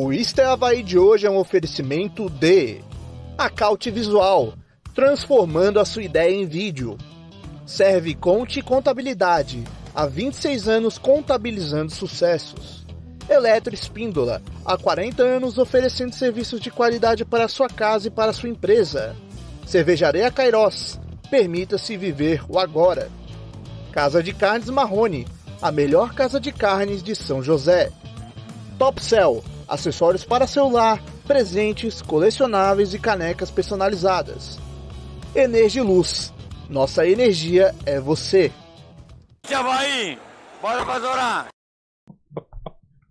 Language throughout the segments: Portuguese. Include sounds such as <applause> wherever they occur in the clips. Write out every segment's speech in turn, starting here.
O é Havaí de hoje é um oferecimento de Acaute Visual, transformando a sua ideia em vídeo. Serve Conte Contabilidade, há 26 anos contabilizando sucessos. Eletro Espíndola, há 40 anos oferecendo serviços de qualidade para sua casa e para sua empresa. Cervejaria Cairós, permita-se viver o agora. Casa de Carnes Marrone, a melhor casa de carnes de São José. Top Cell, acessórios para celular, presentes, colecionáveis e canecas personalizadas. Energiluz, nossa energia é você. Havaí, bora pra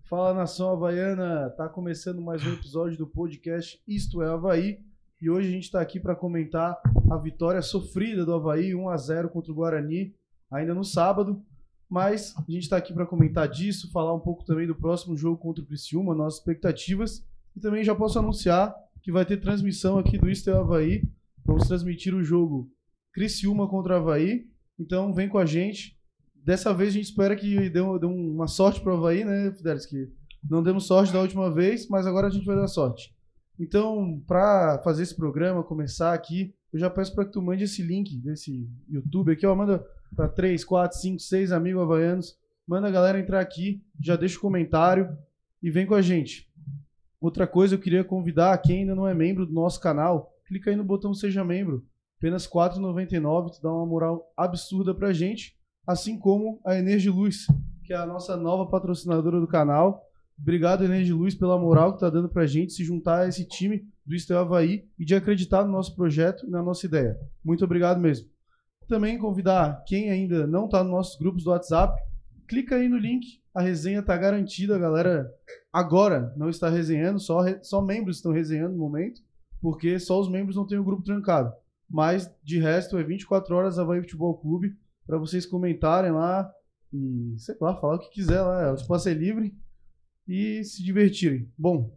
Fala nação havaiana, tá começando mais um episódio do podcast Isto é Havaí e hoje a gente está aqui para comentar a vitória sofrida do Havaí 1 a 0 contra o Guarani, ainda no sábado. Mas a gente está aqui para comentar disso, falar um pouco também do próximo jogo contra o Criciúma, nossas expectativas. E também já posso anunciar que vai ter transmissão aqui do é Havaí. Vamos transmitir o jogo Criciúma contra o Havaí. Então vem com a gente. Dessa vez a gente espera que dê, uma sorte para o Havaí, né, Fidelis? Que não demos sorte da última vez, mas agora a gente vai dar sorte. Então, para fazer esse programa, começar aqui, eu já peço para que tu mande esse link desse YouTube aqui, ó, manda para 3, 4, 5, 6 amigos havaianos, manda a galera entrar aqui, já deixa o comentário e vem com a gente. Outra coisa, eu queria convidar quem ainda não é membro do nosso canal, clica aí no botão seja membro, apenas R$ 4,99, tu dá uma moral absurda pra gente, assim como a Energiluz, que é a nossa nova patrocinadora do canal. Obrigado, Energia Luz, pela moral que tá dando pra gente se juntar a esse time do Estel Havaí e de acreditar no nosso projeto e na nossa ideia. Muito obrigado mesmo. Também convidar quem ainda não está nos nossos grupos do WhatsApp, clica aí no link, a resenha está garantida, galera agora não está resenhando, só, só membros estão resenhando no momento, porque só os membros não têm o grupo trancado. Mas de resto é 24 horas Havaí Futebol Clube para vocês comentarem lá e sei lá, falar o que quiser lá, o espaço é livre e se divertirem. Bom,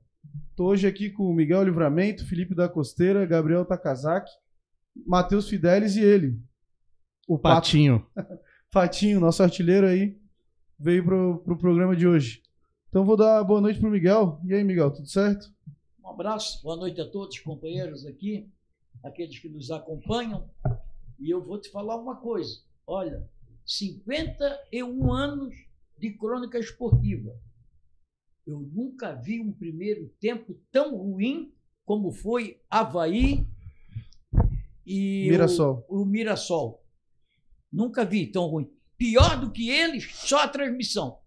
tô hoje aqui com o Miguel Livramento, Felipe da Costeira, Gabriel Takazaki, Matheus Fidelis e ele. O Patinho. <laughs> Fatinho, nosso artilheiro aí, veio pro, pro programa de hoje. Então vou dar boa noite pro Miguel. E aí, Miguel, tudo certo? Um abraço, boa noite a todos, companheiros aqui, aqueles que nos acompanham. E eu vou te falar uma coisa. Olha, 51 anos de crônica esportiva eu nunca vi um primeiro tempo tão ruim como foi Havaí e Mirassol. O, o Mirassol. Nunca vi tão ruim. Pior do que eles, só a transmissão.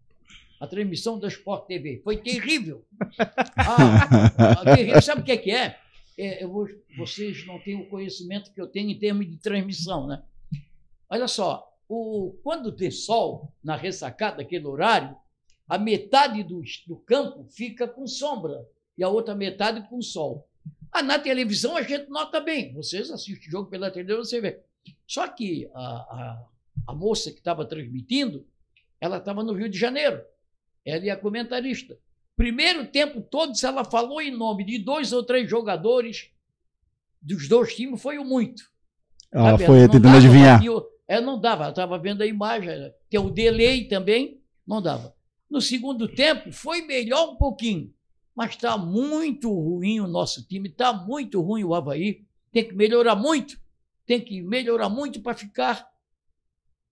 A transmissão da Sport TV. Foi terrível. <laughs> Ah, terrível. Sabe o que é? Que é? é vou, vocês não têm o conhecimento que eu tenho em termos de transmissão, né? Olha só, o, quando tem sol na ressacada, aquele horário, a metade do, do campo fica com sombra e a outra metade com sol. Ah, na televisão a gente nota bem. Vocês assistem o jogo pela televisão, você vê. Só que a, a, a moça que estava transmitindo, ela estava no Rio de Janeiro. Ela é a comentarista. Primeiro tempo todo, se ela falou em nome de dois ou três jogadores dos dois times, foi o muito. Ela foi tentando adivinhar. Ela não dava, ela estava vendo a imagem. Tem o delay também, não dava. No segundo tempo, foi melhor um pouquinho, mas está muito ruim o nosso time, está muito ruim o Havaí. Tem que melhorar muito, tem que melhorar muito para ficar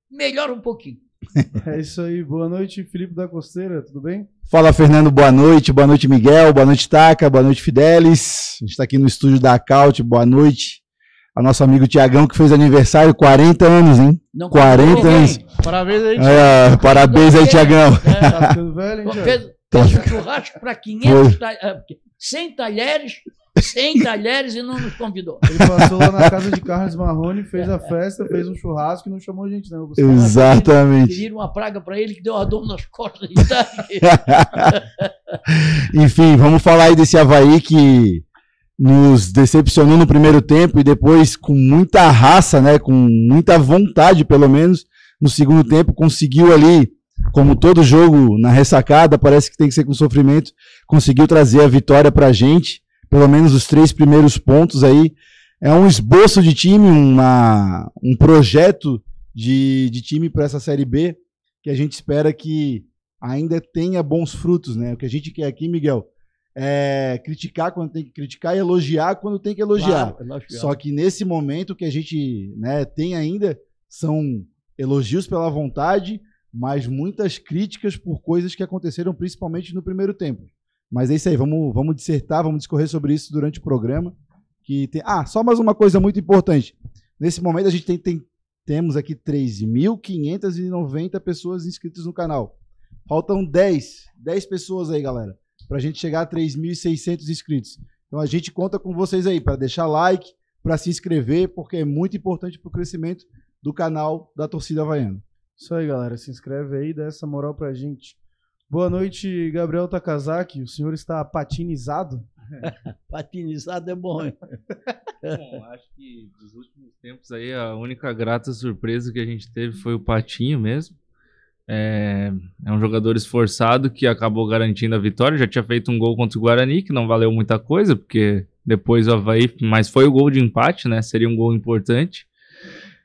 melhor um pouquinho. <laughs> É isso aí. Boa noite, Felipe da Costeira, tudo bem? Fala, Fernando, boa noite. Boa noite, Miguel. Boa noite, Taca. Boa noite, Fidelis. A gente está aqui no estúdio da Acaute. Boa noite a nosso amigo Tiagão, que fez aniversário 40 anos, hein? Não 40 anos. Parabéns aí, é, Parabéns aí, Tiagão. É, tá ficando velho, hein, Fez, fez um churrasco para 500, 100 é, talheres, 100 talheres e não nos convidou. Ele passou lá na casa de Carlos Marrone, fez a festa, fez um churrasco e não chamou a gente, não. Você Exatamente. Queriam uma praga para ele que deu uma dor nas costas. <laughs> Enfim, vamos falar aí desse Havaí que nos decepcionou no primeiro tempo e depois com muita raça, né, com muita vontade pelo menos, no segundo tempo conseguiu ali, como todo jogo na ressacada, parece que tem que ser com sofrimento, conseguiu trazer a vitória pra gente, pelo menos os três primeiros pontos aí. É um esboço de time, uma, um projeto de, de time para essa Série B que a gente espera que ainda tenha bons frutos, né? O que a gente quer aqui, Miguel, é, criticar quando tem que criticar e elogiar quando tem que elogiar. Claro, elogiar. Só que nesse momento que a gente né, tem ainda são elogios pela vontade, mas muitas críticas por coisas que aconteceram principalmente no primeiro tempo. Mas é isso aí, vamos, vamos dissertar, vamos discorrer sobre isso durante o programa. Que tem... Ah, só mais uma coisa muito importante. Nesse momento a gente tem, tem temos aqui 3.590 pessoas inscritas no canal. Faltam 10, 10 pessoas aí, galera, para a gente chegar a 3.600 inscritos. Então a gente conta com vocês aí para deixar like, para se inscrever, porque é muito importante para o crescimento do canal da Torcida Havaiana. Isso aí, galera. Se inscreve aí, dá essa moral pra gente. Boa noite, Gabriel Takazaki. O senhor está patinizado? <laughs> Patinizado é bom. hein? Bom, acho que dos últimos tempos aí a única grata surpresa que a gente teve foi o Patinho mesmo. É, é um jogador esforçado que acabou garantindo a vitória. Já tinha feito um gol contra o Guarani, que não valeu muita coisa, porque depois o Havaí. Mas foi o gol de empate, né? Seria um gol importante.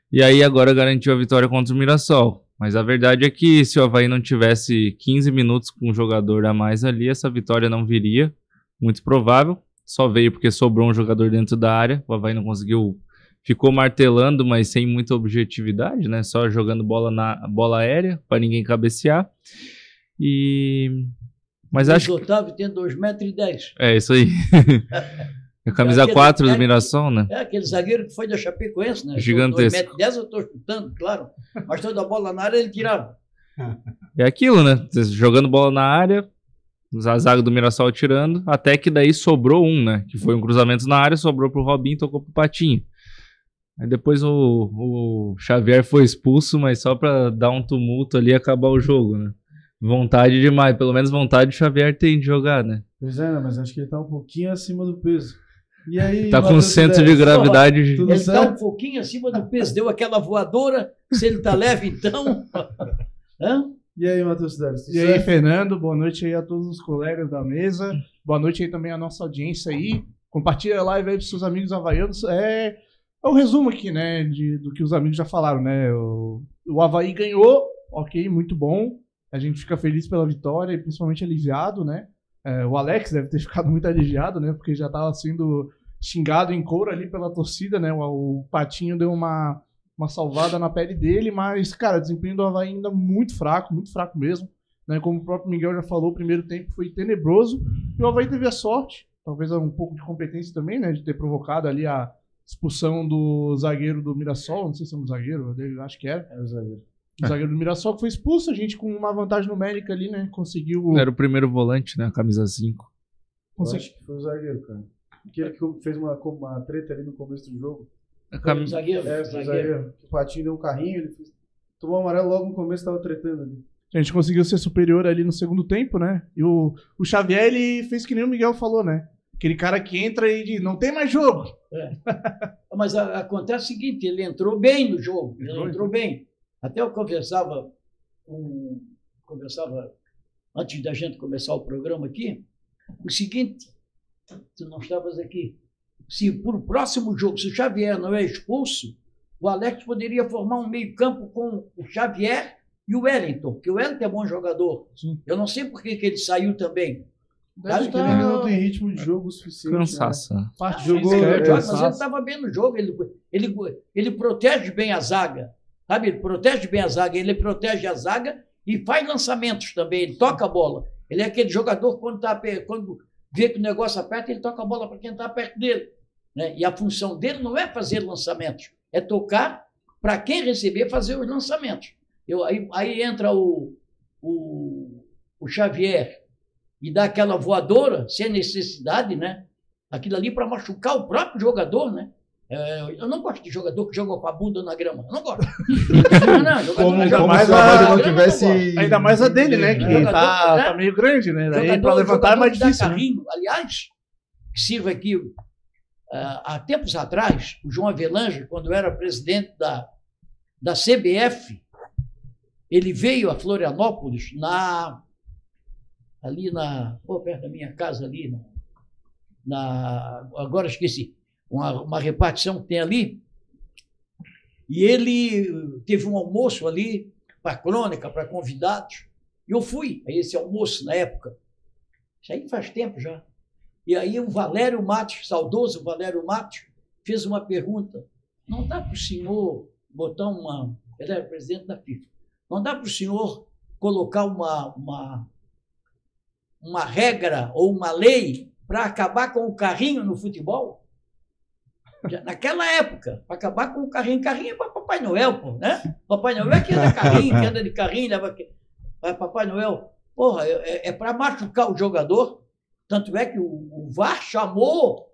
E aí agora garantiu a vitória contra o Mirassol. Mas a verdade é que se o Havaí não tivesse 15 minutos com um jogador a mais ali, essa vitória não viria. Muito provável. Só veio porque sobrou um jogador dentro da área. O Havaí não conseguiu. Ficou martelando, mas sem muita objetividade, né? Só jogando bola na bola aérea para ninguém cabecear. E. Mas acho O Otávio tem 2,10 metros. e dez. É isso aí. <laughs> a camisa Aquele- 4 do é- Mirassol, né? É aquele zagueiro que foi da Chapecoense, né? Gigantesco. 2,10 metros eu estou chutando, claro. Mas toda a bola na área ele tirava. É aquilo, né? Jogando bola na área, a zaga do Mirassol tirando, até que daí sobrou um, né? Que foi um cruzamento na área, sobrou pro Robinho, tocou pro Patinho. Aí depois o, o Xavier foi expulso, mas só pra dar um tumulto ali e acabar o jogo, né? Vontade demais, pelo menos vontade o Xavier tem de jogar, né? Pois é, né? mas acho que ele tá um pouquinho acima do peso. E aí, Tá com centro de gravidade. Tudo Ele está certo? um pouquinho acima do peso, deu aquela voadora. Se ele tá leve, então. <laughs> Hã? E aí, Matheus tudo E aí? Fernando, boa noite aí a todos os colegas da mesa. Boa noite aí também à nossa audiência aí. Compartilha a live aí pros seus amigos havaianos. É, é um resumo aqui, né, de, do que os amigos já falaram, né? O, o Havaí ganhou, ok, muito bom. A gente fica feliz pela vitória e principalmente aliviado, né? É, o Alex deve ter <laughs> ficado muito aliviado, né? Porque já tava sendo xingado em couro ali pela torcida, né? O, o Patinho deu uma, uma salvada na pele dele, mas, cara, desempenho do Havaí ainda muito fraco, muito fraco mesmo. Né? Como o próprio Miguel já falou, o primeiro tempo foi tenebroso. E o Havaí teve a sorte, talvez um pouco de competência também, né? De ter provocado ali a expulsão do zagueiro do Mirassol, não sei se é um zagueiro, acho que era. É o zagueiro. O zagueiro do Mirassol que foi expulso, a gente com uma vantagem numérica ali, né? Conseguiu. Era o primeiro volante, né? A camisa 5. Eu consegui- acho que foi o zagueiro, cara. Aquele que fez uma, uma treta ali no começo do jogo. A Foi cam- o zagueiro. É, foi o zagueiro. zagueiro. O Patinho deu um carrinho, ele fez... tomou amarelo logo no começo, tava tretando ali. A gente conseguiu ser superior ali no segundo tempo, né? E o, o Xavier, ele fez que nem o Miguel falou, né? Aquele cara que entra e diz, não tem mais jogo. Mas a- acontece o seguinte, ele entrou bem no jogo, ele Entrou, entrou bem. Até eu conversava com, conversava antes da gente começar o programa aqui, o seguinte, tu não estavas aqui, se por o próximo jogo, se o Xavier não é expulso, o Alex poderia formar um meio campo com o Xavier e o Wellington, porque o Wellington é bom jogador. Sim. Eu não sei por que, que ele saiu também. Deve Acho que ele não tem ritmo de jogo suficiente. Cansaço. né? Parte Jogou- é, Joga, mas ele estava bem no jogo, ele, ele, ele protege bem a zaga, sabe? Ele protege bem a zaga, ele protege a zaga e faz lançamentos também, ele toca a bola. Ele é aquele jogador que quando, tá, quando vê que o negócio aperta, ele toca a bola para quem está perto dele. Né? E a função dele não é fazer lançamentos, é tocar para quem receber fazer os lançamentos. Eu, aí, aí entra o, o, o Xavier e dá aquela voadora, sem necessidade, né? aquilo ali para machucar o próprio jogador, né? É, eu não gosto de jogador que joga com a bunda na grama. Eu não gosto. <laughs> não, não, jogador Como- a não tivesse- gosto. Ainda mais a dele, né? Que Jogador, tá, né? tá meio grande, né? Daí pra levantar é mais difícil. né? carrinho. Aliás, que sirva aqui, ah, há tempos atrás, o João Avelange, quando era presidente da, da CBF, ele veio a Florianópolis, na, ali na. Pô, perto da minha casa, ali, na, na- agora esqueci, uma, uma repartição que tem ali. E ele teve um almoço ali para crônica, para convidados. E eu fui a esse almoço na época. Isso aí faz tempo já. E aí o Valério Matos, saudoso Valério Matos, fez uma pergunta. Não dá para o senhor botar uma. Ele era presidente da FIFA. Não dá para o senhor colocar uma, uma, uma regra ou uma lei para acabar com o carrinho no futebol? Já naquela época, para acabar com o carrinho. Carrinho é para Papai Noel, pô, né? Papai Noel é que anda carrinho, que anda de carrinho, leva. Vai Papai Noel. Porra, é, é para machucar o jogador. Tanto é que o, o VAR chamou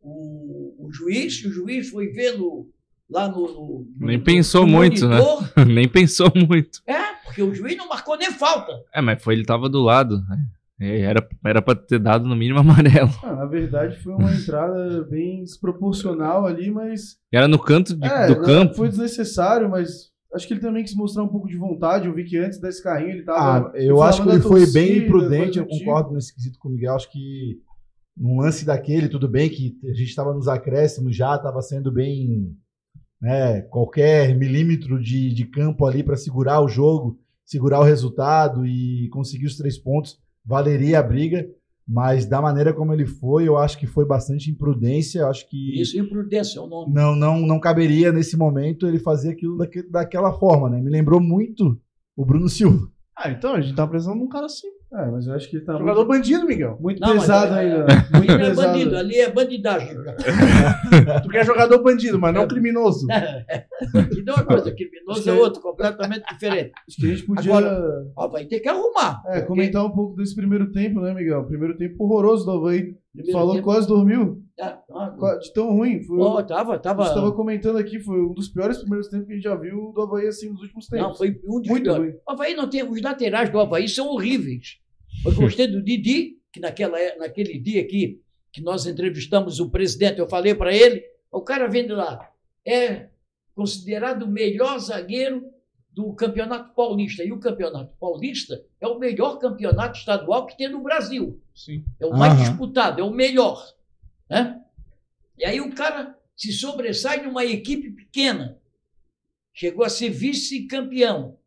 o, o juiz, o juiz foi ver no, lá no. no- Nem no- pensou no muito, né? monitor. <laughs> Nem pensou muito. É, porque o juiz não marcou nem falta. É, mas foi, ele tava do lado. né? É, Era, era pra ter dado no mínimo <laughs> amarelo. Ah, na verdade, foi uma entrada bem desproporcional ali, mas. Era no canto de- É, do campo. Foi desnecessário, mas acho que ele também quis mostrar um pouco de vontade. Eu vi que antes desse carrinho ele tava. Ah, eu acho que ele da foi torcida, bem imprudente, eu tipo. concordo nesse quesito com o Miguel. Acho que num lance daquele, tudo bem que a gente estava nos acréscimos já, estava sendo bem. Né, qualquer milímetro de, de campo ali para segurar o jogo, segurar o resultado e conseguir os três pontos, valeria a briga. Mas da maneira como ele foi, eu acho que foi bastante imprudência. Eu acho que Isso, imprudência é o nome. não, não, não caberia nesse momento ele fazer aquilo daque- daquela forma, né? Me lembrou muito o Bruno Silva. Ah, então a gente tá precisando de um cara assim. É, mas eu acho que ele tá Jogador muito, bandido, Miguel. muito Não, pesado é- ainda. Ali Muito não é pesado. bandido, ali é bandidagem. <laughs> Tu quer jogador bandido, mas não criminoso. E não é uma coisa, criminoso é outro, completamente diferente. Acho que a gente podia Agora- Ó, vai ter que arrumar. é, porque comentar um pouco desse primeiro tempo, né, Miguel? Primeiro tempo horroroso do Havaí. primeiro Falou que tempo- quase dormiu. Ah, ah, De tão ruim. Foi, Pô, tava, A tava. gente tava comentando aqui, foi um dos piores primeiros tempos que a gente já viu do Havaí assim nos últimos tempos. Não, foi um dos Muito piores. ruim. O Havaí não tem. Os laterais do Havaí são horríveis. Eu gostei do Didi, que naquela, é- naquele dia aqui que nós entrevistamos o presidente, eu falei para ele, o cara vem de lá, é considerado o melhor zagueiro do Campeonato Paulista. E o Campeonato Paulista é o melhor campeonato estadual que tem no Brasil. Sim. É o mais Aham. disputado, é o melhor. Né? E aí o cara se sobressai numa equipe pequena. Chegou a ser vice-campeão.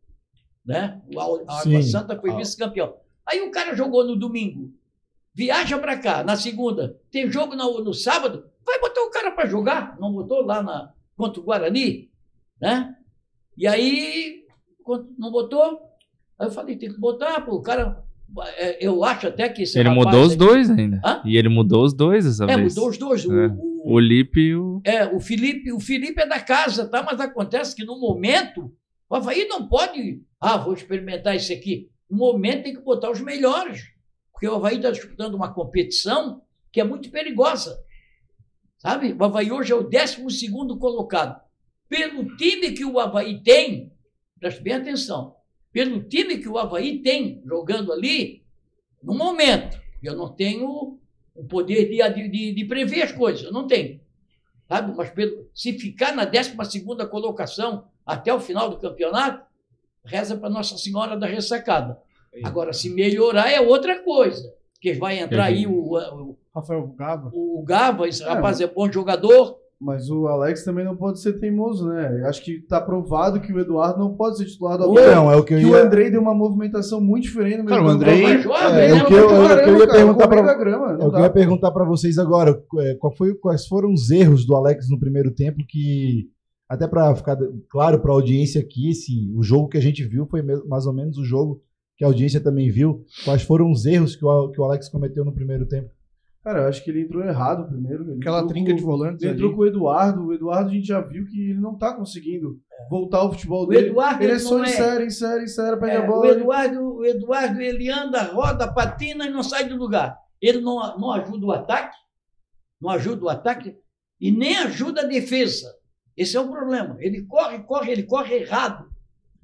Né? O a Água Sim. Santa foi vice-campeão. Aí o cara jogou no domingo. Viaja para cá, na segunda. Tem jogo no, no sábado. Vai botar o cara para jogar. Não botou lá na, contra o Guarani. Né? E aí, não botou, aí eu falei, tem que botar, pô, o cara. é, Eu acho até que Ele mudou os dois ainda. Hã? E ele mudou os dois dessa É, vez. mudou os dois. O, É. o- O Lipe e o. é, o Felipe, o Felipe é da casa, tá? Mas acontece que no momento, o Havaí não pode. Ah, vou experimentar esse aqui. No momento tem que botar os melhores. Porque o Havaí está disputando uma competição que é muito perigosa. Sabe? O Havaí hoje é o 12 colocado. Pelo time que o Havaí tem, preste bem atenção, pelo time que o Havaí tem jogando ali, no momento, eu não tenho o poder de, de, de prever as coisas, eu não tenho. Sabe? Mas pelo, se ficar na 12 colocação até o final do campeonato, reza para Nossa Senhora da Ressacada. Agora, se melhorar é outra coisa. Porque vai entrar aí o, o, Rafael Gava. o Gava, esse rapaz é bom jogador. Mas o Alex também não pode ser teimoso, né? Acho que tá provado que o Eduardo não pode ser titular do Havaí. Não, é o que eu Que o ia. Andrei deu uma movimentação muito diferente no meio Cara, do o. Andrei- É, né? o que eu- Vai é eu ia caramba, cara, perguntar Eu queria perguntar para vocês agora, é, qual foi, quais foram os erros do Alex no primeiro tempo que até para ficar claro para a audiência aqui, se o jogo que a gente viu foi mais ou menos o jogo que a audiência também viu. Quais foram os erros que o, que o Alex cometeu no primeiro tempo? Cara, eu acho que ele entrou errado primeiro. Ele Aquela trinca com- de volantes Ele ali. entrou com o Eduardo. O Eduardo a gente já viu que ele não tá conseguindo voltar ao futebol O dele. Eduardo ele é ele só não em é- série, em série, em série, pega É, a o, bola. ele- Eduardo, o Eduardo, ele anda, roda, patina e não sai do lugar. Ele não, não ajuda o ataque, não ajuda o ataque e nem ajuda a defesa. Esse é o problema. Ele corre, corre, ele corre errado.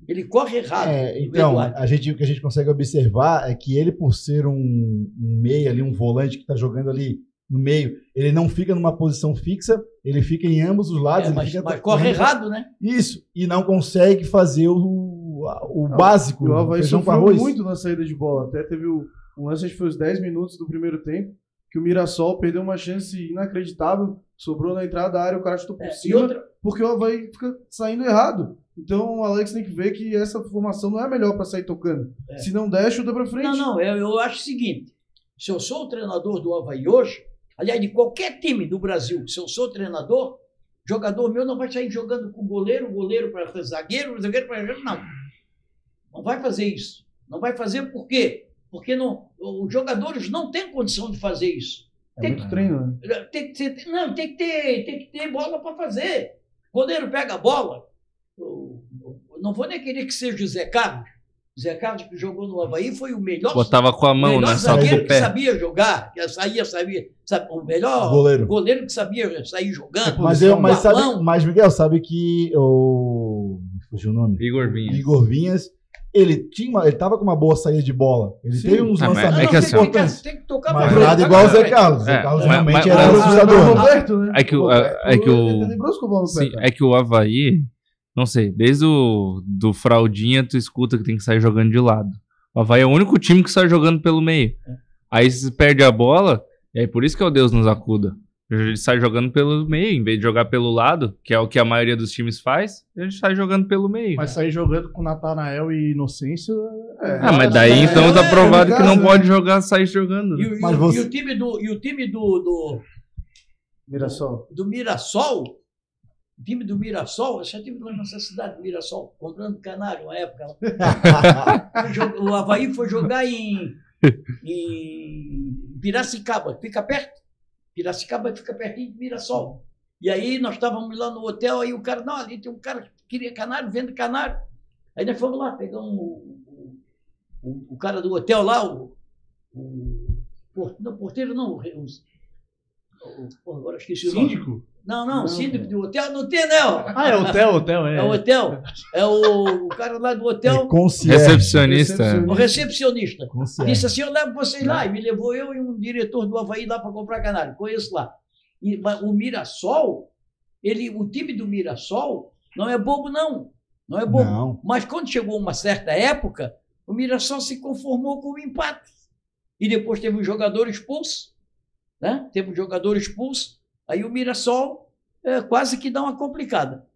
Ele corre errado. É, então, a gente, o que a gente consegue observar é que ele, por ser um, um meia ali, um volante que está jogando ali no meio, ele não fica numa posição fixa, ele fica em ambos os lados. É, ele mas, fica mas corre errado, né? Isso, e não consegue fazer o, a- o Não, básico, E o Havaí sofreu muito na saída de bola. Até teve o, um lance, acho que foi os 10 minutos do primeiro tempo, que o Mirassol perdeu uma chance inacreditável, sobrou na entrada da área, o cara chutou por É, e cima, outra, porque o Havaí fica saindo errado. Então o Alex tem que ver que essa formação não é a melhor para sair tocando. É. Se não der, chuta pra frente. não, não, eu, eu acho o seguinte: se eu sou o treinador do Havaí hoje, aliás, de qualquer time do Brasil, se eu sou treinador, jogador meu não vai sair jogando com goleiro, goleiro para zagueiro, zagueiro para não. Não vai fazer isso. Não vai fazer por quê? Porque não, os jogadores não têm condição de fazer isso. É muito treino, né? Tem que ter, não, tem que ter, tem que ter bola para fazer. Goleiro pega a bola. Não vou nem querer que seja o Zé Carlos. O Zé Carlos que jogou no Havaí foi o melhor, Botava com a mão, né? Zagueiro o que sabia jogar, que saía, sabia, sabe, o melhor Goleiro. goleiro que sabia sair jogando. Mas, eu, mas, balão. sabe, mas Miguel, sabe que o. Fugiu o nome? Igor Vinha. Igor Vinhas, ele, tinha ele tava com uma boa saída de bola. Ele Sim. teve uns Ah, lançamentos é que assim, tem, que, importantes. tem que tocar Mas pra nada frente, igual o Zé pra Carlos. Zé É, Carlos mas- realmente mas- era um assustador. Roberto, né? É que o- Roberto, é que o- é é que o Havaí, não sei, desde o do Fraldinha tu escuta que tem que sair jogando de lado. O Havaí é o único time que sai jogando pelo meio. Aí se perde a bola, e aí por isso que é o Deus nos acuda. Ele sai jogando pelo meio, em vez de jogar pelo lado, que é o que a maioria dos times faz, ele sai jogando pelo meio. Mas sair jogando com Natanael e Inocêncio. É, ah, mas daí é, então é, tá provado é que não pode jogar, sair jogando. E, né? o- e Mas você- e o time do, e o time do, do, Mirassol. do Mirassol, o time do Mirassol, eu já tive lá nessa cidade do Mirassol, comprando canário uma época. <laughs> Jo- O Havaí foi jogar em, em Piracicaba, fica perto. Piracicaba fica pertinho de Mirassol. E aí nós estávamos lá no hotel, aí o cara, não, ali tem um cara que queria canário, vende canário. Aí nós fomos lá, pegamos o, o, o- cara do hotel lá, o, o não, porteiro não, o, o, agora esqueci o nome. Síndico? Não, não, Não, síndico não. do hotel não tem, não. Ah, é hotel, hotel, é. É o hotel. É o, o cara lá do hotel, Concierge. Recepcionista. o recepcionista. Concierge. Disse assim: eu levo vocês lá. E me levou eu e um diretor do Havaí lá para comprar canário. Conheço lá. E, mas o Mirassol, ele, o time do Mirassol não é bobo, não. Não é bobo. Não. Mas quando chegou uma certa época, o Mirassol se conformou com o empate. E depois teve um jogador expulso. Né? Teve um jogador expulso. Aí o Mirassol é, quase que dá uma complicada.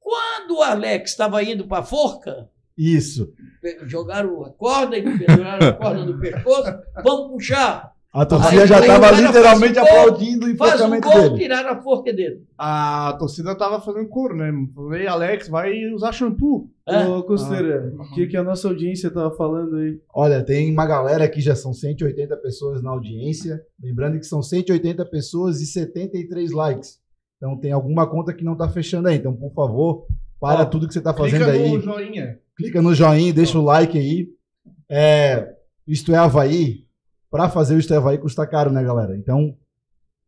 Quando o Alex estava indo para a forca, Isso. jogaram a corda e penduraram a corda no <laughs> pescoço, vamos puxar. A torcida Aí- já aí o tava cara literalmente faz o gol, aplaudindo o Faz um enforcamento gol, dele. tiraram a forca dele. A torcida tava fazendo coro, né? Falei, Alex, vai usar shampoo. É. Ô, Costeira, o que, que a nossa audiência tava falando aí? Olha, tem uma galera aqui, já são 180 pessoas na audiência. Lembrando que são 180 pessoas e 73 likes. Então tem alguma conta que não tá fechando aí. Então, por favor, para Ó, tudo que você tá fazendo Clica aí. no joinha. clica no joinha, deixa o like aí. É, isto é Havaí. Para fazer o Havaí custa caro, né, galera? Então,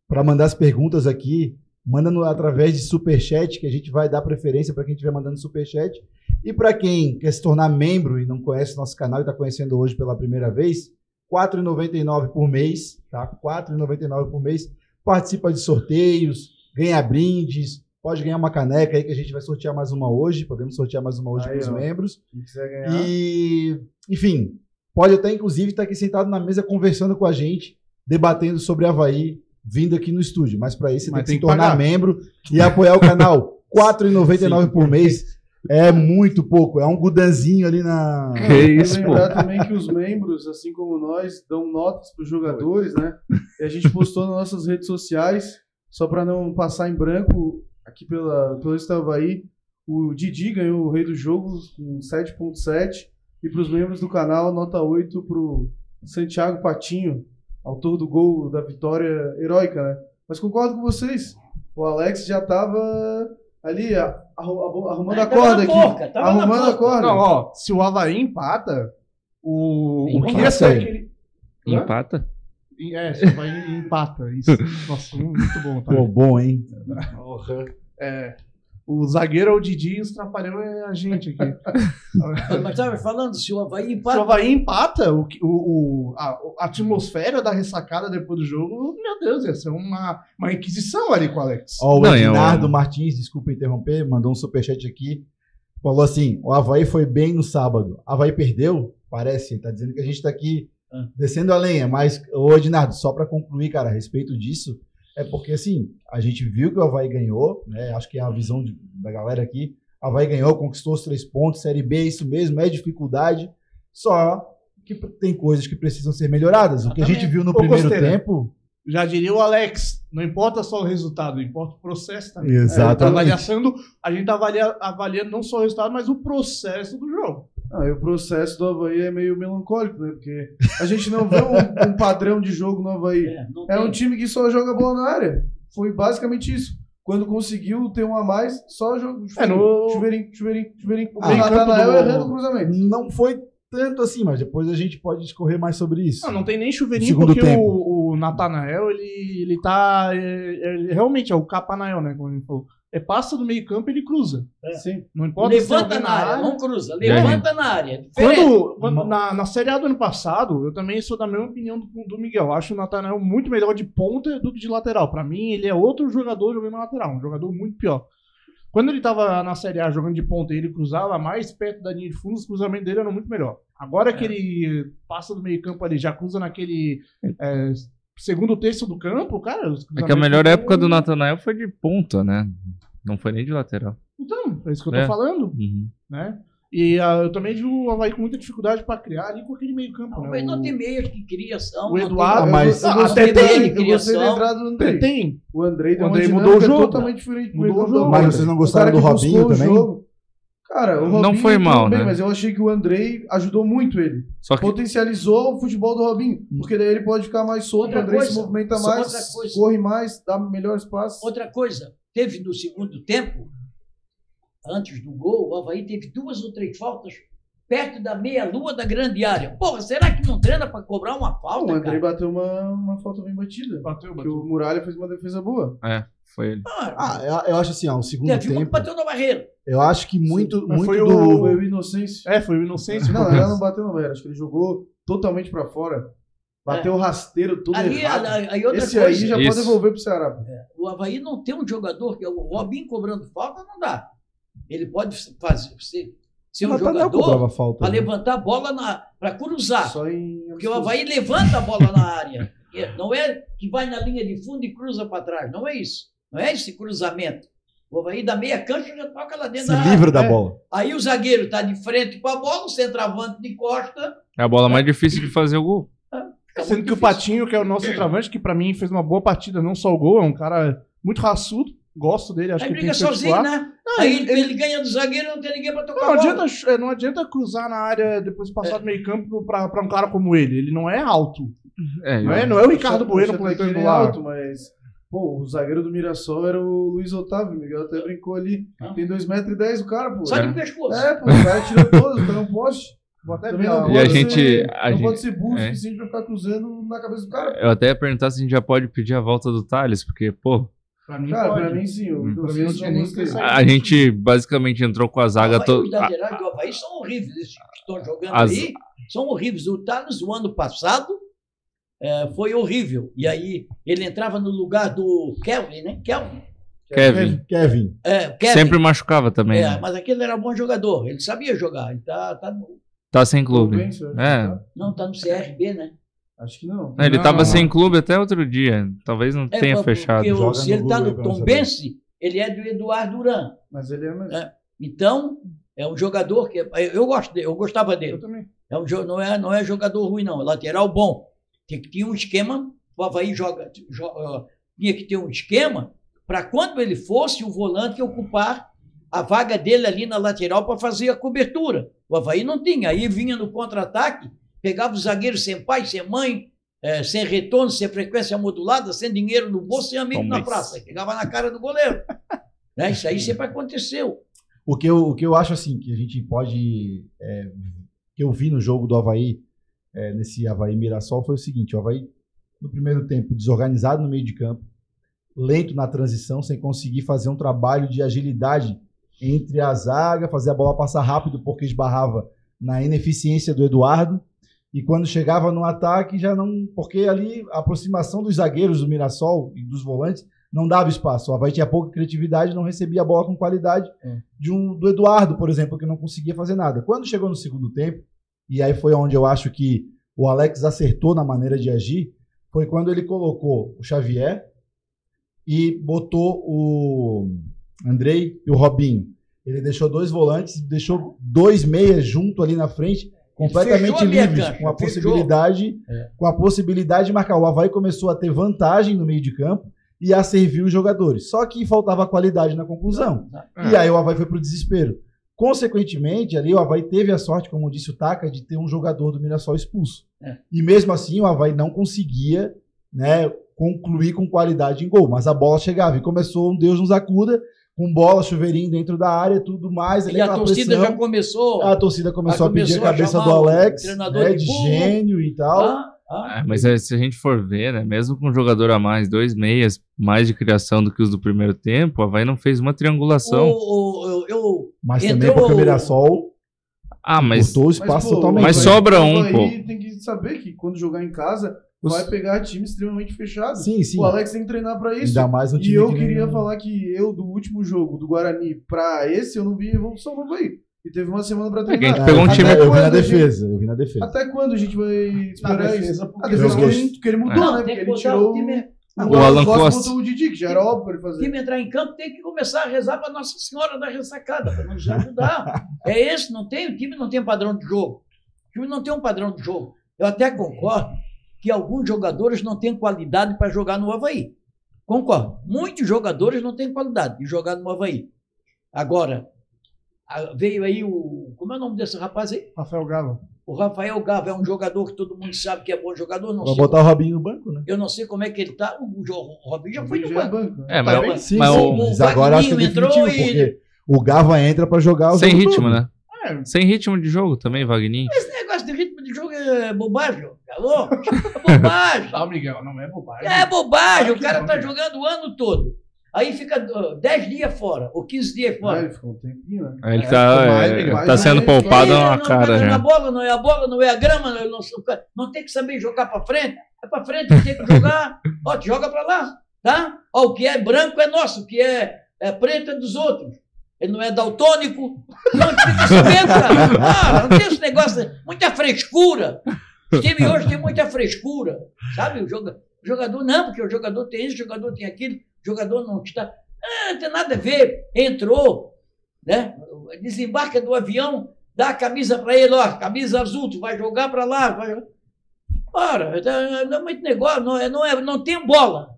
para mandar as perguntas aqui, manda no, através de superchat, que a gente vai dar preferência para quem estiver mandando superchat. E para quem quer se tornar membro e não conhece nosso canal e está conhecendo hoje pela primeira vez, R$ 4,99 por mês, tá? R$ 4,99 por mês. Participa de sorteios, ganha brindes, pode ganhar uma caneca aí que a gente vai sortear mais uma hoje. Podemos sortear mais uma hoje para os membros. Quem quiser ganhar. E, enfim, pode até inclusive estar aqui sentado na mesa conversando com a gente, debatendo sobre Havaí, vindo aqui no estúdio. Mas para isso você Mas tem que se tem tornar pagar. membro e apoiar o canal. <laughs> R$ 4,99 por mês é muito pouco. É um gudanzinho ali na. Que Tem isso, pô. lembrar também que os membros, assim como nós, dão notas para os jogadores, né? E a gente postou nas nossas redes sociais, só para não passar em branco, aqui pela, pelo Estavaí, o Didi ganhou o rei do jogo com 7.7 e para os membros do canal, nota 8 para o Santiago Patinho, autor do gol da vitória heróica, né? Mas concordo com vocês, o Alex já estava ali arrumando a corda aqui, arrumando a corda. Não, ó, se o Havaí empata, o, o que Empata ia ser aquele. Empata? É, se o Havaí empata. Isso. <laughs> Nossa, muito bom, tá? Pô, bom, hein? É, o zagueiro é o Didi e os trapalhão é a gente aqui. <laughs> Mas estava falando, se o Havaí Se o empata, Havaí empata, o, o, a, a atmosfera da ressacada depois do jogo, meu Deus, ia ser uma, uma inquisição ali com o Alex. Ó, o Não, é Ednardo um- Martins, desculpa interromper, mandou um superchat aqui. Falou assim: o Havaí foi bem no sábado. Havaí perdeu? Parece, tá dizendo que a gente tá aqui Ah. descendo a lenha. Mas, ô Ednardo, só para concluir, cara, a respeito disso, é porque assim, a gente viu que o Havaí ganhou, né? Acho que é a visão de- da galera aqui. O Havaí ganhou, conquistou os três pontos, Série B, isso mesmo, é dificuldade. Só que tem coisas que precisam ser melhoradas. O que a gente viu no Ô, primeiro Costeira. tempo. Já diria o Alex, não importa só o resultado, importa o processo também. Exatamente. É, avaliando, a gente tá avalia, avaliando não só o resultado, mas o processo do jogo. Ah, e o processo do Havaí é meio melancólico, né? Porque a gente não vê um, <laughs> um padrão de jogo no Havaí. É, É um time que só joga bola na área. Foi basicamente isso. Quando conseguiu ter um a mais, só jogo. É, no- Chuveirinho, chuveirinho, chuveirinho. O Ah, Natanael do- errando o cruzamento. Não foi tanto assim, mas depois a gente pode discorrer mais sobre isso. Não, não tem nem chuveirinho, porque tempo. o, o Natanael, ele, ele tá. é- é- realmente é o Capanael, né? Como ele falou. É passa do meio campo ele cruza. Sim. Não importa Levanta na área, não cruza. Levanta na área. é. Quando, quando- na, na Série A do ano passado, eu também sou da mesma opinião do, do Miguel. Acho o Natanael muito melhor de ponta do que de lateral. Pra mim, ele é outro jogador jogando na lateral, um jogador muito pior. Quando ele tava na Série A jogando de ponta e ele cruzava mais perto da linha de fundo, os cruzamentos dele eram muito melhor. Agora que ele passa do meio campo ali, já cruza naquele é, segundo terço do campo, cara. os É que a melhor época do Natanael foi de ponta, né? Não foi nem de lateral. Então, é isso que eu tô É. falando, Uhum. né? E ah, eu também vi o Havaí com muita dificuldade pra criar ali com aquele meio campo. Não, né? mas não O- tem meias que criação. o não Eduardo- tem- mas- eu, eu até gostei, tem criação. entrada do Andrei. Tem. O Andrei O Andrei mudou o jogo. totalmente diferente do Mudou o jogo. Mas vocês não gostaram do Robinho também? jogo- Cara, o Não Robinho foi entrou mal, bem, né? Mas eu achei que o Andrei ajudou muito ele. Só que Potencializou o futebol do Robinho. Porque daí ele pode ficar mais solto, Outra o Andrei se coisa, movimenta só mais, corre mais, dá melhores passes. Outra coisa, teve no segundo tempo, antes do gol, o Havaí teve duas ou três faltas perto da meia-lua da grande área. Porra, será que não treina para cobrar uma o falta, Andrei cara? bateu uma, uma falta bem batida. Bateu, Porque o Muralha fez uma defesa boa. é, foi ele. Ah, Ah, eu, eu acho assim, ó, o segundo teve uma que tempo. bateu na barreira. Eu acho que muito, Mas muito foi do. o- Foi o Inocêncio. É, foi o Inocêncio. Não, ela não bateu na barreira. Acho que ele jogou totalmente pra fora. Bateu o rasteiro todo Ali, errado. aí outra Esse aí coisa, já Isso. pode devolver pro Ceará. o Havaí não tem um jogador que é o Robinho cobrando falta, não dá. Ele pode fazer, ser, ser um Natanael jogador cobrava falta. para né? levantar a bola para cruzar. Só em. Porque o Havaí levanta a bola na área. <laughs> É, Não é que vai na linha de fundo e cruza para trás. Não é isso. Não é esse cruzamento. O Havaí da meia cancha já toca lá dentro Se da área. livra da É. bola. Aí o zagueiro está de frente com a bola, o centroavante de costa. É a bola mais difícil de fazer o gol. Fica Sendo que o. Patinho, que é o nosso centroavante, que pra mim fez uma boa partida, não só o gol, é um cara muito raçudo. Gosto dele, acho Aí que briga tem que ser sozinho, titular. né? Aí ele- ele, ganha do zagueiro e não tem ninguém para tocar Não a bola. adianta, é, não adianta cruzar na área depois de passar do meio campo pra, pra um cara como ele. Ele não é alto. É, Não é, eu- não é o Ricardo Bueno plantando ele é lá. alto, mas. Pô, o zagueiro do Mirassol era o Luiz Otávio. O Miguel até brincou ali. Ah. Tem 2,10m o cara, pô. Só É. de pescoço. É, pô, o cara tira todos, tá no poste. Vou até ver a- E a gente- ser, a não gente- pode ser burro é. suficiente pra ficar cruzando na cabeça do cara. eu até ia perguntar se a gente já pode pedir a volta do Thales, porque, pô, Pra mim, Cara, pode. pra mim sim. O Hum. Pra mim não tinha eu nem sair. a gente basicamente entrou com a zaga toda. Os laterais do Havaí são horríveis. Esses que estão jogando As- aí são horríveis. O Thales, o ano passado, eh, foi horrível. E aí ele entrava no lugar do Kelvin, né? Kelvin. Kevin. Kevin. É, Kevin. Sempre machucava também. É, né? mas aquele era bom jogador. Ele sabia jogar. Ele tá, tá no- Tá sem clube. Bem. É. não, tá no CRB, né? Acho que não. Ele Não, tava não. sem clube até outro dia. Talvez não É, tenha fechado. o- Joga se ele tá no Tombense, ele é do Eduardo Duran. Mas ele é mesmo. É. Então, é um jogador que. Eu, gosto dele, eu gostava dele. Eu também. É um, não, é, não é jogador ruim, não. É lateral bom. Tem que ter um esquema. O Havaí joga, jo- ah, tinha que ter um esquema para quando ele fosse o volante ocupar a vaga dele ali na lateral para fazer a cobertura. O Havaí não tinha. Aí vinha no contra-ataque, pegava o zagueiro sem pai, sem mãe, eh, sem retorno, sem frequência modulada, sem dinheiro no bolso, sem amigo na Tomás. praça. Pegava na cara do goleiro. Né? Isso aí sempre aconteceu. O que, eu, o que eu acho assim, que a gente pode. é, que eu vi no jogo do Havaí, é, nesse Havaí Mirassol, foi o seguinte: o Havaí, no primeiro tempo, desorganizado no meio de campo, lento na transição, sem conseguir fazer um trabalho de agilidade entre a zaga, fazer a bola passar rápido, porque esbarrava na ineficiência do Eduardo. E quando chegava no ataque, já não. Porque ali a aproximação dos zagueiros do Mirassol e dos volantes não dava espaço. O Havaí tinha pouca criatividade, não recebia a bola com qualidade de um, do Eduardo, por exemplo, que não conseguia fazer nada. Quando chegou no segundo tempo, e aí foi onde eu acho que o Alex acertou na maneira de agir, foi quando ele colocou o Xavier e botou o Andrei e o Robinho. Ele deixou dois volantes, deixou dois meias junto ali na frente completamente livres, com a possibilidade, É. com a possibilidade de marcar. O Havaí começou a ter vantagem no meio de campo e a servir os jogadores. Só que faltava qualidade na conclusão. E aí o Havaí foi pro desespero. Consequentemente, ali o Havaí teve a sorte, como disse o Taka, de ter um jogador do Mirassol expulso. É. E mesmo assim o Havaí não conseguia né, concluir com qualidade em gol. Mas a bola chegava e começou um Deus nos acuda, com bola, chuveirinho dentro da área, tudo mais. ali E a torcida pressão. já começou. A torcida começou Ah, a pedir a começou a cabeça chamar do o Alex, treinador né, de burro. gênio e tal. Ah, ah. É, mas é, se a gente for ver, né, mesmo com um jogador a mais, dois meias, mais de criação do que os do primeiro tempo, o Havaí não fez uma triangulação. O- o- eu- eu- Mas Entrou também porque o Mirassol Ah, mas cortou o espaço pô, totalmente. Mas o sobra um, pô. tem que saber que quando jogar em casa, Os- vai pegar time extremamente fechado. Sim, sim. O Alex tem que treinar pra isso. Ainda mais um time E eu que queria falar que eu, do último jogo do Guarani pra esse, eu não vi evolução no Havaí. E teve uma semana pra que a treinar. gente pegou um Até time- Eu vi na quando a gente- defesa, eu vi na defesa. Até quando a gente vai esperar defesa, isso? porque A defesa que ele, gosto. que ele mudou, Não, né? Porque que ele tirou o time. o, O Alan Costa botou o Didi, que já era óbvio pra ele O fazer. time entrar em campo tem que começar a rezar para Nossa Senhora da Ressacada, para nos ajudar. é esse, não tem, o time não tem padrão de jogo. O time não tem um padrão de jogo. Eu até concordo que alguns jogadores não têm qualidade para jogar no Havaí. Concordo. Muitos jogadores não têm qualidade de jogar no Havaí. Agora, veio aí o. Como é o nome desse rapaz aí? Rafael Galo. O Rafael Gava é um jogador que todo mundo sabe que é bom jogador. Não Vai sei botar o Robinho no banco, né? Eu não sei como é que ele está. O, o Robinho já foi no é banco. né? É, mas, bem. Sim, mas sim, o- mas agora acho que é entrou definitivo, e- porque o Gava entra pra jogar o sem jogo ritmo, todo. né? É, Sem ritmo de jogo também, Wagninho. Esse negócio de ritmo de jogo é bobagem, louco? É bobagem. tá, Miguel, não é bobagem. É bobagem. O cara não, tá Miguel. jogando o ano todo. Aí fica ó, 10 dias fora, ou 15 dias fora. ele ficou um tempinho, né? Ele É, tá, mais, é, Miguel. tá sendo Mais, poupado É, na não, cara não, já. A bola não é a bola, não é a grama, não, não, não tem que saber jogar pra frente. É pra frente, tem que jogar. Ó, te joga pra lá, tá? Ó, o que é branco é nosso, o que é, é preto é dos outros. Ele não é daltônico. Não. Ah, não tem esse negócio, muita frescura. O time hoje tem muita frescura, sabe? O joga- o jogador, não, porque o jogador tem isso, o jogador tem aquilo, o jogador não está. Ah, não tem nada a ver. Entrou, né? Desembarca do avião, dá a camisa para ele, ó, camisa azul, tu vai jogar para lá. Vai... Ora, tá- não é muito negócio, não, é, não, é, não tem bola.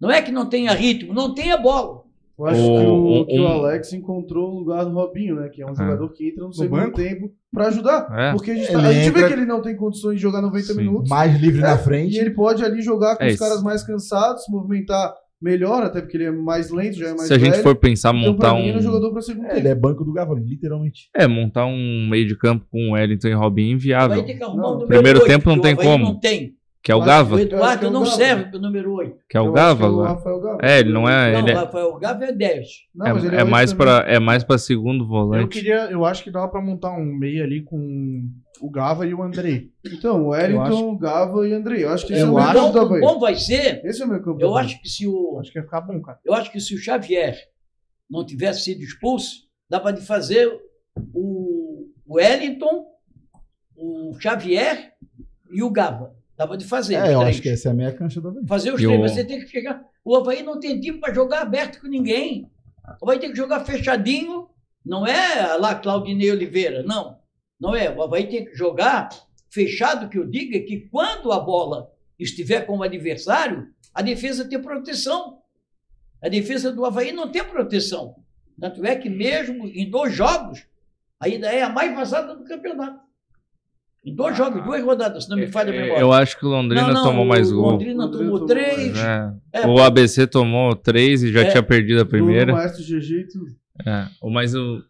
Não é que não tenha ritmo, não tem a bola. Eu acho O- que, o, o- que o Alex encontrou o lugar do Robinho, né? Que é um jogador que entra no, segundo banco? tempo pra ajudar. É. Porque a gente, tá- a gente entra- vê que ele não tem condições de jogar 90 Sim. minutos. Mais livre É, na E frente. ele pode ali jogar com É os caras mais cansados, se movimentar melhor, até porque ele é mais lento, já é mais Se a gente velho. for pensar Então, montar mim, é um um. jogador pra segundo É, tempo. ele é banco do Gava, literalmente. É, montar um meio de campo com Wellington e Robinho Vai inviável. ter que arrumar Não, o primeiro 8, tempo não o tem como. Não tem. Que é o Gava. O Eu é Eduardo o não Gava. serve para o número 8. Que é o Eu Gava é o. Rafael Gava. É, ele não é. Não, Ele é, Rafael Gava é 10. Não, ele é, é oito mais pra, é mais pra segundo Eu volante. queria, eu acho que dava pra montar um meio ali com o Gava e o Andrei. Então, o Wellington, acho- Gava e Andrei. Eu acho que esse Eu é o meu campo Bom, vai ser. Esse é o meu campo Eu acho que se o, Acho que ia ficar bom, cara. eu acho que se o Xavier não tivesse sido expulso, dava de fazer o Wellington, o Xavier e o Gava. Dava de fazer. É, eu três. acho que essa é a meia cancha do Havaí. Fazer os E três. o- Você tem que chegar. O Havaí não tem time para jogar aberto com ninguém. O Havaí tem que jogar fechadinho. Não é lá Claudinei Oliveira, não. Não é. O Havaí tem que jogar fechado, que eu diga que quando a bola estiver com o adversário, a defesa tem proteção. A defesa do Havaí não tem proteção. Tanto é que mesmo em dois jogos, ainda é a mais vazada do campeonato. Em dois jogos, duas rodadas, se não me falha a memória. Eu acho que o Londrina Não, não, tomou mais o gol. Londrina Londrina tomou tomou três. É. É, O ABC tomou três e já É. tinha perdido a primeira. Maestro GG e tudo. É. O- Mas o,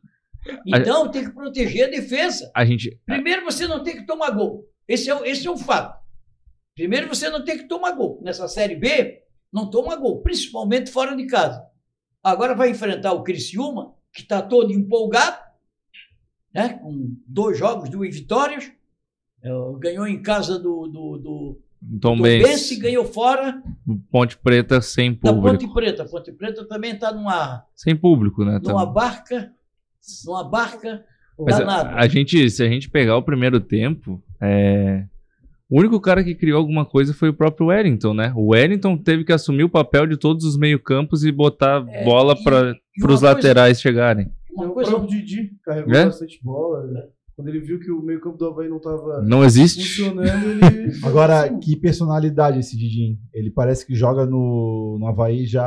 Então tem que proteger a defesa. a gente. Primeiro você não tem que tomar gol. Esse é, o- esse é o fato. Primeiro você não tem que tomar gol. Nessa Série B, não toma gol, principalmente fora de casa. Agora vai enfrentar o Criciúma, que está todo empolgado, né? com dois jogos, duas vitórias. É, ganhou em casa do, do, do Tom Benz, ganhou fora Ponte Preta sem da público. Ponte Preta. Ponte Preta também está numa, Sem público, né? numa também. barca, numa barca Mas danada. a, a gente, se a gente pegar o primeiro tempo, é, o único cara que criou alguma coisa foi o próprio Wellington, né? O Wellington teve que assumir o papel de todos os meio-campos e botar É, bola para os laterais chegarem. Uma o coisa próprio Didi carregou É? bastante bola. né? Quando ele viu que o meio campo do Havaí não tava Não existe. funcionando, ele... <laughs> Agora, que personalidade esse Didinho. Ele parece que joga no, no Havaí já.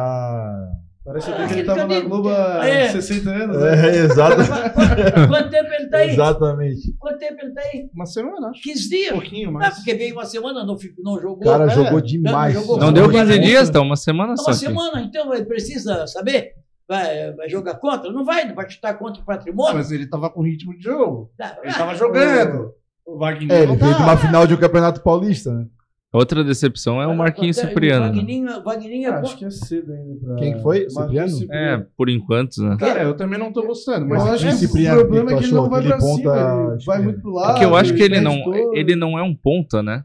Parece Ah, até que ele tava na Globo há É. 60 anos, né? É, exato. Quanto, <laughs> quanto tempo ele tá aí? Exatamente. Quanto tempo ele tá aí? Uma semana, acho. 15 Um dias. pouquinho, Ah, mas. porque veio uma semana, não, não jogou. O cara É. jogou demais. jogou- Não deu Jogou 15 contra. dias, tá uma semana Uma só. aqui. semana, então ele precisa saber. Vai, vai jogar contra? Não vai, não vai chutar contra o patrimônio. mas ele tava com ritmo de jogo. Tá, Ele ah, tava jogando. O Wagner É, ele veio de tá. uma final de um campeonato paulista, né? Outra decepção é o Marquinhos Cipriano. né? Vagninho, o Vagninho é Ah, bom. acho que é cedo ainda. Pra... Quem que foi? Marquinhos Cipriano? É, por enquanto, né? Cara, eu também não tô gostando. Mas Eu acho é que Cipriano, o problema que é que ele não vai pra cima, ponta ele vai muito pro lado. Porque eu acho que ele não, todo. ele não é um ponta, né?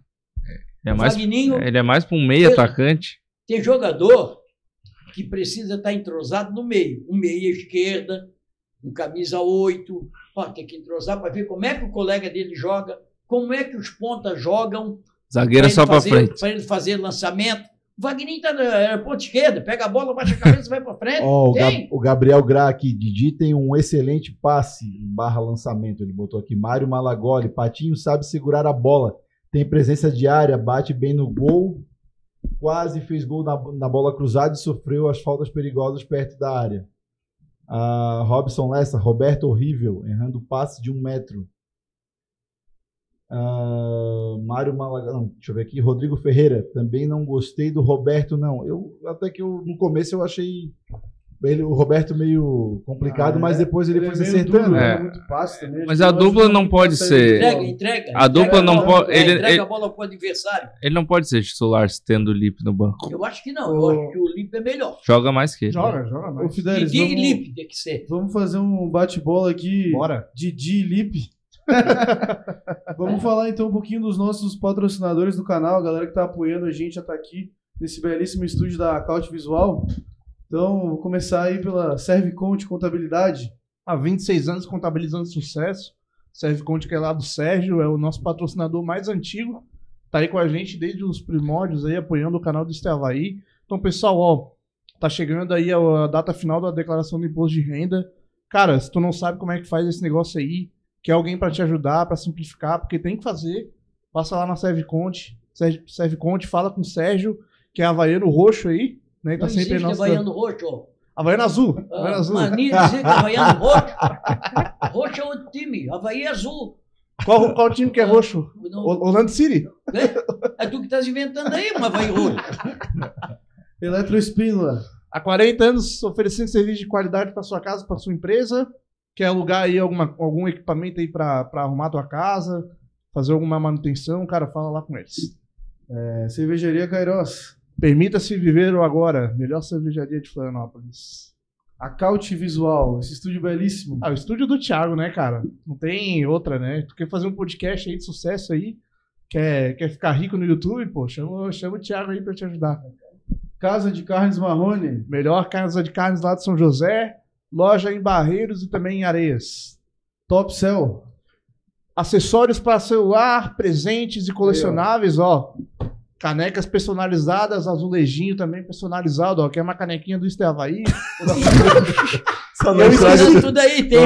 Ele é mais, ele é mais pra um meio atacante. tem jogador que precisa estar entrosado no meio. Um meia esquerda, um camisa 8. Ó, tem que entrosar para ver como é que o colega dele joga, como é que os pontas jogam. Zagueiro só pra fazer- frente. Pra ele fazer lançamento. O Vagninho tá na é, ponta esquerda, pega a bola, baixa a cabeça e vai para frente. Ó, o. Gab- o Gabriel Gra aqui, Didi tem um excelente passe barra lançamento. Ele botou aqui. Mário Malagoli, Patinho sabe segurar a bola. Tem presença de área, bate bem no gol. Quase fez gol na, na bola cruzada e sofreu as faltas perigosas perto da área. Ah, Robson Lessa, Roberto Horrível, errando o passe de um metro. Ah, Mário Malagoli, não, deixa eu ver aqui. Rodrigo Ferreira, também não gostei do Roberto, não. Eu até que eu, no começo eu achei ele, o Roberto meio complicado, Ah, mas é. depois ele, Ele foi é se meio acertando. duro, É. né? muito passe também. Mas a dupla não pode ser- Entrega, entrega. A dupla Entrega não pode- é, ele- entrega ele- a bola pro adversário. Ele não pode ser titular tendo o Lipe no banco. Eu acho que não. Eu Ô. acho que o Lipe é melhor. Joga mais que ele. Joga, joga mais. Fidelis, Didi e vamos, Lipe tem que ser. vamos fazer um bate-bola aqui. Bora. Didi e Lipe. <laughs> Vamos falar então um pouquinho dos nossos patrocinadores do canal, a galera que tá apoiando a gente já tá aqui nesse belíssimo estúdio da Caute Visual. Então, vou começar aí pela Serviconte Contabilidade. Há 26 anos contabilizando sucesso. Serve Conte, que é lá do Sérgio, é o nosso patrocinador mais antigo. Tá aí com a gente desde os primórdios aí, apoiando o canal do Estavaí. Então, pessoal, ó, tá chegando aí a, data final da declaração do imposto de renda. Cara, se tu não sabe como é que faz esse negócio aí, quer alguém pra te ajudar, pra simplificar, porque tem que fazer, passa lá na Serve Conte, Serve, Serve Conte, fala com o Sérgio, que é havaiano roxo aí, né? Tá Não sempre existe nosso... Havaiano roxo. ó. Havaiano azul, Havaiano Ah, azul. Mania de dizer que Havaiano roxo. Roxo é outro time. Havaí é azul. Qual, qual time que é roxo? Não- O- Orlando City? é tu que estás inventando aí, um Havaí roxo. Eletroespínola. Há 40 anos oferecendo serviço de qualidade para sua casa, para sua empresa. Quer alugar aí alguma, algum equipamento aí para arrumar a tua casa, fazer alguma manutenção, cara, fala lá com eles. É, Cervejaria Kairos. Permita-se viver o agora, melhor cervejaria de Florianópolis. A Caute Visual, esse estúdio belíssimo. Ah, o estúdio do Thiago, né, cara? Não tem outra, né? Tu quer fazer um podcast aí de sucesso aí, quer, quer ficar rico no YouTube, pô, chama, chama o Thiago aí para te ajudar. Casa de Carnes Marrone. Melhor casa de carnes lá de São José, loja em Barreiros e também em Areias. Top Cell. Acessórios para celular, presentes e colecionáveis, ó. Canecas personalizadas, azulejinho também personalizado, ó. Quer uma canequinha do <laughs> não Eu Esqueci tudo aí, tem.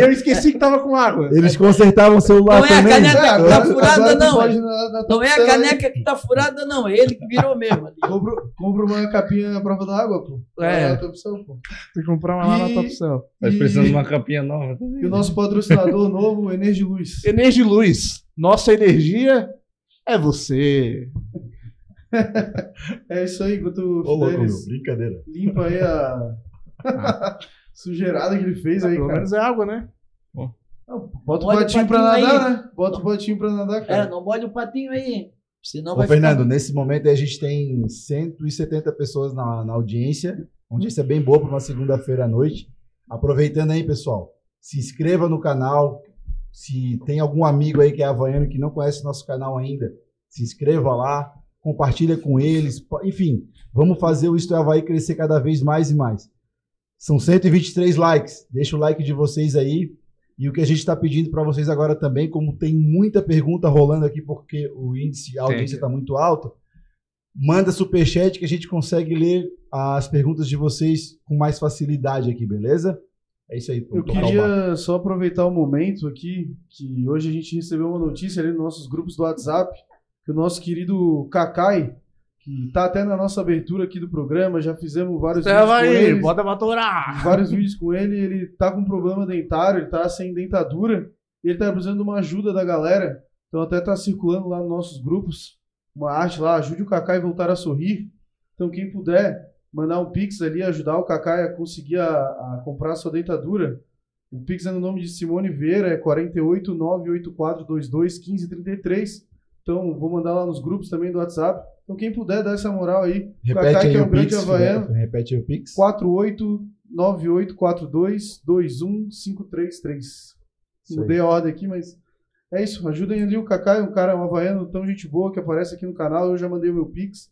Eu esqueci que tava com água. Eles consertavam o celular Não é a também. caneca que tá furada, não. na- na Não é a caneca que tá furada, não. É ele que virou mesmo. ali. Compra, uma capinha à prova d'água, pô. É. É a Top Cell, pô. Tem que comprar uma lá na E- Cell. Tá E- precisando de uma capinha nova. E o nosso patrocinador <laughs> novo, Energiluz. Energiluz. Nossa energia é você. <laughs> É isso aí, enquanto o louco, Fidelis brincadeira. limpa aí a <laughs> sujeirada que ele fez aí, Pelo cara. menos é água, né? Bota o Olha o patinho pra patinho nadar, aí. né? Bota o patinho pra nadar, É, cara. não molha o patinho aí. Senão Ô, vai Fernando, ficar... nesse momento aí a gente tem 170 pessoas na, na audiência. Uma audiência bem boa para uma segunda-feira à noite. Aproveitando aí, pessoal, se inscreva no canal. Se tem algum amigo aí que é havaiano que não conhece nosso canal ainda, se inscreva lá, compartilha com eles. Enfim, vamos fazer o Isto é Havaí crescer cada vez mais e mais. São 123 likes. Deixa o like de vocês aí. E o que a gente está pedindo para vocês agora também, como tem muita pergunta rolando aqui, porque o índice, a audiência está muito alto, manda superchat que a gente consegue ler as perguntas de vocês com mais facilidade aqui, beleza? É isso aí. Eu queria só aproveitar o momento aqui, que hoje a gente recebeu uma notícia ali nos nossos grupos do WhatsApp, que o nosso querido Kakai, que tá até na nossa abertura aqui do programa, já fizemos vários vídeos Leva com ele, bota pra torar. vários vídeos com ele, ele tá com problema dentário, ele tá sem dentadura, e ele tá precisando de uma ajuda da galera, então até tá circulando lá nos nossos grupos, uma arte lá, ajude o Kakai a voltar a sorrir, então quem puder mandar um pix ali, ajudar o Kakai a conseguir a, a comprar a sua dentadura, o pix é no nome de Simone Vieira, é 48 98422 1533, então vou mandar lá nos grupos também do WhatsApp, então quem puder dar essa moral aí, Repete Kakai, aí que é o um grande Pix. havaiano, Repete aí o Pix. 48984221533. Isso Mudei a ordem aqui, mas é isso. Ajudem ali o Kaká, é um cara um havaiano tão gente boa que aparece aqui no canal. Eu já mandei o meu Pix.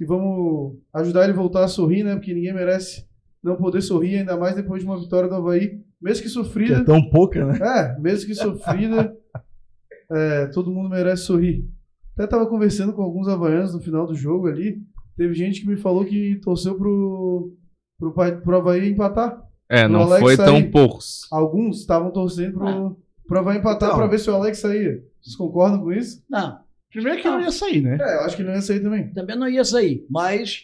E vamos ajudar ele a voltar a sorrir, né? Porque ninguém merece não poder sorrir, ainda mais depois de uma vitória do Havaí. Mesmo que Que sofrida. é tão pouca, né? É, mesmo que sofrida, <laughs> é, todo mundo merece sorrir. Até tava conversando com alguns havaianos no final do jogo ali. Teve gente que me falou que torceu pro, pro, pro Havaí empatar. É, O não Alex foi tão aí- poucos. Alguns estavam torcendo pro, pro Havaí empatar Então. pra ver se o Alex saía. Vocês concordam com isso? Não, Primeiro que não ia sair, né? É, eu acho que não ia sair também. também não ia sair. Mas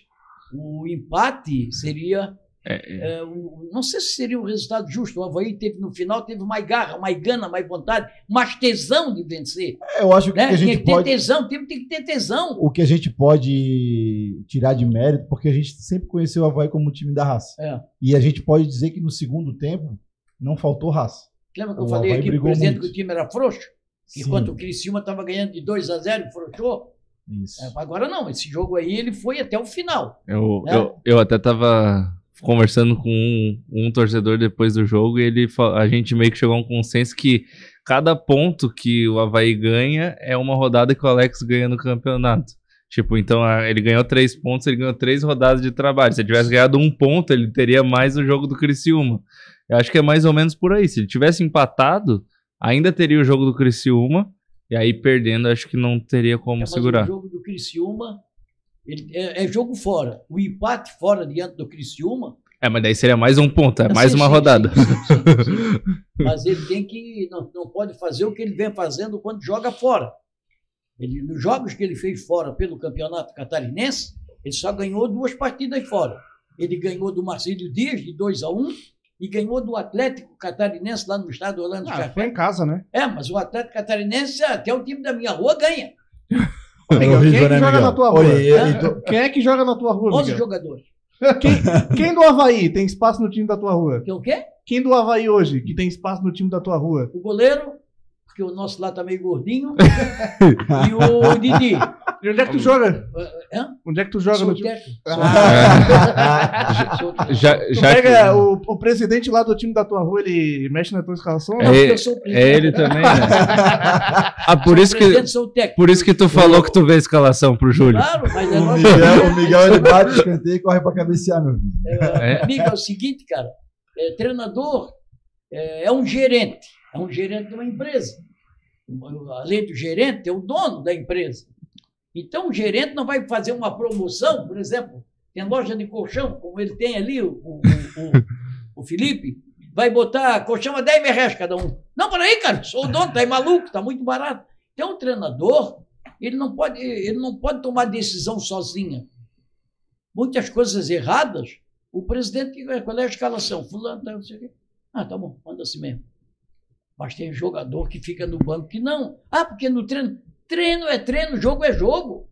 o empate seria. É, é, o- não sei se seria um resultado justo. O Havaí teve no final, teve mais garra, mais gana, mais vontade, mais tesão de vencer. Eu acho que Né? o que a gente que ter pode. tesão, o time tem que ter tesão. O que a gente pode tirar de mérito, porque a gente sempre conheceu o Havaí como um time da raça. É. E a gente pode dizer que no segundo tempo não faltou raça. Lembra que eu O falei Havaí aqui presidente muito. que o time era frouxo? Sim, Enquanto o Criciúma estava ganhando de 2 a 0 e frouxou. isso. É, agora não, esse jogo aí ele foi até o final. Eu, É. eu, eu até tava conversando com um, um torcedor depois do jogo e ele, a gente meio que chegou a um consenso que cada ponto que o Havaí ganha é uma rodada que o Alex ganha no campeonato. Tipo, então ele ganhou três pontos, ele ganhou três rodadas de trabalho. Se ele tivesse ganhado um ponto, ele teria mais o jogo do Criciúma. Eu acho que é mais ou menos por aí. Se ele tivesse empatado, ainda teria o jogo do Criciúma. E aí, perdendo, acho que não teria como É, segurar. o jogo do Criciúma ele- é, é jogo fora. O empate fora diante do Criciúma. É, mas daí seria mais um ponto, é mais sim, uma sim, rodada. sim, sim, sim, sim. <laughs> Mas ele tem que. Não, não pode fazer o que ele vem fazendo quando joga fora. Ele, nos jogos que ele fez fora pelo campeonato catarinense, ele só ganhou duas partidas fora. Ele ganhou do Marcílio Dias, de 2 a 1 e ganhou do Atlético Catarinense lá no estado do Orlando Ah, Café. foi em casa, né? É, mas o Atlético Catarinense, até o time da minha rua ganha. Ô, Miguel, quem é que joga na tua rua? Quem é que joga na tua rua, 11 Miguel? jogadores. Quem, quem do Havaí tem espaço no time da tua rua? Que é o quê? Quem do Havaí hoje que tem espaço no time da tua rua? O goleiro, porque o nosso lá tá meio gordinho, <laughs> e o Didi. E onde é que tu joga? Hã? Onde é que tu joga Sou no time? técnico. Sou técnico. Já, Tu já pega que- o, o presidente lá do time da tua rua, ele mexe na tua escalação? É, Não, porque eu sou o é ele também, né? <laughs> Ah, por isso que, por isso que tu falou que tu vê a escalação pro Júlio. Claro, mas é O lógico. Miguel, o Miguel ele bate o escanteio e corre pra cabecear, meu filho. É, É. Amigo, é o seguinte, cara. é, treinador é, é um gerente. É um gerente de uma empresa. Além do gerente, é o dono da empresa. Então, o gerente não vai fazer uma promoção, por exemplo, tem loja de colchão, como ele tem ali, o, o, o, o Felipe, vai botar colchão a 10 mil reais cada um. Não, peraí, cara, sou o dono, tá aí maluco, tá muito barato. Então, o treinador, ele não pode, ele não pode tomar decisão sozinha. Muitas coisas erradas, o presidente, qual é a escalação? Fulano, tá, não sei o quê. Ah, tá bom, manda assim mesmo. Mas tem jogador que fica no banco que não. Ah, porque no treino. Treino é treino, jogo é jogo.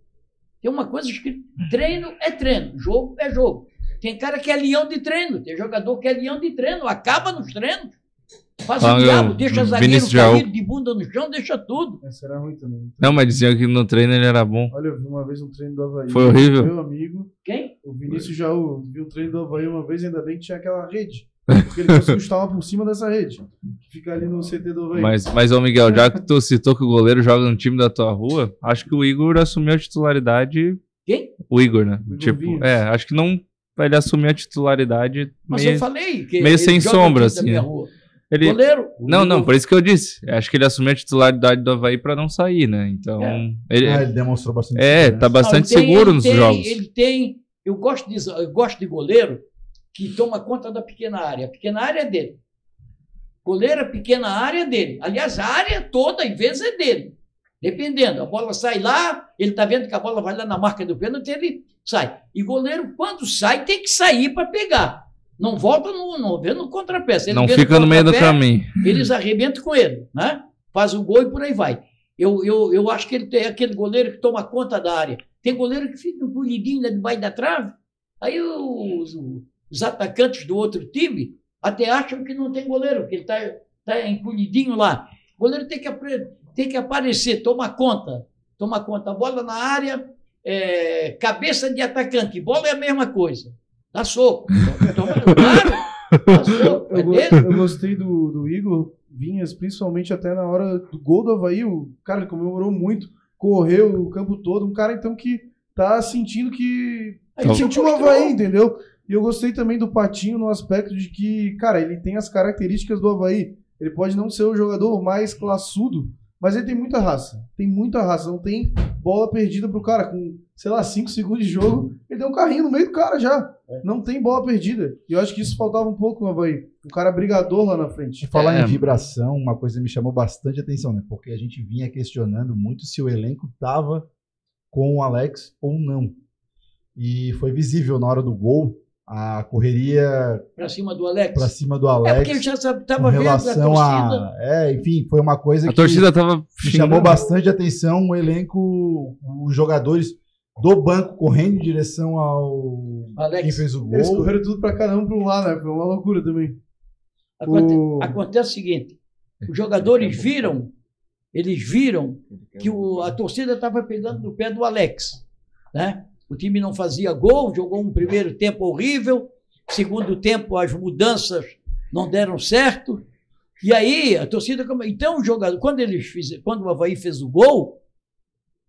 Tem uma coisa escrita: treino é treino, jogo é jogo. Tem cara que é leão de treino, tem jogador que é leão de treino, acaba nos treinos. Faz Ah, o diabo, deixa zagueiro caído de bunda no chão, deixa tudo. Essa era ruim também. Não, mas diziam que no treino ele era bom. Olha, eu vi uma vez um treino do Havaí. Foi horrível? Meu amigo, Quem? o Vinícius Jaú, viu o treino do Havaí uma vez, ainda bem que tinha aquela rede. Porque ele <laughs> conseguiu chutar por cima dessa rede. Que fica ali no CT do Havaí. Mas, mas, ô Miguel, já que tu citou que o goleiro joga no time da tua rua, acho que o Igor assumiu a titularidade. Quem? O Igor, né? Igor tipo, é, acho que não. Ele assumiu a titularidade. Mas meio- eu falei que. meio ele sem sombra, time da assim, minha né? rua. ele, Goleiro. o não, não, por isso que eu disse. Acho que ele assumiu a titularidade do Havaí pra não sair, né? Então. É. Ele, Ah, ele demonstrou bastante. é, segurança. tá bastante Não, tem- seguro ele nos tem- jogos. Ele tem. Eu gosto, de, eu gosto de goleiro que toma conta da pequena área. A pequena área é dele. Goleiro é pequena área dele. Aliás, a área toda, às vezes, é dele. Dependendo. A bola sai lá, ele está vendo que a bola vai lá na marca do pênalti, ele sai. E goleiro, quando sai, tem que sair para pegar. Não volta no, vê no contrapé. Ele Não fica no meio do caminho. Eles arrebentam com ele, né? Faz o gol e por aí vai. Eu, eu, eu acho que ele tem aquele goleiro que toma conta da área. Tem goleiro que fica encolhidinho lá debaixo da trave. Aí os, os atacantes do outro time até acham que não tem goleiro, que ele está tá encolhidinho lá. O goleiro tem que, tem que aparecer, tomar conta. Tomar conta. A bola na área, é, cabeça de atacante. Bola é a mesma coisa. Dá soco. <laughs> Toma- claro, dá soco. É Eu, go- dele. eu gostei do, do Igor Vinhas, principalmente até na hora do gol do Havaí. O cara ele comemorou muito, correu o campo todo. Um cara, então, que tá sentindo que. Aí Ele se sentiu o. Havaí, entendeu? E eu gostei também do Patinho no aspecto de que, cara, ele tem as características do Havaí. Ele pode não ser o jogador mais classudo, mas ele tem muita raça. Tem muita raça. Não tem bola perdida pro cara. Com, sei lá, 5 segundos de jogo, ele deu um carrinho no meio do cara já. Não tem bola perdida. E eu acho que isso faltava um pouco no Havaí. Um cara brigador lá na frente. De falar É. em vibração, uma coisa me chamou bastante atenção, né? Porque a gente vinha questionando muito se o elenco tava com o Alex ou não. E foi visível na hora do gol a correria Pra cima do Alex. pra cima do É Alex porque ele já estava vendo a torcida. a, é, enfim, foi uma coisa A que torcida tava chamou bastante atenção o elenco, os jogadores do banco correndo em direção ao Alex. quem fez o Eles gol. correram tudo pra cada um pra um lado, né? Foi uma loucura também. Aconte- O- Acontece o seguinte: os jogadores viram, eles viram que o- a torcida estava pegando no pé do Alex. Né? O time não fazia gol, jogou um primeiro tempo horrível, segundo tempo as mudanças não deram certo. E aí a torcida. Então, o jogador, quando eles quando o Havaí fez o gol,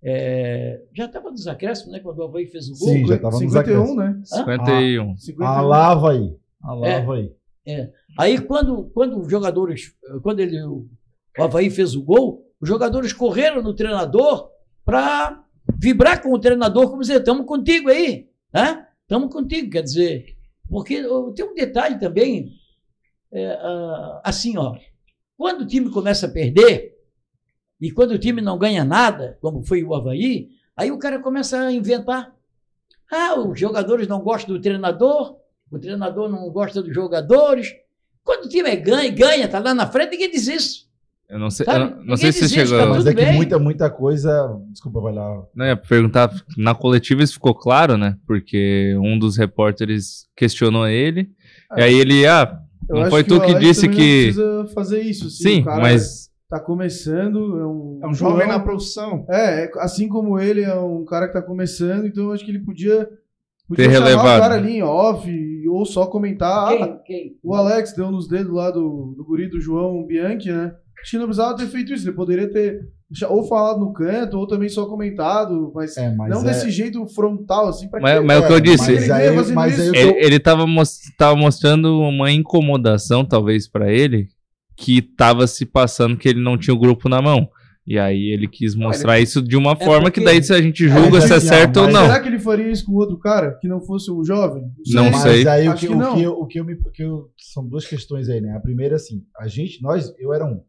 é, já estava nos acréscimos, né? Quando o Havaí fez o gol. Sim, já tava nos 51, né? 51. 51. A lava aí. É. A lava aí. Aí, quando, quando os jogadores, quando ele, o Havaí fez o gol, os jogadores correram no treinador para vibrar com o treinador, como dizer, estamos contigo aí, né? Estamos contigo, quer dizer, porque tem um detalhe também, é, assim, ó, quando o time começa a perder, e quando o time não ganha nada, como foi o Havaí, aí o cara começa a inventar. Ah, os jogadores não gostam do treinador, o treinador não gosta dos jogadores. Quando o time é ganha, ganha, tá lá na frente, ninguém diz isso. Eu não sei, Sabe, eu não- sei se você isso, chegou. tá Mas tudo é que bem. muita, muita coisa. Desculpa, vai lá. Não, ia perguntar, na coletiva isso ficou claro, né? Porque um dos repórteres questionou ele. E aí ele, ah, Eu não acho foi tu o que Alex disse também que. Não precisa fazer isso. assim, Sim, o cara mas. Tá começando, é um, É um jovem na profissão. É, é, assim como ele é um cara que tá começando, então eu acho que ele podia, podia Ter chamar relevado. o cara ali em off ou só comentar. ah, Quem? Quem? o Alex deu nos dedos lá do, do guri do João Bianchi, né? Acho que não precisava ter feito isso. Ele poderia ter ou falado no canto ou também só comentado, mas, É, mas não é- desse jeito frontal, assim, pra Mas, quê? mas é o que eu disse, Mas aí- aí, fazendo mas aí o que ele, ele tava, mos- tava mostrando uma incomodação, talvez, pra ele, que tava se passando que ele não tinha o grupo na mão. E aí ele quis mostrar isso de uma forma que porque- daí se a gente julga mas se é assim, certo ou mas não. Será que ele faria isso com outro cara que não fosse um jovem? Não mas sei. aí o Acho que, que o não. que, eu- o que eu me. o que eu- são duas questões aí, né? A primeira, assim, a gente, nós, eu era um,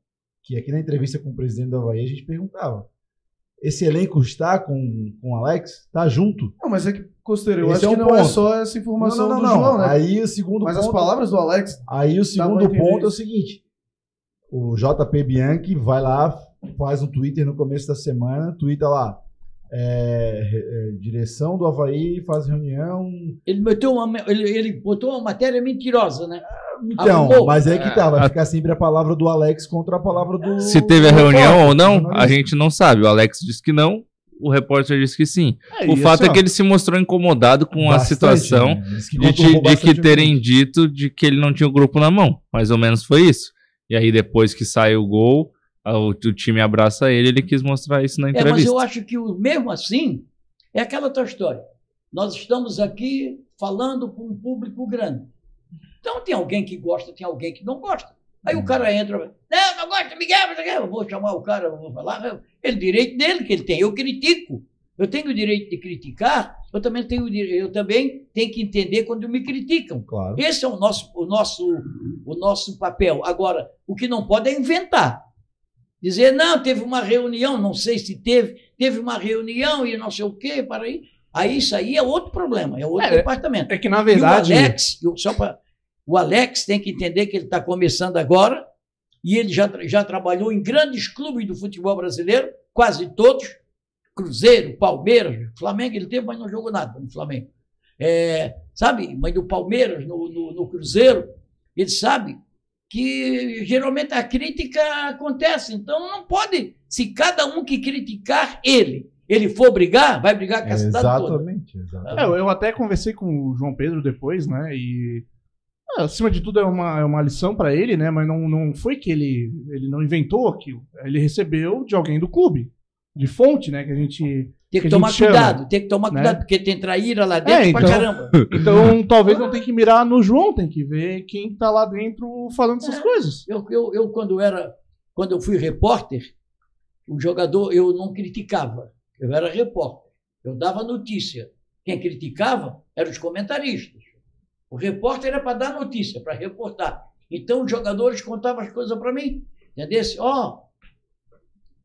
que aqui na entrevista com o presidente da Havaí, a gente perguntava. Esse elenco está com, com o Alex? Tá junto? Não, mas é que, Costeiro, eu Esse acho é que um não é ponto. só essa informação não, não, do não. João, né? Aí o segundo mas ponto. as palavras do Alex Aí o segundo ponto é o seguinte: o JP Bianchi vai lá, faz um Twitter no começo da semana, twitta lá. é, é, direção do Havaí faz reunião. Ele, meteu uma, ele, ele botou uma matéria mentirosa, né? Então, Arrumou. mas aí que tá, vai Ah, ficar sempre a palavra do Alex contra a palavra do. Se teve a reunião ou não, a gente não sabe. O Alex disse que não, o repórter disse que sim. É, o fato assim, é que ele se mostrou incomodado com a Bastante, situação né? De, ti- de que terem ambiente. dito de que ele não tinha o grupo na mão. Mais ou menos foi isso. E aí, depois que sai o gol, a- o, o time abraça ele, ele quis mostrar isso na É, mas entrevista. eu acho que o, mesmo assim, é aquela tua história. Nós estamos aqui falando com um público grande. Então tem alguém que gosta, tem alguém que não gosta. Aí o cara entra, não, não gosta, Miguel, não o eu vou chamar o cara, vou falar, eu- ele direito dele que ele tem, eu critico. Eu tenho o direito de criticar, eu também tenho, o eu também tenho que entender quando me criticam. Claro. Esse é o nosso, o nosso, o nosso papel. Agora, o que não pode é inventar. Dizer, não, teve uma reunião, não sei se teve, teve uma reunião e não sei o quê, para aí. Aí isso aí é outro problema, é outro É, departamento. É que, na verdade. E o Alex, eu- só pra- o Alex tem que entender que ele está começando agora e ele já, já trabalhou em grandes clubes do futebol brasileiro, quase todos, Cruzeiro, Palmeiras, Flamengo ele teve, mas não jogou nada no Flamengo. É, sabe, mas do Palmeiras, no, no, no Cruzeiro, ele sabe que geralmente a crítica acontece, então não pode, se cada um que criticar ele, ele for brigar, vai brigar com a cidade toda. Exatamente, exatamente. É, eu, eu até conversei com o João Pedro depois, né? E. é, acima de tudo é uma, é uma lição pra ele, né? Mas não, não foi que ele, ele não inventou aquilo. Ele recebeu de alguém do clube. De fonte, né? Que a gente. Tem que que tomar chama, cuidado, tem que tomar né? cuidado, porque tem traíra lá dentro É, pra então- caramba. Então, talvez não tem que mirar no João, tem que ver quem tá lá dentro falando essas É. coisas. Eu, eu, eu, quando era, quando eu fui repórter, o jogador eu não criticava. Eu era repórter. Eu dava notícia. Quem criticava eram os comentaristas. O repórter era para dar notícia, para reportar. Então os jogadores contavam as coisas para mim. Entendeu? Ó,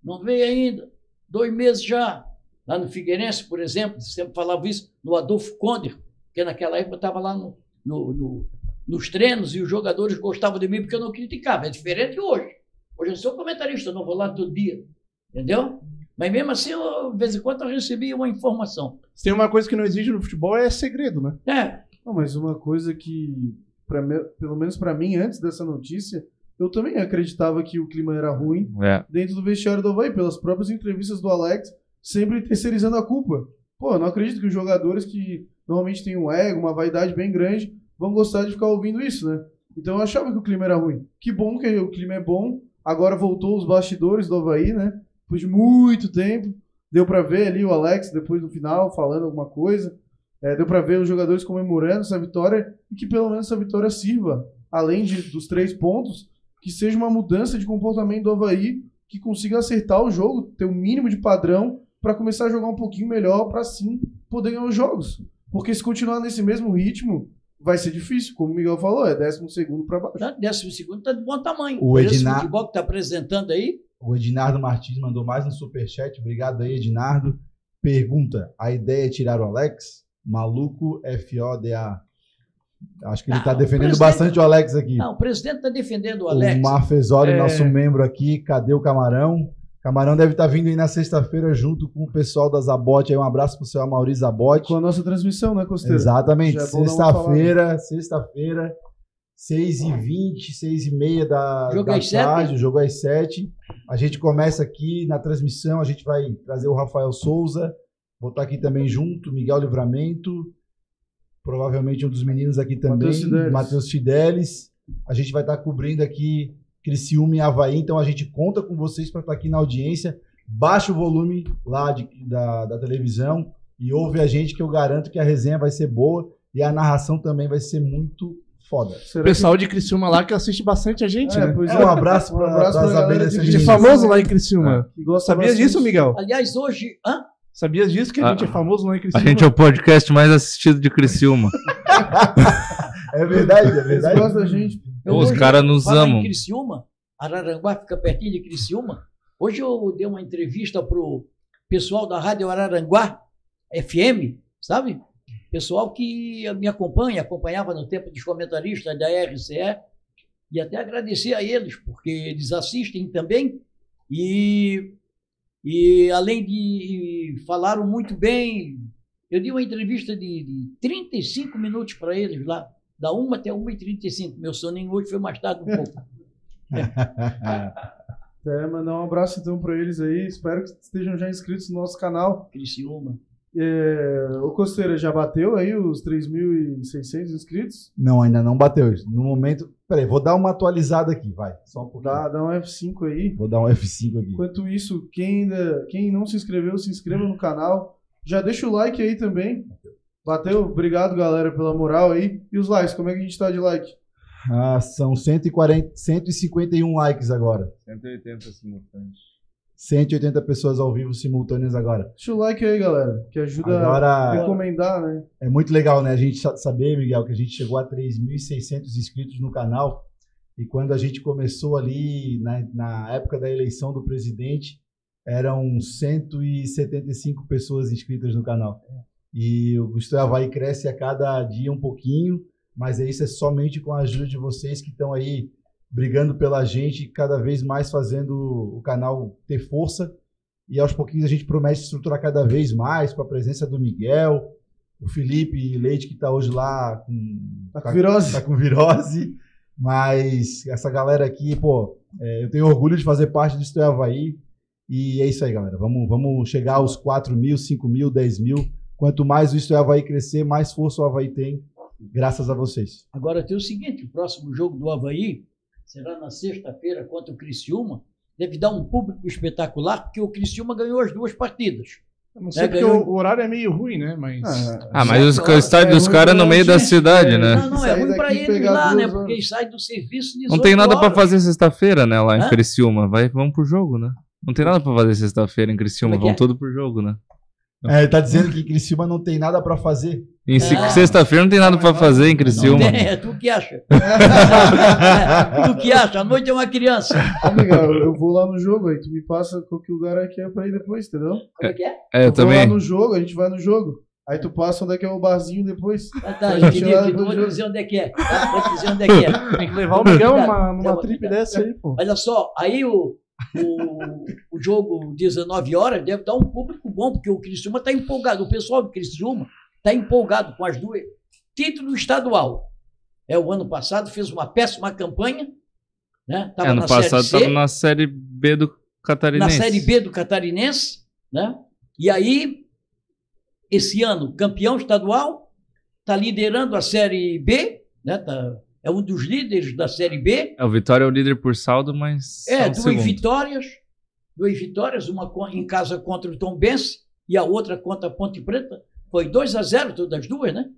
não veio ainda. Dois meses já. Lá no Figueirense, por exemplo, sempre falava isso no Adolfo Conde, porque naquela época estava lá no, no- no- nos treinos e os jogadores gostavam de mim porque eu não criticava. É diferente hoje. Hoje eu sou comentarista, não vou lá todo dia. Entendeu? Mas mesmo assim, eu, de vez em quando eu recebia uma informação. Se tem uma coisa que não exige no futebol é segredo, né? É, Não, mas uma coisa que, pra me- pelo menos pra mim, antes dessa notícia, eu também acreditava que o clima era ruim É. dentro do vestiário do Havaí, pelas próprias entrevistas do Alex, sempre terceirizando a culpa. Pô, eu não acredito que os jogadores que normalmente têm um ego, uma vaidade bem grande, vão gostar de ficar ouvindo isso, né? Então eu achava que o clima era ruim. Que bom que o clima é bom. Agora voltou os bastidores do Havaí, né? Depois de muito tempo. Deu pra ver ali o Alex depois do final falando alguma coisa. É, deu pra ver os jogadores comemorando essa vitória e que pelo menos essa vitória sirva, além de, dos três pontos, que seja uma mudança de comportamento do Havaí que consiga acertar o jogo, ter o mínimo de padrão para começar a jogar um pouquinho melhor para sim poder ganhar os jogos. Porque se continuar nesse mesmo ritmo, vai ser difícil, como o Miguel falou, é décimo segundo para baixo. tá, décimo segundo está de bom tamanho. O esse Ednar- futebol que está apresentando aí, O Ednardo Martins mandou mais um superchat. Obrigado aí, Ednardo. Pergunta: a ideia é tirar o Alex? Maluco FODA. Acho que ele Ah, está o defendendo bastante o Alex aqui. não, o presidente está defendendo o Alex. O Marfesoli, É. nosso membro aqui, cadê o Camarão? Camarão deve estar vindo aí na sexta-feira junto com o pessoal da Zabote. Aí um abraço pro seu Amaury Zabote. Com a nossa transmissão, né, Costeiro? Exatamente. É Sexta-feira, sexta-feira, 6h20, 6h30 da, Jogo da às tarde, o jogo às 7 A gente começa aqui na transmissão, a gente vai trazer o Rafael Souza, vou estar aqui também junto, Miguel Livramento, provavelmente um dos meninos aqui também, Matheus Fidelis. A gente vai estar cobrindo aqui Criciúma e Havaí, então a gente conta com vocês para estar aqui na audiência. Baixa o volume lá de- da, da televisão e ouve a gente que eu garanto que a resenha vai ser boa e a narração também vai ser muito foda. O pessoal de Criciúma lá que assiste bastante a gente, que... É, né? pois É, é. um abraço <laughs> Um para abraço pra as abelhas de A gente é famoso lá em Criciúma. Que Sabias bastante. disso, Miguel? Aliás, hoje. Hã? Sabias disso que a Ah. gente é famoso lá em A Criciúma? gente é o podcast mais assistido de Criciúma. <laughs> É verdade, é Eles verdade. gostam da gente. Eu Os caras nos amam. Em Criciúma, Araranguá fica pertinho de Criciúma. Hoje eu dei uma entrevista pro pessoal da Rádio Araranguá FM, sabe? Pessoal que me acompanha, acompanhava no tempo dos comentaristas da RCE, e até agradecer a eles, porque eles assistem também, e, e além de falaram muito bem, eu dei uma entrevista de, de 35 minutos para eles lá, da 1 até 1h35. Meu soninho hoje foi mais tarde um pouco. <laughs> É, mandar um abraço então pra eles aí. Espero que estejam já inscritos no nosso canal. Criciúma. É, o Costeira já bateu aí os 3.600 inscritos? Não, ainda não bateu. No momento. Peraí, vou dar uma atualizada aqui, vai. Só um pouquinho. Dá, dá um F5 aí. Vou dar um F5 aqui. Enquanto isso, quem, ainda, quem não se inscreveu, se inscreva no canal. Já deixa o like aí também. Bateu? Obrigado, galera, pela moral aí. E os likes, como é que a gente tá de like? Ah, são 140, 151 likes agora. 180 simultâneos. 180 pessoas ao vivo simultâneas agora. Deixa o like aí, galera, que ajuda a Agora recomendar, né? é muito legal, né? A gente sa- saber, Miguel, que a gente chegou a 3.600 inscritos no canal. E quando a gente começou ali na, na época da eleição do presidente, eram 175 pessoas inscritas no canal. E o Gusto Havaí cresce a cada dia um pouquinho, mas isso é somente com a ajuda de vocês que estão aí brigando pela gente, cada vez mais fazendo o canal ter força. E aos pouquinhos a gente promete estruturar cada vez mais com a presença do Miguel, o Felipe Leite, que está hoje lá com, Tá com virose. tá com virose. Mas essa galera aqui, pô, é, eu tenho orgulho de fazer parte do Isto é Havaí. E é isso aí, galera. Vamos, vamos chegar aos 4 mil, 5 mil, 10 mil. Quanto mais o Isto é Havaí crescer, mais força o Havaí tem, graças a vocês. Agora tem o seguinte: o próximo jogo do Havaí será na sexta-feira contra o Criciúma. Deve dar um público espetacular, porque o Criciúma ganhou as duas partidas. Eu não sei É, porque ganhou- o, horário é meio ruim, né? Mas. Ah, mas os- Certo, o estádio é dos caras é pra no meio da audiência, cidade, é. né? Não, não, é ruim e eles lá, né? horas. Porque eles saem do serviço 18 Não tem nada pra horas. fazer sexta-feira, né, lá em Hã? Criciúma. Vai, vamos pro jogo, né? Não tem nada pra fazer sexta-feira em Criciúma, é vão é? tudo pro jogo, né? É, ele tá dizendo que em Criciúma não tem nada para fazer. Em É. sexta-feira não tem nada pra fazer em Não Criciúma. tem, é tu que acha. <laughs> É, tu que acha, a noite é uma criança. Miguel, eu, eu vou lá no jogo aí, tu me passa qual que lugar é que é pra ir depois, entendeu? Como é que é? É, eu eu vou lá também. no jogo, a gente vai no jogo. Aí tu passa onde é que é o barzinho depois. Ah, tá, A gente entendi, lá que no não vou dizer onde é que é. tá? Vou dizer onde é que é. Tem que levar o Miguel numa, numa trip dessa aí, pô. Olha só, aí o, o, o jogo 19 horas deve dar um público bom, porque o Criciúma está empolgado. O pessoal do Criciúma está empolgado com as duas. Título estadual. É, o ano passado fez uma péssima campanha. Né? Tava É, ano na passado série C, tava na Série B do na Catarinense. Série B do Catarinense. Né? E aí, esse ano, campeão estadual, está liderando a Série B. Né? Tá- é um dos líderes da Série B. É, o Vitória é o líder por saldo, mas. É, duas segundo. vitórias, duas vitórias, uma em casa contra o Tom Bense e a outra contra a Ponte Preta. Foi 2 a 0 todas as duas, né?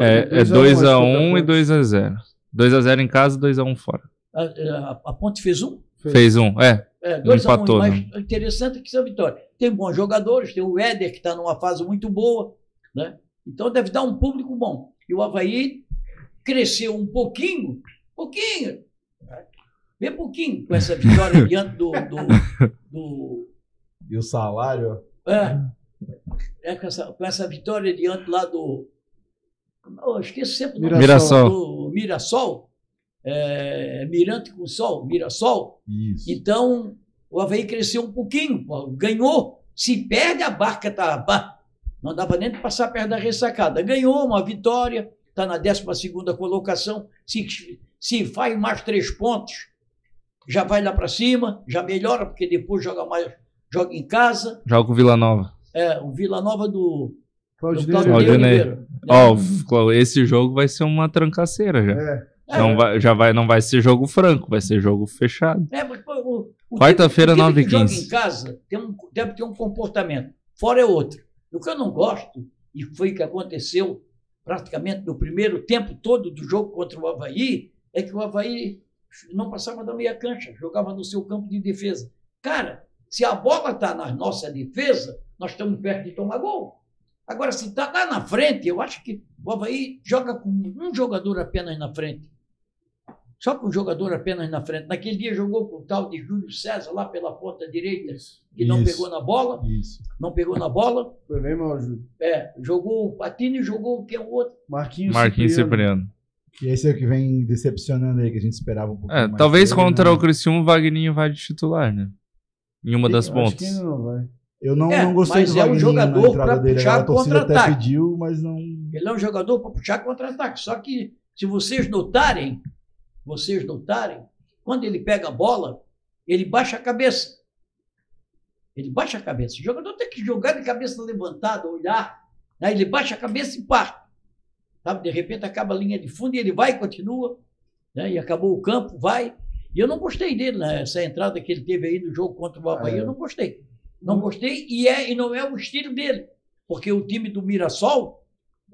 É, é 2 a 1, 2x1 acho que e foi 2x0. 2x0 em casa, 2x1 fora. A, a- a Ponte fez um, Fez um, é. é, 2 a 1 empatou, mas né? interessante que essa vitória. Tem bons jogadores, tem o Éder que está numa fase muito boa, né? Então deve dar um público bom. E o Havaí cresceu um pouquinho, pouquinho, bem pouquinho com essa vitória diante do, do, do E o salário. É, é com, essa, com essa vitória diante lá do. Eu esqueço sempre o nome Mirassol. do Mirassol. É, Mirante com Sol, Mirassol. Isso. Então, o Havaí cresceu um pouquinho, ganhou. Se perde, a barca tá. Não dava nem de passar perto da ressacada. Ganhou uma vitória, está na 12 colocação. Se, se faz mais três pontos, já vai lá para cima, já melhora, porque depois joga mais, joga em casa. Joga com o Vila Nova. É, o Vila Nova do, do Claudinei. Oliveira. Ó, Clau, esse jogo vai ser uma trancaceira já. É. Não vai, já vai, não vai ser jogo franco, vai ser jogo fechado. É, mas, pô, o- o Quarta-feira, time- o time 9 que e joga 15. em casa tem um- deve ter um comportamento. Fora é outro. O que eu não gosto, e foi o que aconteceu praticamente no primeiro tempo todo do jogo contra o Havaí, é que o Havaí não passava da meia cancha, jogava no seu campo de defesa. Cara, se a bola está na nossa defesa, nós estamos perto de tomar gol. Agora, se está lá na frente, eu acho que o Havaí joga com um jogador apenas na frente. Só com um jogador apenas na frente. Naquele dia jogou com o tal de Júlio César lá pela ponta direita, que não Isso. pegou na bola, Isso. não pegou na bola. Foi bem mal, Júlio. É, jogou o Patini e jogou quem é o outro. Marquinhos, Marquinhos Cipriano. Cipriano. E esse é o que vem decepcionando aí, que a gente esperava um pouquinho É, mais talvez dele, contra né? o Criciúma o Wagninho vai de titular, né? Em uma das Eu pontas. que não vai. Eu não, É, não gostei mas do é um jogador na entrada pra dele. puxar A torcida até contra-ataque. pediu, mas não... Ele é um jogador para puxar contra-ataque. Só que, se vocês notarem, vocês notarem, quando ele pega a bola, ele baixa a cabeça. Ele baixa a cabeça. O jogador tem que jogar de cabeça levantada, olhar. Né? Ele baixa a cabeça e parte. Sabe? De repente acaba a linha de fundo e ele vai e continua. Né? E acabou o campo, vai. E eu não gostei dele, né? essa entrada que ele teve aí no jogo contra o Havaí, É. eu não gostei. Não gostei e, é, e não é o estilo dele. Porque o time do Mirassol,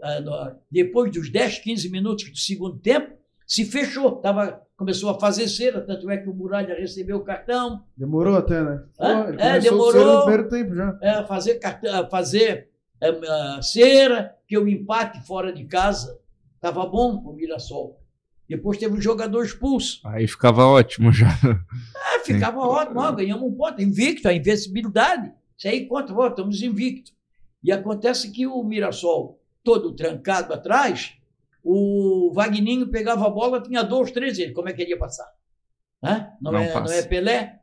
ah, no- depois dos 10, 15 minutos do segundo tempo, se fechou. Estava começou a fazer cera, tanto é que o Muralha recebeu o cartão, Demorou até, né? Hã? É, demorou. no primeiro tempo já. é, fazer, cartão, fazer é, é, cera, que o empate fora de casa estava bom para o Mirassol. Depois teve um jogador expulso. Aí ficava ótimo já. Ah, ficava ótimo, ó, ganhamos um ponto, invicto, a invencibilidade. Isso aí conta, ó, estamos invictos. E acontece que o Mirassol, todo trancado atrás, o Vagninho pegava a bola, tinha dois, três, ele, como é que ele ia passar? Hã? Não, Não é, não é Pelé?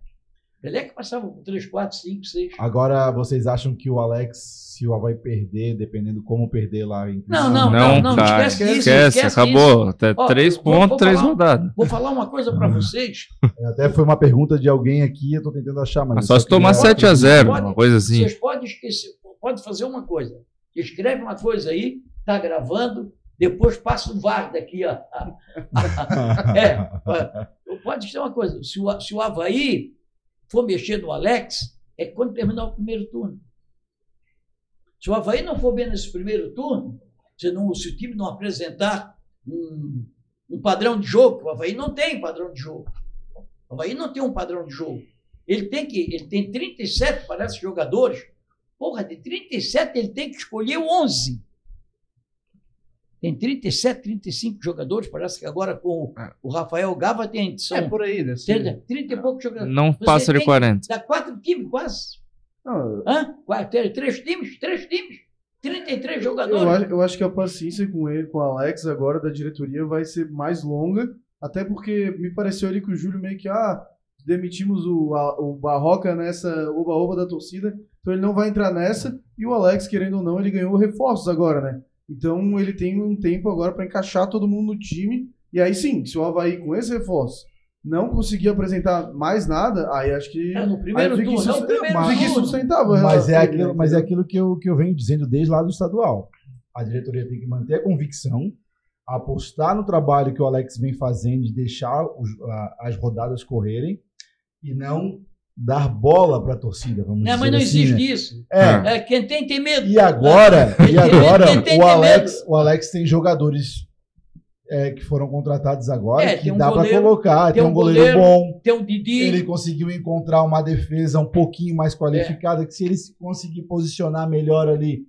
Pelé que passava com três, quatro, cinco, seis. Agora, vocês acham que o Alex, se o Havaí perder, dependendo como perder lá em Não, não, Não, não, cara, esquece esquece, isso, esquece acabou. Até Ó, três pontos, três rodadas. Vou falar uma coisa para vocês. Até foi uma pergunta de alguém aqui, eu tô tentando achar, mas. Mas eu só se tomar queria- 7 a 0 Pode- uma coisa assim. Vocês podem esquecer, pode fazer uma coisa. Escreve uma coisa aí, tá gravando, depois passa o VAR daqui. <laughs> É, pode ser uma coisa. Se o, se o Havaí for mexer no Alex, é quando terminar o primeiro turno. Se o Havaí não for bem nesse primeiro turno, se, não, se o time não apresentar um, um padrão de jogo, o Havaí não tem padrão de jogo. O Havaí não tem um padrão de jogo. Ele tem que, ele tem 37, parece, jogadores. Porra, de 37 ele tem que escolher 11. Tem 37, 35 jogadores, parece que agora com É. o Rafael Gava tem, são É por aí, né? 30, 30 e poucos jogadores. Não Você passa de tem- 40. Dá quatro times quase. Não, Hã? Quatro, três times? Três times. 33 eu, jogadores. acho, eu acho que a paciência com ele, com o Alex agora da diretoria vai ser mais longa, até porque me pareceu ali que o Júlio meio que, ah, demitimos o, a- o Barroca nessa oba-oba da torcida, então ele não vai entrar nessa, e o Alex, querendo ou não, ele ganhou reforços agora, né? Então ele tem um tempo agora para encaixar todo mundo no time, e aí sim, se o Havaí com esse reforço não conseguir apresentar mais nada, aí acho que É, no primeiro fica turno, é o insusten- primeiro fica turno. insustentável. Mas é aquilo, mas é aquilo que, eu, que eu venho dizendo desde lá do estadual. A diretoria tem que manter a convicção, apostar no trabalho que o Alex vem fazendo de deixar os- a- as rodadas correrem e não dar bola para a torcida, vamos Não, dizer mas não assim, existe né? isso. É, É, quem tem, tem medo. E agora, e medo, agora tem, o, Alex, medo. o Alex tem jogadores é, que foram contratados agora É, que um dá para colocar. Tem, um um goleiro, bom. Tem o Didi. Ele conseguiu encontrar uma defesa um pouquinho mais qualificada, que se ele se conseguir posicionar melhor ali,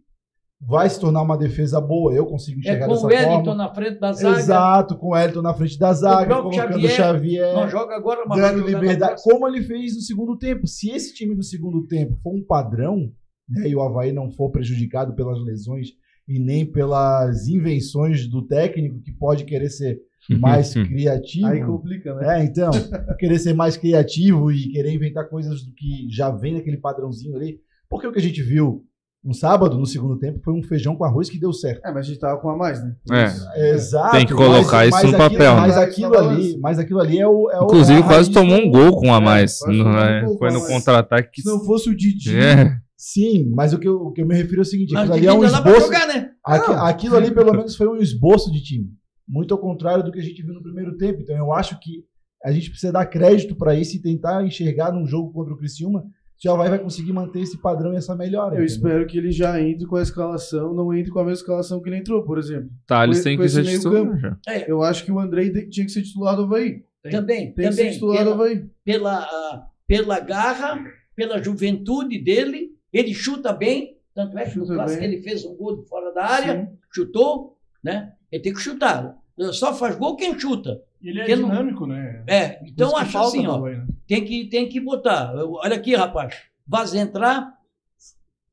vai se tornar uma defesa boa. Eu consigo é enxergar com dessa o Wellington forma. na frente da zaga. Exato, com o Elton na frente da zaga, próprio colocando Xavier, o Xavier, Não joga agora, mas vai dando liberdade, como ele fez no segundo tempo. Se esse time do segundo tempo for um padrão, né, e o Havaí não for prejudicado pelas lesões e nem pelas invenções do técnico, que pode querer ser mais <laughs> criativo. Aí complica, né? É, então, querer ser mais criativo e querer inventar coisas do que já vem naquele padrãozinho ali. Porque o que a gente viu no sábado, no segundo tempo, foi um feijão com arroz que deu certo. É, mas a gente tava com a mais, né? É. Exato. Tem que colocar isso no aquilo, papel, né? Mas aquilo ali, mas aquilo ali é o. É o- Inclusive, é a quase tomou um gol com um a mais. Não tomou um é? gol Foi no mais. contra-ataque que. Se não fosse o Didi, É. Sim, mas o que, eu, o que eu me refiro é o seguinte: Mas aquilo ali é um esboço. jogar, né? Aqui- Não. aquilo ali, pelo menos, foi um esboço de time. Muito ao contrário do que a gente viu no primeiro tempo. Então, eu acho que a gente precisa dar crédito para isso e tentar enxergar num jogo contra o Criciúma se o Havaí vai conseguir manter esse padrão e essa melhora. eu entendeu? espero que ele já entre com a escalação, não entre com a mesma escalação que ele entrou, por exemplo. Thales Com- tem que ser titular. já. Eu acho que o Andrei tinha que ser titular do Havaí. Também, Tem que ser também. titular do Pela, Havaí. pela, ah, pela garra, pela juventude dele, ele chuta bem. Tanto é que no clássico bem. ele fez um gol de fora da área, Sim. chutou, né? Ele tem que chutar. Só faz gol quem chuta. Ele é Porque não- dinâmico, né? É, então acho assim, ó, Havaí, né? Tem que, tem que botar. Olha aqui, rapaz. Vas entrar,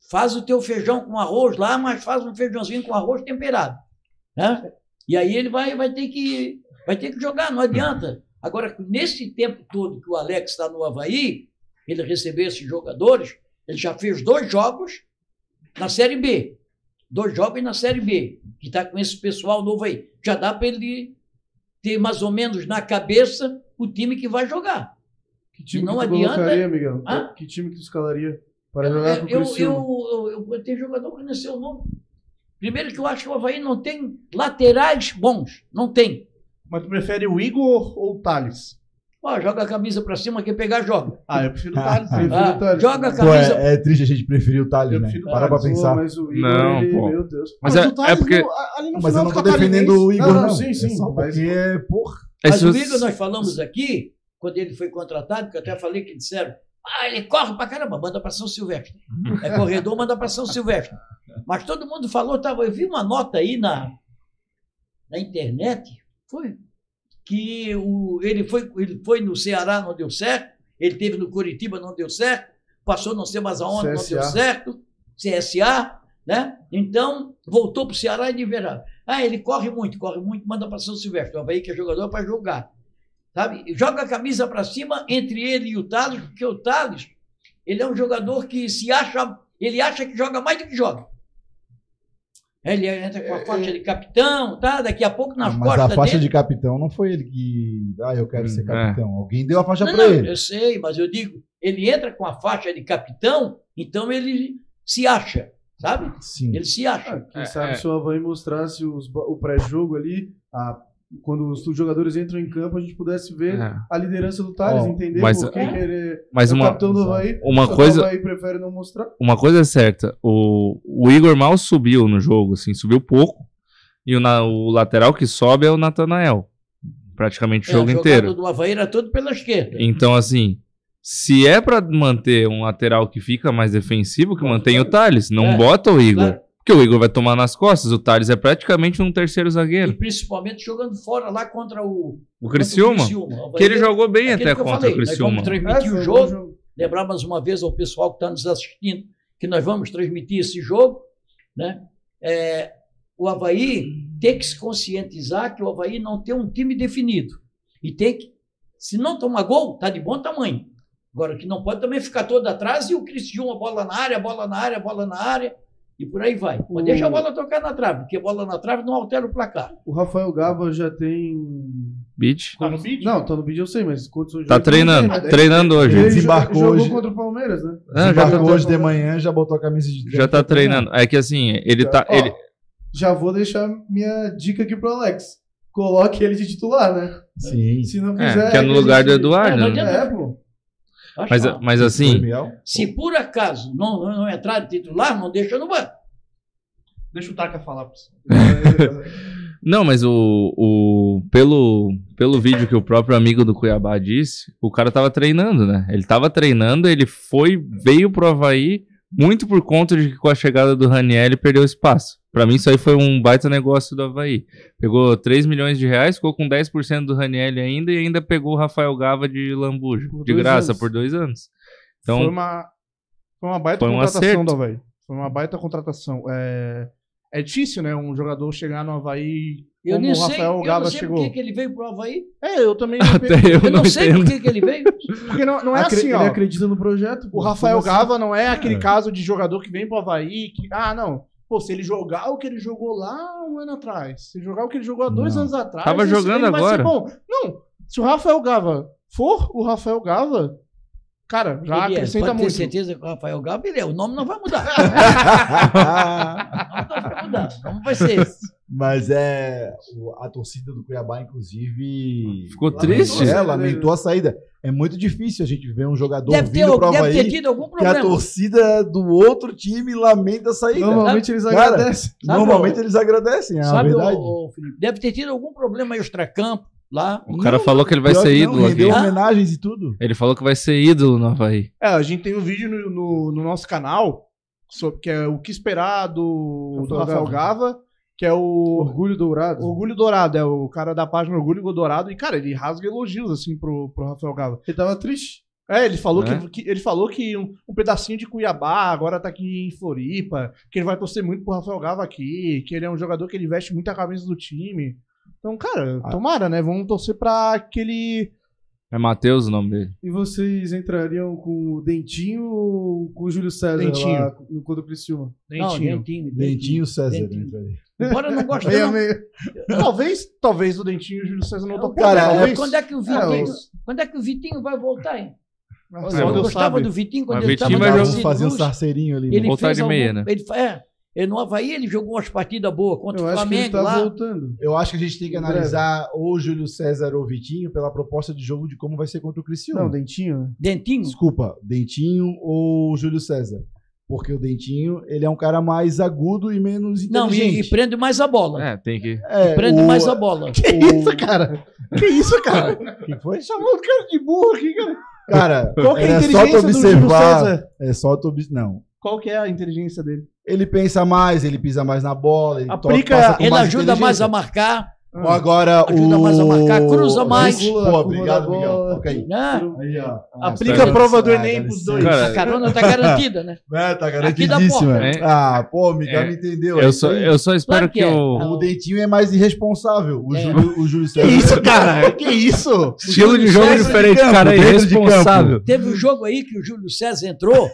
faz o teu feijão com arroz lá, mas faz um feijãozinho com arroz temperado. Né? E aí ele vai, vai, ter que, vai ter que jogar, não adianta. Agora, nesse tempo todo que o Alex está no Havaí, ele recebeu esses jogadores, ele já fez dois jogos na Série B. Dois jogos na Série B, que está com esse pessoal novo aí. Já dá para ele ter mais ou menos na cabeça o time que vai jogar. Que time não que tu adianta- colocaria, Miguel? Hã? Que time que tu escalaria para jogar com o eu, eu, eu, eu, eu tenho jogador que não sei o nome. Primeiro que eu acho que o Havaí não tem laterais bons. Não tem. Mas tu prefere o Igor ou o Thales? Ó, joga a camisa pra cima, quem pegar, joga. Ah, eu prefiro o Thales. Prefiro Ah, o Thales. joga a Pô, camisa. é, é triste a gente preferir o Thales, Eu né? Para pra Thales. pensar. Pô, mas o Igor, Não, ele, pô. meu Deus. Mas é, o Thales é porque. no- ali no Mas eu não tô defendendo o Igor, Não, não. não, sim, sim, É só mas- porque, porra. É, Mas o Igor, nós falamos aqui, quando ele foi contratado, que eu até falei que disseram, ah, ele corre pra caramba, manda pra São Silvestre. É corredor, manda pra São Silvestre. Mas todo mundo falou, tava, eu vi uma nota aí na, na internet, foi, que o, ele, foi, ele foi no Ceará, não deu certo, ele teve no Curitiba, não deu certo, passou não sei mais aonde, não CSA. deu certo, CSA, né? Então, voltou pro Ceará e de verão. Ah, ele corre muito, corre muito, manda para São Silvestre. O Havaí que é jogador para jogar. Sabe? Joga a camisa para cima entre ele e o Thales, porque o Thales, ele é um jogador que se acha, ele acha que joga mais do que joga. Ele entra com a faixa de capitão, tá? Daqui a pouco nas Mas costas a faixa dele. de capitão não foi ele que. Ah, eu quero ser Hum, capitão. Alguém deu a faixa não, ele. eu sei, mas eu digo, ele entra com a faixa de capitão, então ele se acha, sabe? Sim. Ele se acha. Ah, quem É, sabe é. se o Havaí mostrasse os o pré-jogo ali, a- quando os jogadores entram em campo, a gente pudesse ver É. a liderança do Thales, Ó, entender mas- por que que ele é Mas o uma, Havaí. uma coisa- O Havaí prefere não mostrar. uma coisa é certa, o, o Igor mal subiu no jogo, assim, subiu pouco. E o, na- o lateral que sobe é o Natanael. Praticamente o É, jogo inteiro. do Havaí era todo pela esquerda. Então, assim, se é pra manter um lateral que fica mais defensivo, que mantém o Thales. Não É, bota o Igor. claro. Porque o Igor vai tomar nas costas. O Thales é praticamente um terceiro E zagueiro. principalmente jogando fora lá contra o, O Criciúma. contra o Criciúma. Que ele jogou bem até que contra falei, o Nós Criciúma. vamos transmitir É, o um bom jogo. Lembrar mais uma vez ao pessoal que está nos assistindo que nós vamos transmitir esse jogo. Né? É, o Havaí tem que se conscientizar que o Havaí não tem um time definido. E tem que, se não tomar gol, está de bom tamanho. Agora, que não pode também ficar todo atrás e o Criciúma, bola na área, bola na área, bola na área, e por aí vai. Mas O- deixa a bola tocar na trave, porque bola na trave não altera o placar. O Rafael Gava já tem. Beat. Tá no vídeo? Não, tá no vídeo eu sei, mas condições Tá treinando. tem, né? Treinando hoje. Ele Desembarcou jo- jogou hoje. contra o Palmeiras, né? Ah, já, Embarcou tá- hoje de manhã, já botou a camisa de já tá treinando. É que assim, ele tá. Ó, Ele, Já vou deixar minha dica aqui pro Alex. Coloque ele de titular, né? Sim. Se não é, quiser. que é no lugar do gente- Eduardo. É, não né? É, pô. Mas, mas assim? Se por acaso não, não entrar de titular, não deixa no banco. Deixa o Taka falar pra <laughs> você. Não, mas o, o pelo, pelo vídeo que o próprio amigo do Cuiabá disse, o cara tava treinando, né? Ele tava treinando, ele foi, veio pro Havaí muito por conta de que com a chegada do Raniel ele perdeu espaço. Pra mim isso aí foi um baita negócio do Havaí. Pegou 3 milhões de reais, ficou com 10% do Raniel ainda e ainda pegou o Rafael Gava de Lambujo, Por de graça, anos. por dois anos. foi, Então, uma, foi uma baita foi um contratação acerto. do Havaí. Foi uma baita contratação. É, é difícil, né? Um jogador chegar no Havaí Eu como nem o sei, Rafael eu não Gava sei chegou. por que que ele veio pro Havaí. É, eu também. <laughs> até eu, Eu não, não sei por que que ele veio. Porque não, não é Acre- assim, Ele ó. acredita no projeto. O. Rafael assim? Gava não é aquele É. caso de jogador que vem pro Havaí que. Ah, não. Pô, se ele jogar o que ele jogou lá um ano atrás, se jogar o que ele jogou há dois Não. anos atrás. Tava esse- jogando ele vai ser agora. bom. Não, se o Rafael Gava for o Rafael Gava, cara, já Ele é, acrescenta pode ter muito. certeza que o Rafael Gava, ele é. O nome não vai mudar. <laughs> O nome não vai mudar. O nome vai ser esse. Mas é. o- A torcida do Cuiabá, inclusive. Ficou triste? É, lamentou a saída. É muito difícil a gente ver um jogador Deve ter, vindo pro deve ter Havaí tido algum que a problema. torcida do outro time lamenta a saída. Normalmente eles Cara, agradecem. Normalmente ô- eles agradecem, é a Sabe, verdade. Felipe, deve ter tido algum problema extra-campo lá. O cara falou que ele vai ser que não, ídolo aqui. homenagens e tudo. Ele falou que vai ser ídolo no Havaí. É, a gente tem um vídeo no, no- no nosso canal sobre, que é o que esperar do, do Rafael Rafael Gava, que é o Orgulho dourado. Orgulho Dourado, é o cara da página Orgulho Dourado. E, cara, ele rasga elogios, assim, pro, pro Rafael Gava. Ele tava triste. É, ele falou, É? que, que- ele falou que um, um pedacinho de Cuiabá agora tá aqui em Floripa, que ele vai torcer muito pro Rafael Gava aqui, que ele é um jogador que ele veste muito a camisa do time. Então, cara, Ah. tomara, né? Vamos torcer pra que ele. É Matheus o nome dele. E vocês entrariam com o Dentinho ou com o Júlio César Dentinho. lá no contra o Criciúma? Não, Dentinho. Dentinho. Dentinho César. Dentinho. Embora eu não goste, Meia, não. meia. <laughs> talvez, talvez o Dentinho e o Júlio César não topem. Cara, talvez. Quando é que o É, Vitinho, os- quando é que o Vitinho vai voltar, hein? Ah, Eu gostava sabe. do Vitinho quando Mas ele estava vai no jogar- fazer um sarceirinho ali. né? Ele Voltar de meia, algum- né? Ele, é, ele no Havaí ele jogou umas partidas boas contra Eu o acho que ele Flamengo tá lá. voltando. Eu acho que a gente tem que analisar ou o Júlio César ou o Vitinho pela proposta de jogo de como vai ser contra o Criciúma. Não, Dentinho. né? Dentinho. Desculpa, Dentinho ou Júlio César. Porque o Dentinho, ele é um cara mais agudo e menos Não, e, inteligente. e prende mais a bola. É, tem que. É, prende o- mais a bola. <laughs> Que isso, cara? Que isso, cara? que foi? Chamou o cara de burro aqui, cara. Cara, Qual que é a era só tu inteligência do Júlio observar. César? É só tu observar. Não. Qual que é a inteligência dele? Ele pensa mais, ele pisa mais na bola, ele Aplica- toca, passa com Ele mais ajuda mais inteligência. a marcar. Ou agora Ajuda o... mais a marcar, cruza mais. Pô, obrigado, Miguel. aí. Né? Aí, ó. Aplica a prova do Enem pros dois. Cara, A carona tá garantida, né? <laughs> É, tá Aqui da garantidíssima. hein? Ah, pô, o Miguel É. me entendeu. Eu é só, isso aí. eu só espero Claro que que, é. o. O Dentinho é mais irresponsável. O É. Júlio, o Júlio Que César. isso, cara? <laughs> Que isso? Estilo de jogo César diferente, de campo, cara, é irresponsável. Teve um jogo aí que o Júlio César entrou.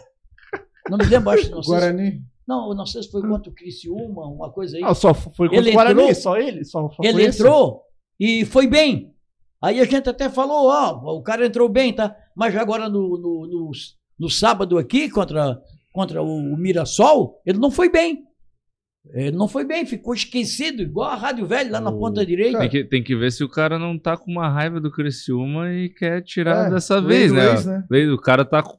Não me lembro, acho que não sei. se- Guarani. Não, não sei se foi contra o Criciúma, uma coisa aí. Ah, só foi contra Ele o Guarani, entrou- só ele? Só, só Ele entrou e foi bem. Aí a gente até falou, ó, o cara entrou bem, tá? Mas agora no, no, no, no sábado aqui, contra, contra o Mirassol, ele não foi bem. Ele não foi bem, ficou esquecido, igual a Rádio Velho lá na O- ponta direita. Tem que, tem que ver se o cara não tá com uma raiva do Criciúma e quer tirar É, dessa vez, né? ex, né? Lei- O cara tá com.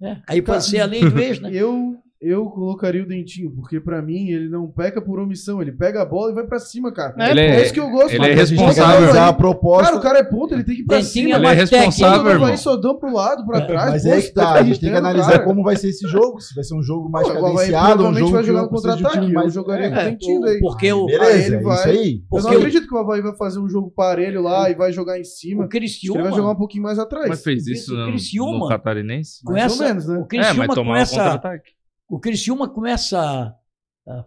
né? Aí pode ser a lei do ex, né? Eu, eu colocaria o Dentinho, porque pra mim ele não peca por omissão, ele pega a bola e vai pra cima, cara. Ele é, é- isso que eu gosto. ele mano. é responsável. a proposta. Cara, o cara é ponto, ele tem que ir pra Dentinho cima. é Ele é responsável, vai irmão. só dão pro lado, pra trás. Mas pô, é que tá, a gente tem que analisar cara. como vai ser esse jogo. Se vai ser um jogo mais vai- cadenciado, um provavelmente jogo vai jogar um contra-ataque. Eu mais jogaria É, com o Dentinho daí. porque o, Beleza, Aí ele é vai- isso aí. Mas não acredito que o Havaí vai fazer um jogo parelho lá e vai jogar em cima. o que ele Criciúma, vai jogar um pouquinho mais atrás. Mas fez isso no, Criciúma- Catarinense? com Mais ou essa, menos, né? o É, Criciúma mas com um essa, contra-ataque. O Criciúma com essa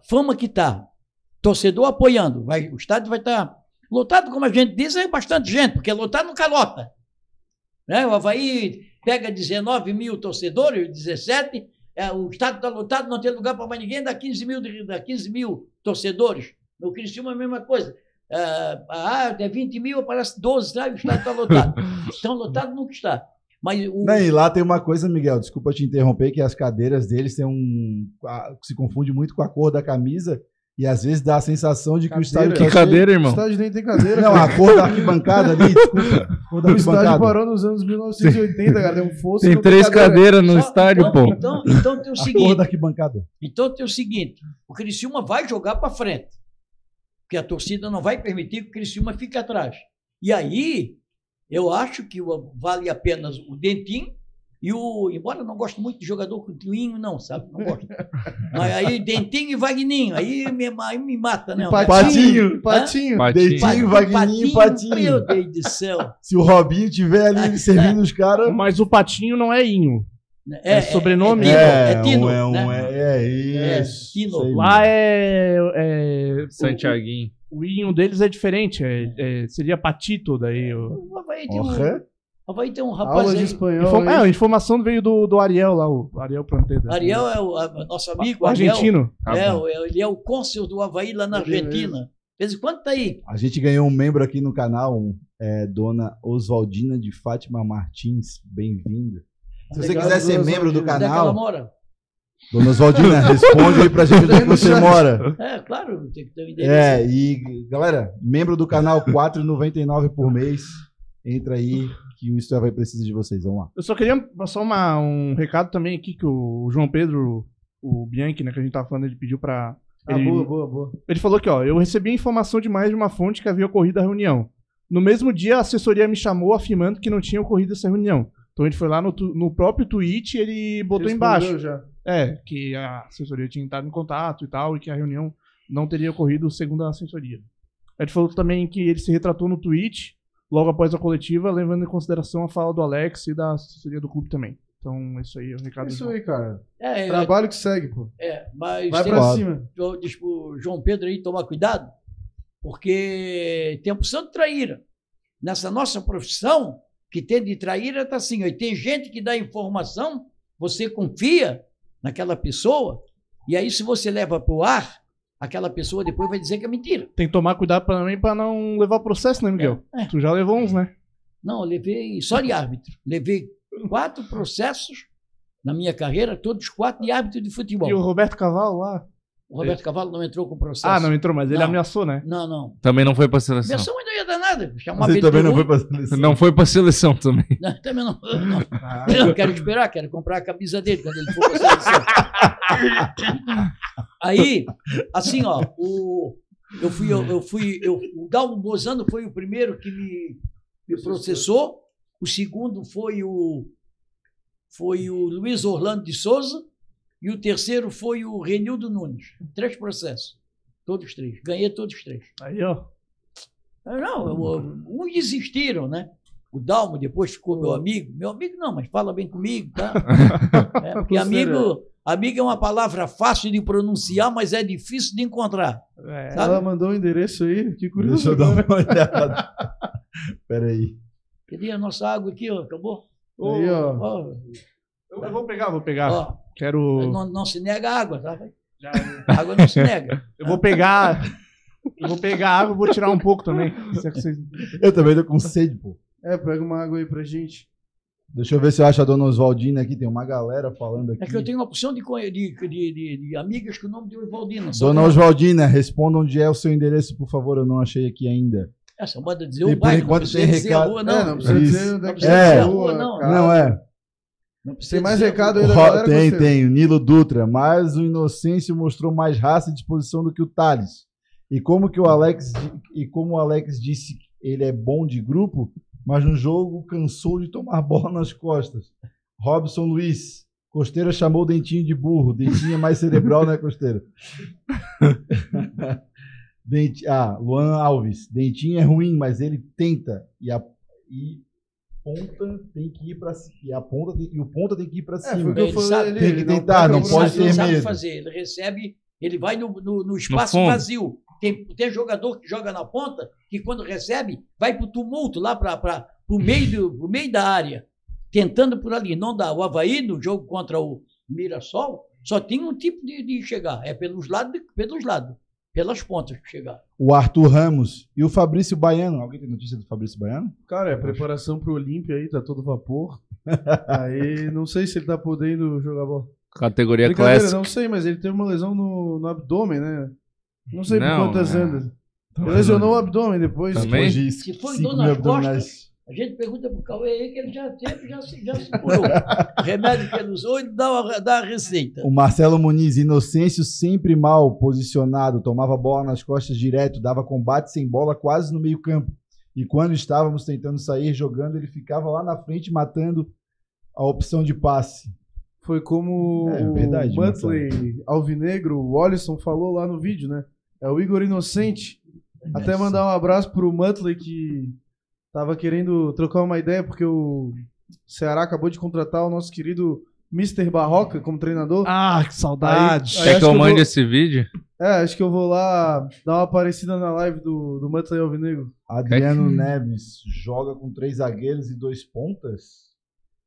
fama que tá, torcedor apoiando, vai, o estádio vai estar lotado, como a gente diz, é bastante gente, porque lotado não calota. Né? O Havaí pega 19 mil torcedores, 17, é, o estádio está lotado, não tem lugar para mais ninguém, dá 15 mil, dá 15 mil torcedores. No Criciúma é a mesma coisa. Ah, ah, é 20 mil, aparece 12, tá? e o estádio está lotado. <laughs> Então, lotado nunca está. Mas o, Não, e lá tem uma coisa, Miguel, desculpa te interromper, que as cadeiras deles têm um. a- se confunde muito com a cor da camisa e às vezes dá a sensação de que o estádio Cadeira. Que tá cheio- cadeira, O irmão? estádio nem tem cadeira. Não, cara. a cor da arquibancada ali, <laughs> desculpa. Cor da O estádio parou nos anos 1980, cara. Tem um fosso. Tem três cadeira. cadeiras no Só- estádio, então, pô. Então, então tem o A cor seguinte. da arquibancada. Então tem o seguinte: o Criciúma vai jogar para frente. Porque a torcida não vai permitir que o Criciúma fique atrás. E aí, eu acho que vale apenas o Dentinho e o. Embora eu não gosto muito de jogador com twinho, não, sabe? Não gosto. <laughs> Mas aí Dentinho e Vagninho. Aí me, aí me mata, né? Patinho. Patinho. Patinho. Patinho. Dentinho, Vagninho e Patinho. Meu Deus do céu. <laughs> Se o Robinho tiver ali <laughs> servindo os caras. Mas o Patinho não é Inho. É, É sobrenome? É, É, é Tino. um, é, um, né? é, é É, isso. Tino. Lá é. é o- Santiaguinho. O, Inho deles é diferente. é- é- seria Patito daí. o- O Havaí tem um, Havaí tem um rapaz Aula de aí. espanhol. Inform- é, a informação veio do, do Ariel lá, o Ariel Planteda. Ariel é o a- nosso amigo. o Ariel. argentino. Tá É, bom. o- ele é o cônsul do Havaí lá na Argentina. De vez em quando tá aí. A gente ganhou um membro aqui no canal, um, é, dona Oswaldina de Fátima Martins. Bem-vinda. Se você Obrigado, quiser ser membro do Oswaldina. Onde é que ela canal, mora? Dona Oswaldina, responde aí pra gente onde é você mora. É, claro, tem que ter um endereço. É, e galera, membro do canal R$ 4,99 por mês. Entra aí que o É vai precisar de vocês. Vamos lá. Eu só queria passar uma- um recado também aqui que o João Pedro, o Bianchi, né, que a gente tava falando, ele pediu pra. Ah, ele, boa, boa, boa. ele falou que, ó, eu recebi informação de mais de uma fonte que havia ocorrido a reunião. No mesmo dia, a assessoria me chamou afirmando que não tinha ocorrido essa reunião. Então ele foi lá no, no próprio tweet e ele botou Respondeu embaixo. Já. É, que a assessoria tinha entrado em contato e tal, e que a reunião não teria ocorrido segundo a assessoria. Ele falou também que ele se retratou no tweet, logo após a coletiva, levando em consideração a fala do Alex e da assessoria do clube também. Então, isso aí é o recado. do Isso João. aí, cara. É, é, Trabalho que segue, pô. é, mas Vai pra cima. diz pro João Pedro aí tomar cuidado, porque tem a opção de traíra. Nessa nossa profissão, que tem de traíra, tá assim, ó, tem gente que dá informação, você confia naquela pessoa, e aí se você leva pro ar, aquela pessoa depois vai dizer que é mentira. Tem que tomar cuidado também pra não levar processo, né, Miguel? É, é. Tu já levou uns, né? Não, eu levei só de árbitro. Levei quatro processos na minha carreira, todos quatro de árbitro de futebol. E o Roberto Cavalo lá? O Roberto Cavalo não entrou com processo. Ah, não entrou, mas ele Não. ameaçou, né? Não, não. Também não foi pra seleção. Versão ainda ia dar nada. Chamar Você Pedro também não foi pra seleção. Não foi pra seleção também. Não, também não. <laughs> não. Eu quero esperar, quero comprar a camisa dele quando ele for para a seleção. <laughs> Aí, assim, ó, o, eu fui, eu, eu fui, eu, o Dalmo Bozano foi o primeiro que me, me processou, o segundo foi o, foi o Luiz Orlando de Souza, e o terceiro foi o Renildo Nunes. Três processos. Todos três. Ganhei todos os três. Aí, ó. Ah, Não, eu- uns desistiram, né? O Dalmo depois ficou meu amigo. Meu amigo não, mas fala bem comigo, tá? <laughs> É, porque amigo, amigo é uma palavra fácil de pronunciar, mas é difícil de encontrar. É. Ela mandou o endereço aí, que curioso. Deixa eu dar uma olhada. Pera aí. Cadê a nossa água aqui, ó? Acabou? Aí, ó. Ó, Eu, eu vou pegar, vou pegar. ó, Quero. não, não se nega água, tá? <laughs> Água não se nega. Eu vou pegar. Eu vou pegar água e vou tirar um pouco também. Se é vocês- Eu também tô com sede, pô. É, pega uma água aí pra gente. Deixa eu ver se eu acho a dona Oswaldina aqui. Tem uma galera falando aqui. É que eu tenho uma opção de, de, de, de, de amigas com o nome de Oswaldina. Dona Oswaldina, responda onde é o seu endereço, por favor. Eu não achei aqui ainda. Essa manda dizer E o por bairro, enquanto não precisa tem dizer a recado- rua, É, não. não precisa Isso. dizer onde é Não é. precisa a dizer rua, rua, não. cara. Não é. Não precisa Tem mais dizer recado aí da galera, tem, tem. O Nilo Dutra. Mas o Inocêncio mostrou mais raça e disposição do que o Thales. E como que o Alex e como o Alex disse, ele é bom de grupo, mas no jogo cansou de tomar <laughs> bola nas costas. Robson Luiz. Costeira chamou o Dentinho de burro. Dentinho é mais cerebral, né, Costeira? <laughs> Denti- ah, Luan Alves. Dentinho é ruim, mas ele tenta. E a e ponta tem que ir para e a ponta tem- e o ponta tem que ir para É, cima. o que eu Ele falei sabe, tem que ele tentar, não Ele pode ele ter sabe medo. fazer. Ele recebe, ele vai no, no, no espaço fundo. vazio. Tem, tem jogador que joga na ponta que quando recebe vai pro tumulto lá para o meio, do- pro meio da área, tentando por ali. Não dá. O Havaí, no jogo contra o Mirassol, só tem um tipo de, de chegar. É pelos lados, pelos lados, pelas pontas que chegar. O Arthur Ramos e o Fabrício Baiano. Alguém tem notícia do Fabrício Baiano? Cara, é preparação pro Olímpia aí, tá todo vapor. <laughs> aí não sei se ele tá podendo jogar bola. Categoria clássica. não sei, mas ele teve uma lesão no, no abdômen, né? Não sei por Não, quantas é. andas. Lesionou o abdômen depois. Também? Depois de Se foi dor nas costas, a gente pergunta pro Cauê aí que ele já teve, já, se- já se <laughs> curou. O remédio que ele usou, ele dá, uma- dá a receita. O Marcelo Muniz, Inocêncio sempre mal posicionado, tomava bola nas costas direto, dava combate sem bola quase no meio campo. E quando estávamos tentando sair jogando, ele ficava lá na frente matando a opção de passe. Foi como É, o verdade, Muttley Alvinegro, o Wallison falou lá no vídeo, né? É o Igor Inocente. Até mandar um abraço pro Muttley que tava querendo trocar uma ideia, porque o Ceará acabou de contratar o nosso querido Mr. Barroca como treinador. Ah, que saudade. Aí Quer acho que eu que mande vou- esse vídeo? É, acho que eu vou lá dar uma aparecida na live do, do Muttley Alvinegro. Adriano Neves joga com três zagueiros e dois pontas.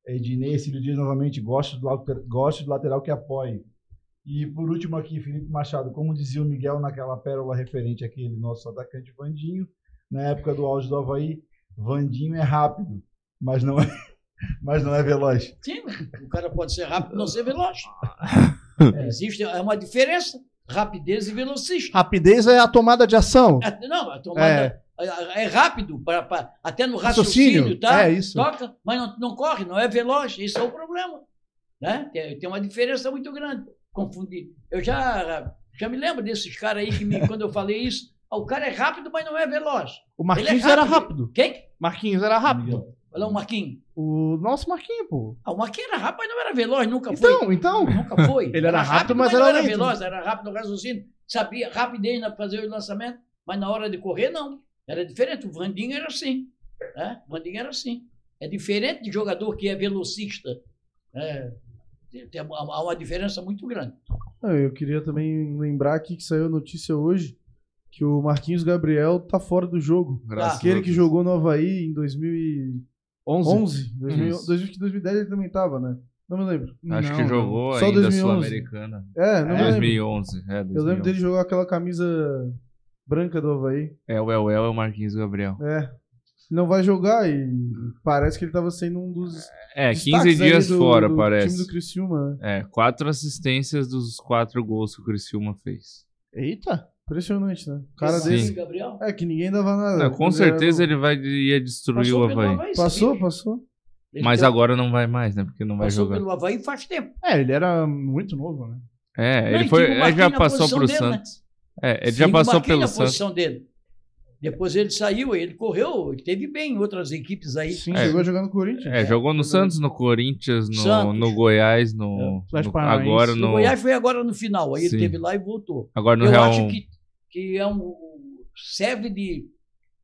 Ednei Cílio Dias novamente gosta do, gosta do lateral que apoie. E por último aqui, Felipe Machado, como dizia o Miguel naquela pérola referente àquele nosso atacante Vandinho, na época do auge do Havaí, Vandinho é rápido, mas não é, <laughs> mas não é veloz. Sim, o cara pode ser rápido e não ser veloz. <laughs> Existe é uma diferença. Rapidez e velocista. Rapidez é a tomada de ação. É, Não, a tomada é, é rápido, pra, pra- até no Raciocínio, tá? é isso. Toca, mas não, não corre, não é veloz. Esse é o problema. Né? Tem, tem uma diferença muito grande. Confundir. Eu já, já me lembro desses caras aí que, me, quando eu falei isso, o cara é rápido, mas não é veloz. O Marquinhos é era rápido. Quem? Marquinhos era rápido. Olha o Marquinhos. O nosso Marquinhos, pô. Ah, o Marquinhos era rápido, mas não era veloz, nunca foi. Então, então. Nunca foi. <laughs> Ele era rápido, mas não era era lento. veloz, era rápido no raciocínio. Sabia rapidez na fazer o lançamento, mas na hora de correr, não. Era diferente. O Vandinho era assim. Né? O Vandinho era assim. É diferente de jogador que é velocista. É, tem- uma- há uma diferença muito grande. Ah, Eu queria também lembrar aqui que saiu a notícia hoje que o Marquinhos Gabriel tá fora do jogo. Graças Aquele a que jogou no Havaí em 2011. 2000, Isso. 2010 ele também tava, né? Não me lembro. Acho Não, que jogou Só ainda 2011. Sul-Americana. É, não me lembro. 2011. É, 2011. Eu lembro dele jogar aquela camisa branca do Havaí. É o El El e o Marquinhos Gabriel. É. Não vai jogar e parece que ele tava sendo um dos. É, destaques 15 aí dias do- fora, do parece. time do Criciúma, né? É, quatro assistências dos quatro gols que o Criciúma fez. Eita. Impressionante, né? O cara Sim. desse. Gabriel. É que ninguém dava nada. Não, com era certeza novo. ele vai, ia destruir Passou o Havaí. Havaí, Passou, sabia? passou. Ele Mas tem- agora não vai mais, né? Porque não vai Passou jogar. pelo Havaí faz tempo. É, ele era muito novo, né? É, Não, ele foi, o ele já passou pro dele, né? Santos. É, ele Sim, já o passou pelo na Santos. posição dele. Depois ele saiu, ele correu, ele teve bem em outras equipes aí. Sim, É. chegou jogando no Corinthians. É, jogou no Santos, no Corinthians, no, Santos. no Goiás, no, Atlético no- agora O no Goiás foi agora no final, aí Sim. ele teve lá e voltou. agora no Eu Real. acho que, que é um serve de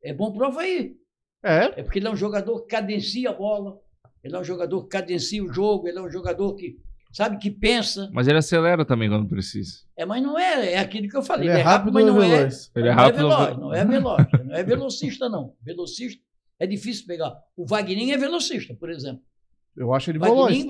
é bom pro Havaí. É, É porque ele é um jogador que cadencia a bola, ele é um jogador que cadencia o jogo, ele é um jogador que sabe que pensa. Mas ele acelera também quando precisa. É, mas não é, é aquilo que eu falei. Ele é rápido mas não é é, veloz? Ele é não rápido. é veloz, não é veloz, <laughs> não é velocista não. Velocista é difícil pegar. O Wagner é velocista, por exemplo. Eu acho ele O veloz.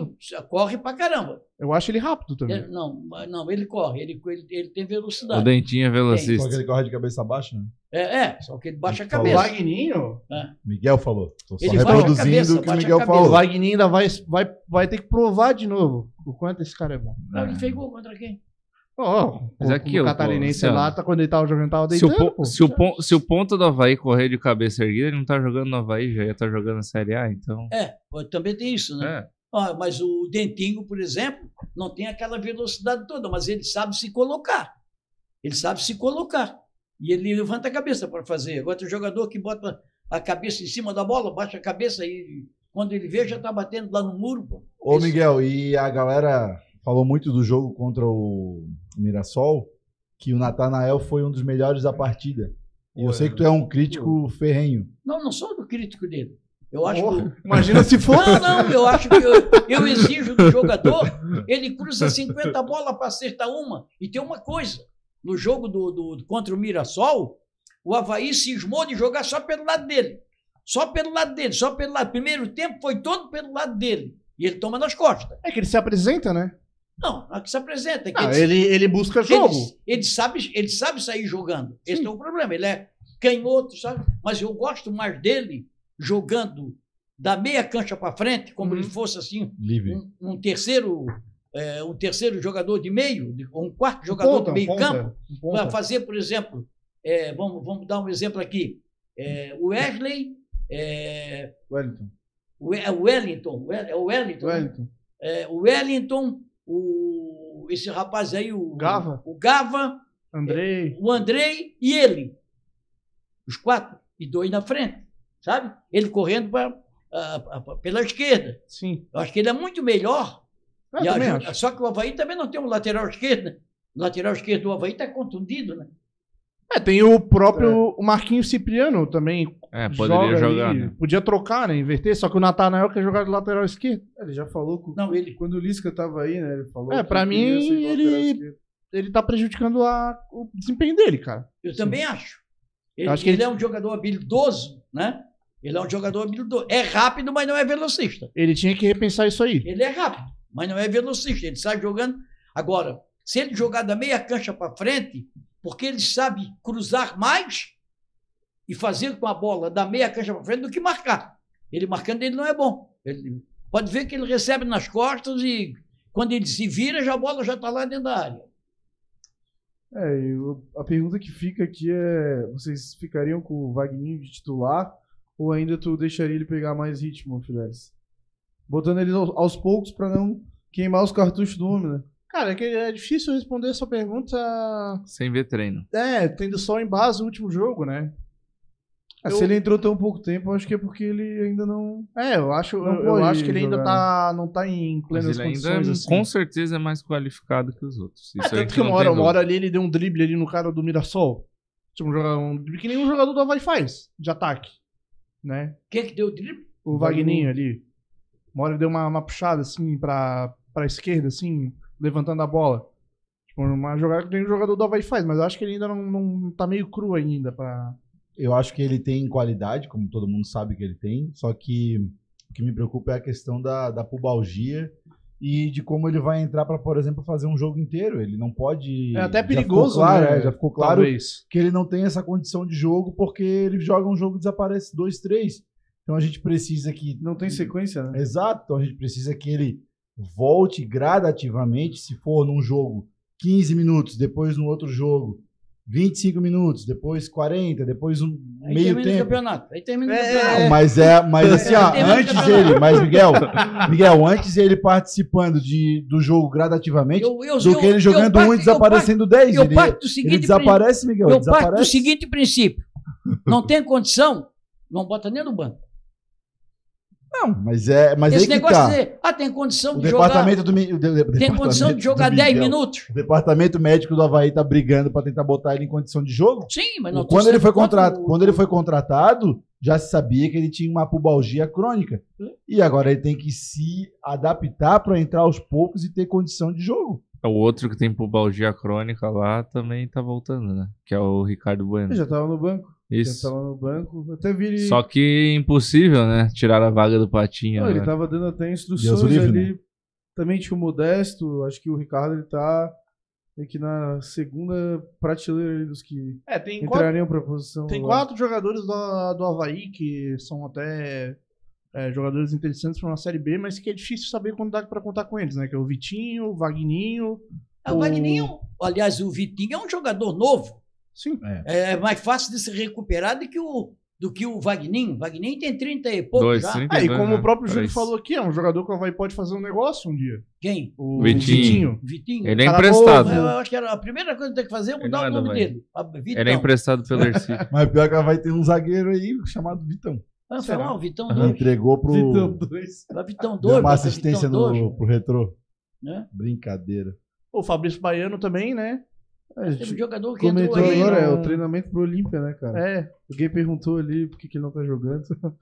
Corre pra caramba. Eu acho ele rápido também. Ele- não, mas não, ele corre, ele, ele, ele tem O velocidade. Dentinho é Só que velocista. ele corre de cabeça baixa, né? É, é, só que ele baixa a Falou. cabeça. Wagninho? Miguel falou. Tô só Ele a reproduzindo cabeça, o que o a Miguel cabeça. O falou. Wagninho ainda vai, vai, vai ter que provar de novo o quanto esse cara é bom. Não, ele fez gol contra quem? Ó, Mas o- aquilo, o catarinense pô, lá, tá, quando ele tava jogando, tava Se o, deitando, pô. se, o pon- se o ponto do Havaí correr de cabeça erguida, ele não tá jogando no Havaí, já ia estar jogando na Série A, então. É, também tem isso, né? É. Ah, mas o Dentinho, por exemplo, não tem aquela velocidade toda, mas ele sabe se colocar. Ele sabe se colocar. E ele levanta a cabeça para fazer. Agora tem um jogador que bota a cabeça em cima da bola, baixa a cabeça e quando ele vê já está batendo lá no muro. Pô. Ô, Esse- Miguel, e a galera falou muito do jogo contra o Mirassol, que o Natanael foi um dos melhores da partida. E eu sei que tu é um crítico ferrenho. Não, não sou do crítico dele. Eu acho que. Porra, Imagina se for. Não, não, eu acho que eu, eu exijo do jogador, ele cruza 50 bolas para acertar uma. E tem uma coisa: no jogo do, do- contra o Mirassol, o Havaí cismou de jogar só pelo lado dele. Só pelo lado dele, só pelo lado. Primeiro tempo foi todo pelo lado dele. E ele toma nas costas. É que ele se apresenta, né? Não, não é que se apresenta. Que Ah, ele, ele, ele busca ele, jogo. ele sabe, ele sabe sair jogando. Esse é o problema. Ele é canhoto, sabe? Mas eu gosto mais dele jogando da meia cancha para frente, como Uhum. ele fosse assim, um, um terceiro é, um terceiro jogador de meio, de- um quarto jogador Ponta, de meio ponta, campo, para fazer, por exemplo, é, vamos, vamos dar um exemplo aqui, é, o Wesley, é, Wellington. o We- é o Wellington, é Wellington, né? Wellington. É, Wellington, o, esse rapaz aí, o Gava. o Gava, Andrei. o Andrei e ele. Os quatro. E dois na frente. Sabe? Ele correndo pra, ah, ah, pela esquerda. Sim. Eu acho que ele é muito melhor. E também ajuda-. Só que o Havaí também não tem um lateral esquerdo. né? O lateral esquerdo do Havaí está contundido, né? É, tem o próprio o Marquinhos Cipriano também. É, poderia joga jogar, ali. né? Podia trocar, né? Inverter, só que o Natanael quer jogar de lateral esquerdo. Ele já falou que Não, ele. quando o Lisca tava aí, né? Ele falou. É, pra mim, ele-. Ele tá prejudicando a- o desempenho dele, cara. Eu também acho. Ele, acho que ele ele- é um jogador habilidoso, né? Ele é um jogador habilidoso. É rápido, mas não é velocista. Ele tinha que repensar isso aí. Ele é rápido, mas não é velocista. Ele sai jogando. Agora, se ele jogar da meia cancha para frente, porque ele sabe cruzar mais e fazer com a bola da meia cancha para frente do que marcar. Ele marcando, ele não é bom. Ele, pode ver que ele recebe nas costas e quando ele se vira, já a bola já está lá dentro da área. É, eu- a pergunta que fica aqui é: vocês ficariam com o Wagninho de titular ou ainda tu deixaria ele pegar mais ritmo, Fidelis? Botando ele aos, aos poucos pra não queimar os cartuchos do homem, né? Cara, é que é difícil responder essa pergunta. Sem ver treino. É, tendo só em base o último jogo, né? Ah, Eu- Se ele entrou tão pouco tempo, eu acho que é porque ele ainda não. É, eu acho, eu, eu acho que ele ainda tá, não tá em Mas plenas condições. assim. com certeza, é mais qualificado que os outros. É, Isso aí tanto que uma hora, uma hora ali ele deu um drible ali no cara do Mirassol. Tipo, um jogador, um drible que nenhum jogador do Havaí faz, de ataque. Né? Quem é que deu o drible? O Vagninho ali. Uma hora ele deu uma, uma puxada assim pra, pra esquerda, assim, levantando a bola. Tipo, uma jogada que nenhum jogador do Havaí faz, mas eu acho que ele ainda não, não tá meio cru ainda pra. Eu acho que ele tem qualidade, como todo mundo sabe que ele tem, só que o que me preocupa é a questão da, da pubalgia e de como ele vai entrar para, por exemplo, fazer um jogo inteiro. Ele não pode. É até já perigoso, claro, né? é, já ficou claro Talvez. que ele não tem essa condição de jogo porque ele joga um jogo e desaparece dois, três. Então a gente precisa que. Não tem sequência, né? Exato, então a gente precisa que ele volte gradativamente, se for num jogo 15 minutos, depois no outro jogo 25 minutos, depois 40, depois um Aí meio termina o tempo. campeonato. Aí termina o É, campeonato. Não, mas é, mas assim, ó, antes ele, mas Miguel, Miguel, antes ele participando de, do jogo gradativamente, Eu- eu- do que ele eu jogando parto- um e desaparecendo 10. Eu ele, parto do ele desaparece, Miguel, Eu ele parto do desaparece. seguinte princípio. Não tem condição, não bota nem no banco. Não, mas é, mas Esse aí que negócio tá. de dizer, ah, tem condição O de jogar. departamento do, Mi- o de- Tem departamento condição de jogar do 10 Miguel, minutos? O departamento médico do Havaí tá brigando para tentar botar ele em condição de jogo. Sim, mas não quando, ele foi contra contrat... o- quando ele foi contratado, já se sabia que ele tinha uma pubalgia crônica. E agora ele tem que se adaptar para entrar aos poucos e ter condição de jogo. O outro que tem pubalgia crônica lá também tá voltando, né? Que é o Ricardo Ele Bueno. já tava no banco. Isso. tava no banco. Até vi ele. Só que impossível, né? Tirar a vaga do Patinho. Não, ele né? tava dando até instruções o livre, ali. né? Também tinha o Modesto. Acho que o Ricardo ele tá que na segunda prateleira ali dos que É, tem quatro, entrariam pra posição. tem lá. quatro jogadores do, do Havaí que são até é, jogadores interessantes para uma Série B, mas que é difícil saber quando dá pra contar com eles, né? Que é o Vitinho, o Vagninho. Ah, O Wagninho, aliás, o Vitinho é um jogador novo. Sim. É mais fácil de se recuperar do que o, do que o Wagninho. O Wagninho tem 30 e pouco Dois, já. 30. Ah, e 32, como né? o próprio Pra Júlio falou aqui, é um jogador que o Havaí pode fazer um negócio um dia. Quem? O Vitinho. Vitinho. Ele é emprestado. Eu acho que era a primeira coisa que tem que fazer é mudar é o do nome dele. A Vitão. Ele é emprestado pelo Ercílio. <laughs> Mas pior que vai ter um zagueiro aí chamado Vitão. Ah, foi o Vitão Que 2. Entregou pro. Vitão 2. Vai Vitão deu 2. uma assistência no, pro retrô. Né? Brincadeira. O Fabrício Baiano também, né? A Teve um gente jogador que entrou aí. agora, é não- o treinamento pro Olímpia, né, cara? É. Alguém perguntou ali por que, que ele não tá jogando. <laughs>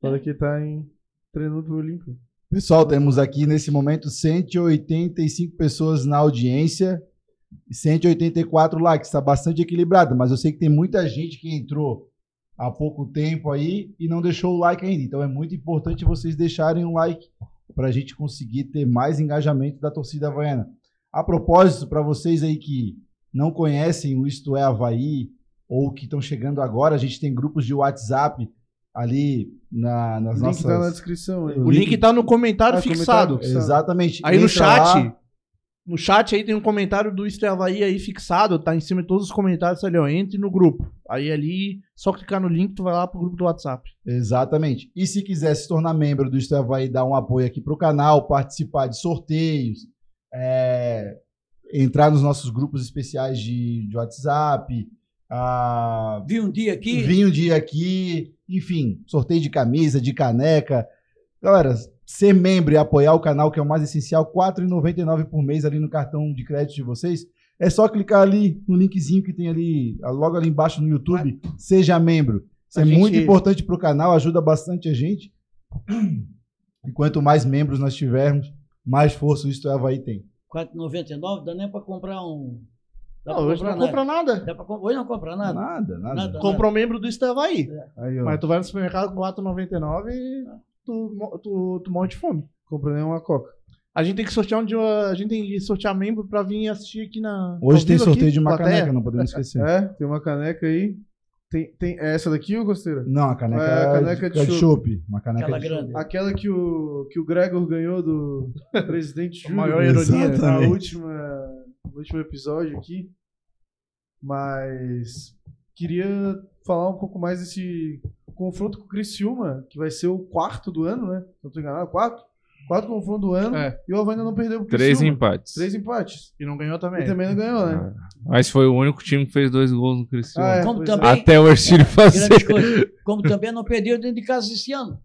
Fala que ele tá em... treinando pro Olímpia. Pessoal, temos aqui nesse momento 185 pessoas na audiência e 184 likes. Está bastante equilibrado, mas eu sei que tem muita gente que entrou há pouco tempo aí e não deixou o like ainda. Então é muito importante vocês deixarem um like para a gente conseguir ter mais engajamento da torcida havaiana. A propósito, para vocês aí que não conhecem o Isto é Havaí ou que estão chegando agora, a gente tem grupos de WhatsApp ali na, O nas link nossas... tá na descrição aí. O O link tá no comentário Ah, fixado. comentário. Exatamente. Aí no Entra chat, lá. no chat aí tem um comentário do Isto é Havaí aí fixado, tá em cima de todos os comentários ali, ó. Entre no grupo. Aí ali, só clicar no link, tu vai lá pro grupo do WhatsApp. Exatamente. E se quiser se tornar membro do Isto é Havaí, dar um apoio aqui para o canal, participar de sorteios, é, entrar nos nossos grupos especiais de, de WhatsApp, ah, Vi um dia aqui. vir um dia aqui, enfim, sorteio de camisa, de caneca. Galera, ser membro e apoiar o canal, que é o mais essencial, R$ 4,99 por mês ali no cartão de crédito de vocês. É só clicar ali no linkzinho que tem ali, logo ali embaixo no YouTube, seja membro. Isso A é gente- muito importante para o canal, ajuda bastante a gente. E quanto mais membros nós tivermos, mais força o Isto é Havaí tem. 4,99 dá nem pra comprar um. Dá Não, hoje comprar não compra nada. nada. Dá pra Hoje não compra nada. Nada, nada. Nada. Compra um membro do Isto é Havaí. Aí, ó. Mas tu vai no supermercado com 4,99 e tu, tu, tu morre de fome. Compra nem uma coca. A gente tem que sortear um dia, a gente tem que sortear membro pra vir assistir aqui na. Hoje tem sorteio aqui, de uma plateia. caneca, não podemos esquecer. É, tem uma caneca aí. Tem, tem é essa daqui, ô Costeira? Não, a caneca, É, a é, caneca de, de é de chopp. chopp. Uma caneca Aquela de grande. Aquela que o, que o Gregor ganhou do <laughs> presidente Júlio. maior ironia, Na última, no último episódio aqui. Mas queria falar um pouco mais desse confronto com o Criciúma, que vai ser o quarto do ano, né? Se não tô enganado, quarto? Quarto confronto do ano. É. E o Havaí ainda não perdeu pro Três Criciúma. empates. Três empates. E não ganhou também. E também não ganhou, né? Mas foi o único time que fez dois gols no Criciúma. Ah, é, Como também- Até o Ercílio <laughs> fazer. Como também não perdeu dentro de casa esse ano.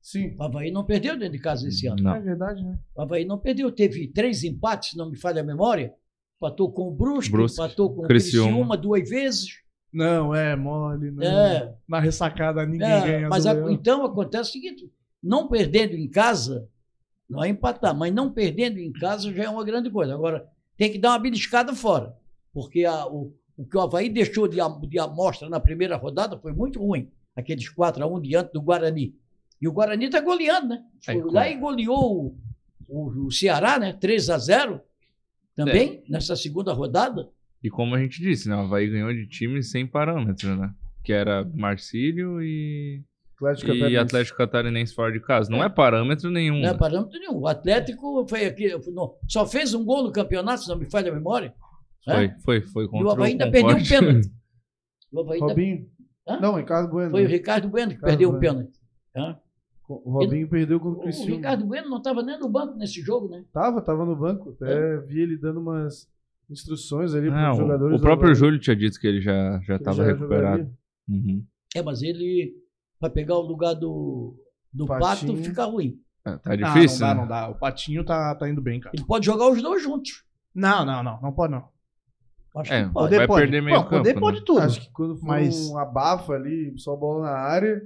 Sim. O Havaí não perdeu dentro de casa esse ano. Não. É verdade, né? O Havaí não perdeu. Teve três empates, se não me falha a memória. Empatou com o Brusque, Brusque, empatou com o Criciúma. Criciúma duas vezes. Não, é mole, né? É, Na ressacada ninguém é, ganha. mas do a- então acontece o seguinte: não perdendo em casa, não é empatar, mas não perdendo em casa já é uma grande coisa. Agora, tem que dar uma beliscada fora, porque a- o, o que o Havaí deixou de, de amostra na primeira rodada foi muito ruim. Aqueles 4x1 diante do Guarani. E o Guarani está goleando, né? Aí, Foi lá e goleou o, o- o Ceará, né? 3 a 0 também, nessa segunda rodada. E como a gente disse, né? O Havaí ganhou de times sem parâmetro, né? Que era Marcílio e, Atlético e Catarinense. Atlético Catarinense fora de casa. Não é parâmetro nenhum. Não é né? parâmetro nenhum. O Atlético foi aqui, não, só fez um gol no campeonato, se não me falha a memória. Foi, foi, foi E contra o Havaí ainda o perdeu um pênalti. <laughs> O Havaí ainda- Robinho. Hã? Não, Ricardo Bueno. Foi o Ricardo Bueno que Ricardo perdeu um Bueno. pênalti. Hã? O Robinho perdeu contra o O Criciúma. Ricardo Bueno não estava nem no banco nesse jogo, né? Tava, tava no banco. Até vi ele dando umas instruções ali para os jogadores. o próprio Júlio tinha dito que ele já ele estava já recuperado. jogaria. Uhum. É, mas ele, para pegar o lugar do, do Pato, Patinho. fica ruim. É, Tá Ah, difícil, não dá, né? não dá. O Patinho tá, tá indo bem, cara. Ele pode jogar os dois juntos. Não, não, não. Não pode, não. Acho É, que pode. Vai pode. perder meio Pô, poder campo, pode né? tudo. Acho que quando for Mas- um abafa ali, só bola na área.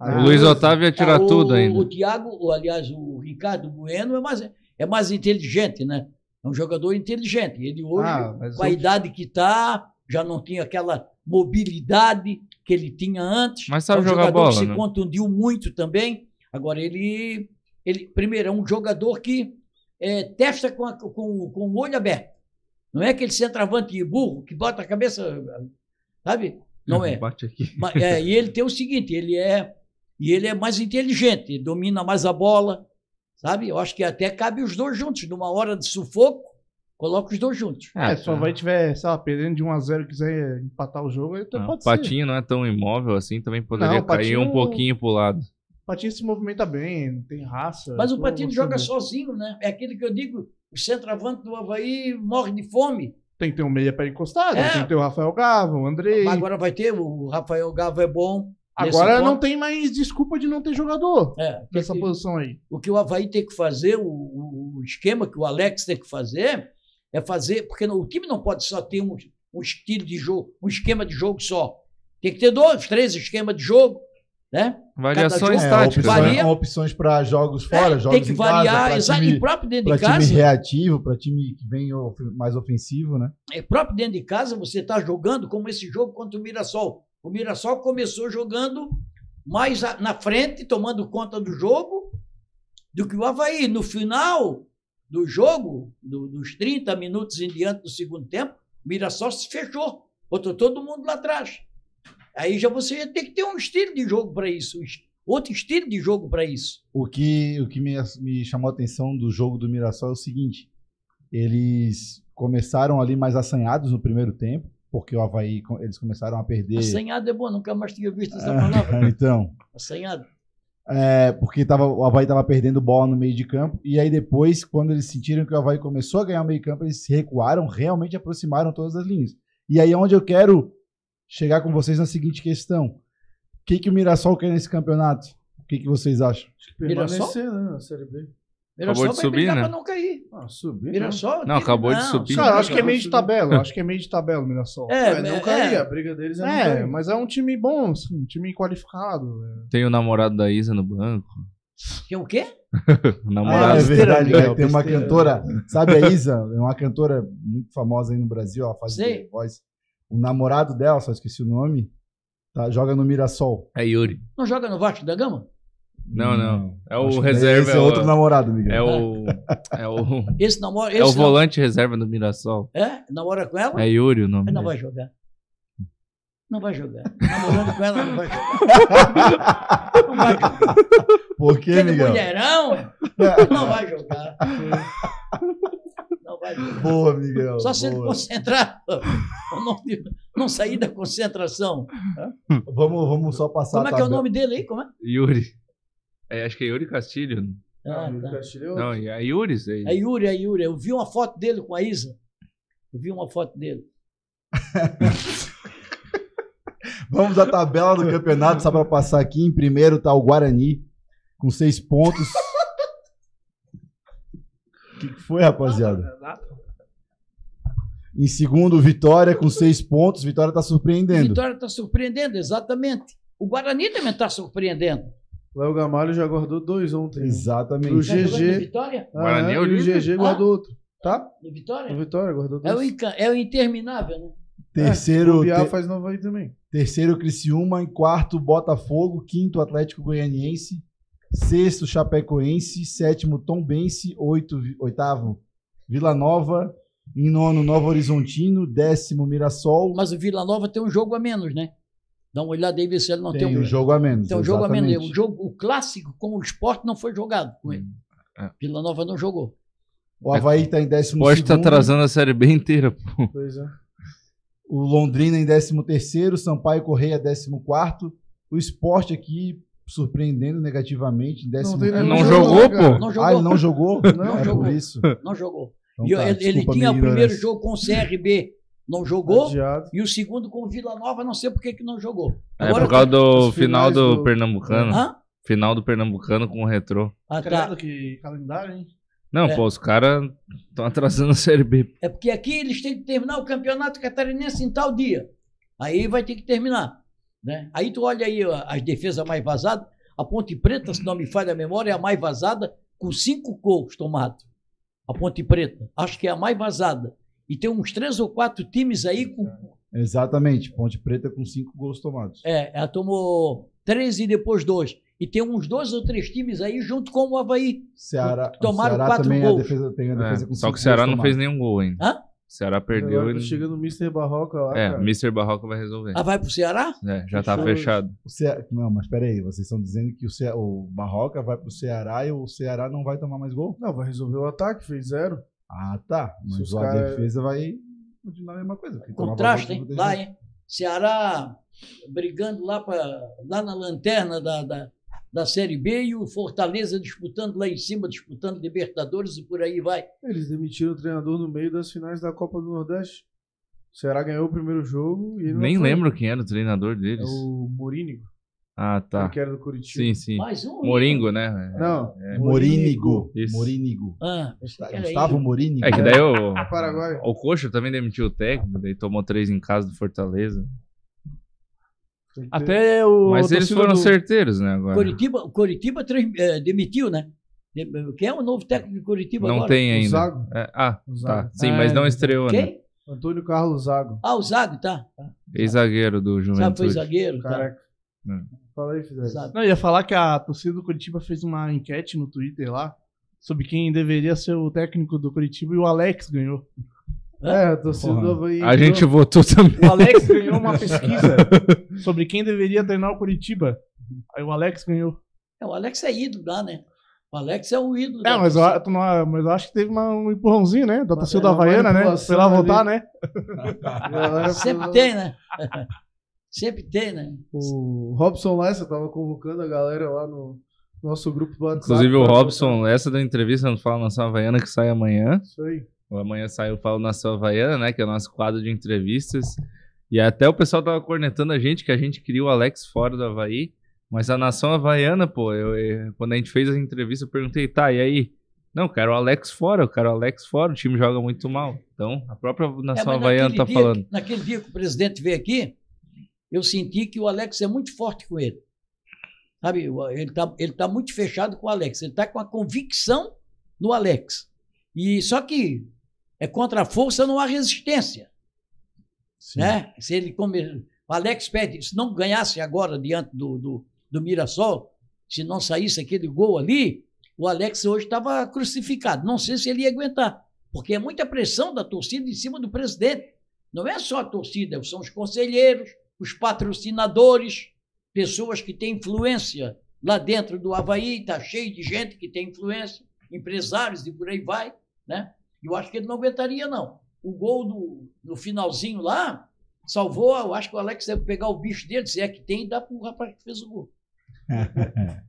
O aí Luiz beleza. Otávio ia tirar Ah, o, tudo ainda. O Thiago, o, aliás, o Ricardo Bueno é mais, é mais inteligente, né? É um jogador inteligente. Ele hoje, Ah, com a eu- idade que está, já não tinha aquela mobilidade que ele tinha antes. Mas sabe é um jogar jogador bola, que se né? contundiu muito também. Agora, ele, ele primeiro, é um jogador que é, testa com, a- com, com o olho aberto. Não é aquele centroavante burro que bota a cabeça, sabe? Não <laughs> é. Bate aqui. Mas, é, e ele tem o seguinte, ele é e ele é mais inteligente, domina mais a bola, sabe? Eu acho que até cabe os dois juntos, numa hora de sufoco, coloca os dois juntos. É, se o Havaí tiver, sei lá, perdendo de 1x0 e quiser empatar o jogo, aí Não, pode o Patinho não é tão imóvel assim, também poderia Não, cair um Patinho- pouquinho pro lado. ser. O Patinho se movimenta bem, tem raça. Mas o gostando joga sozinho, né? É aquele que eu digo, o centroavante do Havaí morre de fome. Tem que ter um meia pra encostar, É. tem que ter o Rafael Gava, o Andrei. Agora vai ter, o Rafael Gavo é bom. Agora não ponto. tem mais desculpa de não ter jogador É, nessa que- posição aí. o que o Havaí tem que fazer, o- o esquema que o Alex tem que fazer, é fazer, porque no- o time não pode só ter um, um estilo de jogo, um esquema de jogo só. Tem que ter dois, três esquemas de jogo, né? Variações É, táticas. varia. opções, opções para jogos fora, É, jogos tem que em variar, casa, exato, para e time, próprio dentro de time casa. reativo, para time que vem mais ofensivo, né? é próprio dentro de casa você está jogando como esse jogo contra o Mirassol. O Mirassol começou jogando mais na frente, tomando conta do jogo, do que o Havaí. No final do jogo, do- dos 30 minutos em diante do segundo tempo, Mirassol se fechou, botou todo mundo lá atrás. Aí já você ia ter que ter um estilo de jogo para isso, outro estilo de jogo para isso. O que, o que me, me chamou a atenção do jogo do Mirassol é o seguinte: eles começaram ali mais assanhados no primeiro tempo, porque o Havaí eles começaram a perder. Assanhado é bom, nunca mais tinha visto essa palavra. <laughs> então, Assanhado. É, porque tava, o Havaí estava perdendo bola no meio de campo, e aí depois, quando eles sentiram que o Havaí começou a ganhar o meio de campo, eles se recuaram, realmente aproximaram todas as linhas. E aí é onde eu quero chegar com vocês na seguinte questão: o que, que o Mirassol quer nesse campeonato? O que, que vocês acham? Permanecer, né, na Série B. Mirassol de vai subir, brigar né? para não cair. Ah, subir. Mirassol. Não, acabou de subir. Cara, acho que é meio de Subir. tabela. Acho que é meio de tabela o Mirassol. Não, É, é, não é, cair. é. A briga deles é, não É, cair. mas é um time bom, assim, um time qualificado. é. Tem o namorado da Isa no banco. Que é o quê? <laughs> O Ah, namorado. é verdade, né? tem uma cantora, sabe a Isa? É uma cantora muito famosa aí no Brasil, ela faz Sei. voz. O namorado dela, só esqueci o nome, tá, joga no Mirassol. É Yuri. Não joga no Vasco da Gama? Não, não. É o que reserva. Esse é outro namorado, Miguel. É o. <laughs> É o. Esse namora. É o volante reserva do Mirassol. É? Namora com ela? É Yuri o nome. Mas não vai jogar. Não vai jogar. Namorando com ela, não vai jogar. Não vai jogar. Por quê, Aquele Miguel? mulherão, não vai jogar. Não vai jogar. Boa, Miguel. Só se ele concentrar, não, não sair da concentração. Vamos, vamos só passar Como é que é o nome dele aí? Como é? Yuri. É, acho que é Yuri Castilho. Ah, tá. Castilho é Não, é Yuri, sei. É Yuri, é Yuri. Eu vi uma foto dele com a Isa. Eu vi uma foto dele. <laughs> Vamos à tabela do campeonato, só para passar aqui. Em primeiro tá o Guarani, com seis pontos. O <laughs> que, que foi, rapaziada? Em segundo, Vitória, com seis pontos. Vitória tá surpreendendo. Vitória está surpreendendo, exatamente. O Guarani também está surpreendendo. Léo Gamalho já guardou dois ontem. né? Exatamente. O Tá jogando GG. no Vitória? Guarani é o e o? GG guardou outro. Tá? No O Vitória? Vitória guardou É o, dois. inca- é o interminável, né? Terceiro, O Biá te- faz novo aí também. terceiro, Criciúma. Em quarto, Botafogo. Quinto, Atlético Goianiense. Sexto, Chapecoense. Sétimo, Tombense. Oito, Vi- oitavo, Vila Nova. Em nono, Novo Horizontino. Décimo, Mirassol. Mas o Vila Nova tem um jogo a menos, né? Dá uma olhada aí, ver se ele não tem, Tem um o jogo a menos. Tem um jogo a menos. O, jogo, o clássico com o esporte não foi jogado com ele. É. Vila Nova não jogou. O Havaí tá em décimo Pode estar segundo. atrasando a Série B inteira, pô. Pois é. O Londrina em 13º, Sampaio Correia 14º. O Sport aqui surpreendendo negativamente em 15º. tem nenhum Não jogo, jogou, né, pô? Não Ah, jogou. ele não jogou? Não é jogou. por isso. Não jogou. Então tá, ele, ele tinha o primeiro jogo com o CRB, não jogou. Adiado. E o segundo com o Vila Nova, não sei por que que não jogou. É por causa do final do, do- Pernambucano. Hã? Final do Pernambucano com o Retrô. Ah, tá. Que calendário, hein? Não, É. pô, os caras estão atrasando a Série B. É porque aqui eles têm que terminar o campeonato catarinense em tal dia. Aí vai ter que terminar. Né? Aí tu olha aí as defesas mais vazadas. A Ponte Preta, se não me falha a memória, é a mais vazada, com cinco gols tomados. A Ponte Preta. Acho que é a mais vazada. E tem uns três ou quatro times aí com. Exatamente. Ponte Preta com cinco gols tomados. É, ela tomou três e depois dois. E tem uns dois ou três times aí junto com o Havaí. Ceará, Tomaram o Ceará quatro também gols. A defesa, tem a defesa É, com só cinco que o Ceará não fez nenhum gol ainda. Hã? O Ceará perdeu Agora e. tá chegando o Mr. Barroca lá, É, cara. Mr. Barroca vai resolver. Ah, vai pro Ceará? É, já tá Fechou. fechado. O Cea- Não, mas peraí, vocês estão dizendo que o, Cea- o Barroca vai pro Ceará e o Ceará não vai tomar mais gol? Não, vai resolver o ataque, fez zero. Ah, tá. Se Mas a cara- defesa vai continuar a mesma coisa. Contraste, hein? Lá, hein? Ceará brigando lá, pra, lá na lanterna da, da, da Série B e o Fortaleza disputando lá em cima, disputando Libertadores e por aí vai. Eles demitiram o treinador no meio das finais da Copa do Nordeste. O Ceará ganhou o primeiro jogo e Nem foi. lembro quem era o treinador É deles. o Morínigo, Ah, tá. que era do Curitiba. Sim, sim. Mais um. Moringo, né? Não, É. Morínigo. Isso. Morínigo. Ah, era Gustavo. Morínigo. É que daí o, <laughs> Paraguai. o Coxa também demitiu o técnico, daí tomou três em casa do Fortaleza. Tem Até o. Mas eles foram do- certeiros, né, agora. Curitiba, Curitiba trans- eh, demitiu, né? De- Quem é o novo técnico de Curitiba Não agora? tem O ainda. Zago. É, ah, O Zago. tá. Sim, É, mas não estreou, né? Quem? Antônio Carlos Zago. Ah, o Zago, tá. tá. Ex-zagueiro do Sabe, foi Juventude. zagueiro. Tá. Careca. Fala aí, Fidel. Não, eu ia falar que a torcida do Curitiba fez uma enquete no Twitter lá sobre quem deveria ser o técnico do Curitiba e o Alex ganhou. É, a torcida Porra. do Havaí. A gente votou também. O Alex ganhou uma pesquisa <laughs> sobre quem deveria treinar o Curitiba. Aí o Alex ganhou. É, o Alex é ídolo lá, né? O Alex é o ídolo. É, da mas eu, não- mas eu acho que teve uma- um empurrãozinho, né? Da torcida é, uma Havaiana, né? Foi lá votar, né? <laughs> Sempre tem, né? <laughs> Sempre tem, né? O Robson Lessa tava convocando a galera lá no nosso grupo do WhatsApp. Inclusive o pra Robson, essa da entrevista no Fala Nação Havaiana que sai amanhã. Isso aí. O Amanhã saiu o Fala Nação Havaiana, né? Que é o nosso quadro de entrevistas. E até o pessoal tava cornetando a gente, que a gente queria o Alex fora do Havaí. Mas a Nação Havaiana, pô, eu, eu- quando a gente fez a entrevista, eu perguntei, tá, e aí? Não, eu quero o Alex fora, eu quero o Alex fora, o time joga muito mal. Então, a própria É, Nação mas Havaiana tá dia- falando. Naquele dia que o presidente veio aqui, eu senti que o Alex é muito forte com ele. Sabe, ele está ele tá muito fechado com o Alex. Ele está com a convicção no Alex. E só que é contra a força, não há resistência. Né? Se ele come... O Alex pede, se não ganhasse agora diante do, do, do Mirassol, se não saísse aquele gol ali, o Alex hoje estava crucificado. Não sei se ele ia aguentar, porque é muita pressão da torcida em cima do presidente. Não é só a torcida, são os conselheiros, os patrocinadores, pessoas que têm influência lá dentro do Havaí, está cheio de gente que tem influência, empresários e por aí vai. Né? Eu acho que ele não aguentaria, não. O gol do, no finalzinho lá salvou, eu acho que o Alex deve pegar o bicho dele, se é que tem, e dar para o rapaz que fez o gol. <laughs>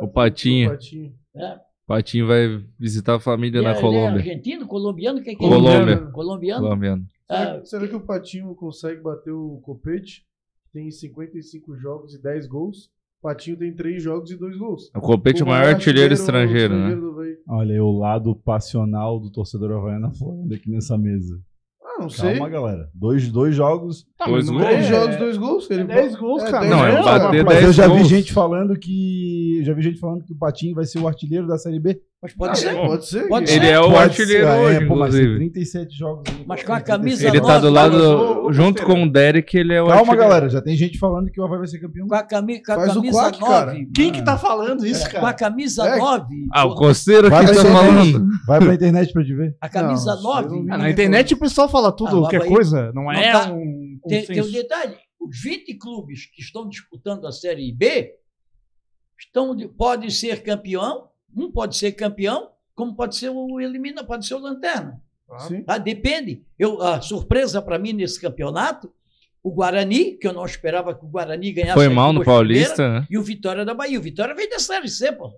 O Patinho. O Patinho. O Patinho vai visitar a família Ele na é- ele é Colômbia. argentino, colombiano, o que, que é? Colômbia. Colombiano? Colombiano. Ah, Será, será que o Patinho consegue bater o Copete? Tem 55 jogos e 10 gols. O Patinho tem 3 jogos e 2 gols. O Copete é o maior artilheiro estrangeiro, né? Olha aí o lado passional do torcedor havaiano falando aqui nessa mesa. Ah, não sei. Calma, galera. Dois, dois jogos. Tá, Dois mas não gols? Três é- jogos, 2 gols. Ele é 10 gols, é, cara. 10 Não, é gols, bater rapaz. Mas eu 10 já vi gols. gente falando que. Já vi gente falando que o Patinho vai ser o artilheiro da Série B. mas pode ser. Pode ser. Pode ser. Ele é o Pode artilheiro ser, hoje, é, pô, mas inclusive. 37 jogos. Mas com a camisa Ele tá nove, do lado, ô, junto com o Derek, ele é o Calma, artilheiro. galera. Já tem gente falando que o Havaí vai ser campeão. Com a, cami com a Faz camisa quack, 9. cara. Quem que tá falando isso, Com a cara? camisa É. 9. Ah, o coceiro que tá falando. Vai pra internet pra te ver. A camisa Não, 9. eu não vi. Ah, na internet o pessoal fala tudo, Ah, qualquer Havaí- coisa. Não é tá- um Tem, tem um detalhe: os 20 clubes que estão disputando a Série B estão de, podem ser campeão, um pode ser campeão como pode ser o elimina, pode ser o lanterna. Tá? Depende. Eu, a surpresa para mim nesse campeonato, o Guarani, que eu não esperava que o Guarani ganhasse. Foi mal no Paulista, né? E o Vitória da Bahia. O Vitória veio da Série C, pô.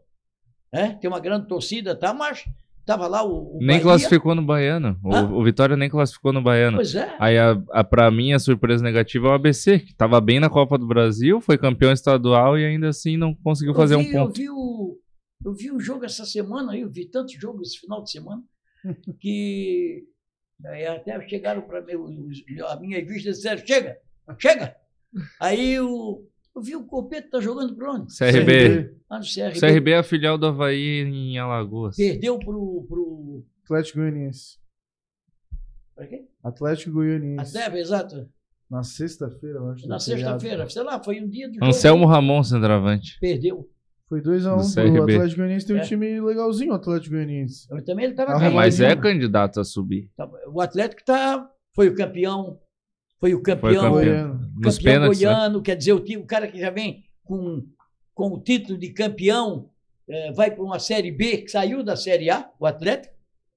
É, tem uma grande torcida, tá? Mas tava lá o, o Nem Bahia. classificou no Baiano. O, Hã? o Vitória nem classificou no Baiano. Pois é. Aí, a, a, pra mim, a surpresa negativa é o ABC, que tava bem na Copa do Brasil, foi campeão estadual e ainda assim não conseguiu fazer eu um vi, Eu ponto. vi, o, eu vi o jogo essa semana, aí, eu vi tantos jogos esse final de semana, <laughs> que aí até chegaram para a minha vista disseram, chega, chega. Aí eu, eu vi o Copete tá jogando para onde? CRB. Ah, no CRB. CRB é a filial do Havaí em Alagoas. Perdeu pro, pro, Atlético Goianiense. pra quê? Atlético Goianiense. Até, exato. Na sexta-feira, eu acho. Na feriado. sexta-feira, sei lá, foi um dia do jogo. Anselmo Ramon, centroavante. Perdeu. Foi 2x1 Do pro. Atlético Goianiense. Tem um É. time legalzinho, o Atlético Goianiense. Mas também ele estava Ah, É, ganhando. mas é candidato a subir. Tá- O Atlético tá, foi o campeão, foi o campeão, campeão. Goiano. Nos campeão pênaltis, né? goiano, quer dizer, o, time- o cara que já vem com, com o título de campeão, eh, vai para uma Série B, que saiu da Série A, o Atlético,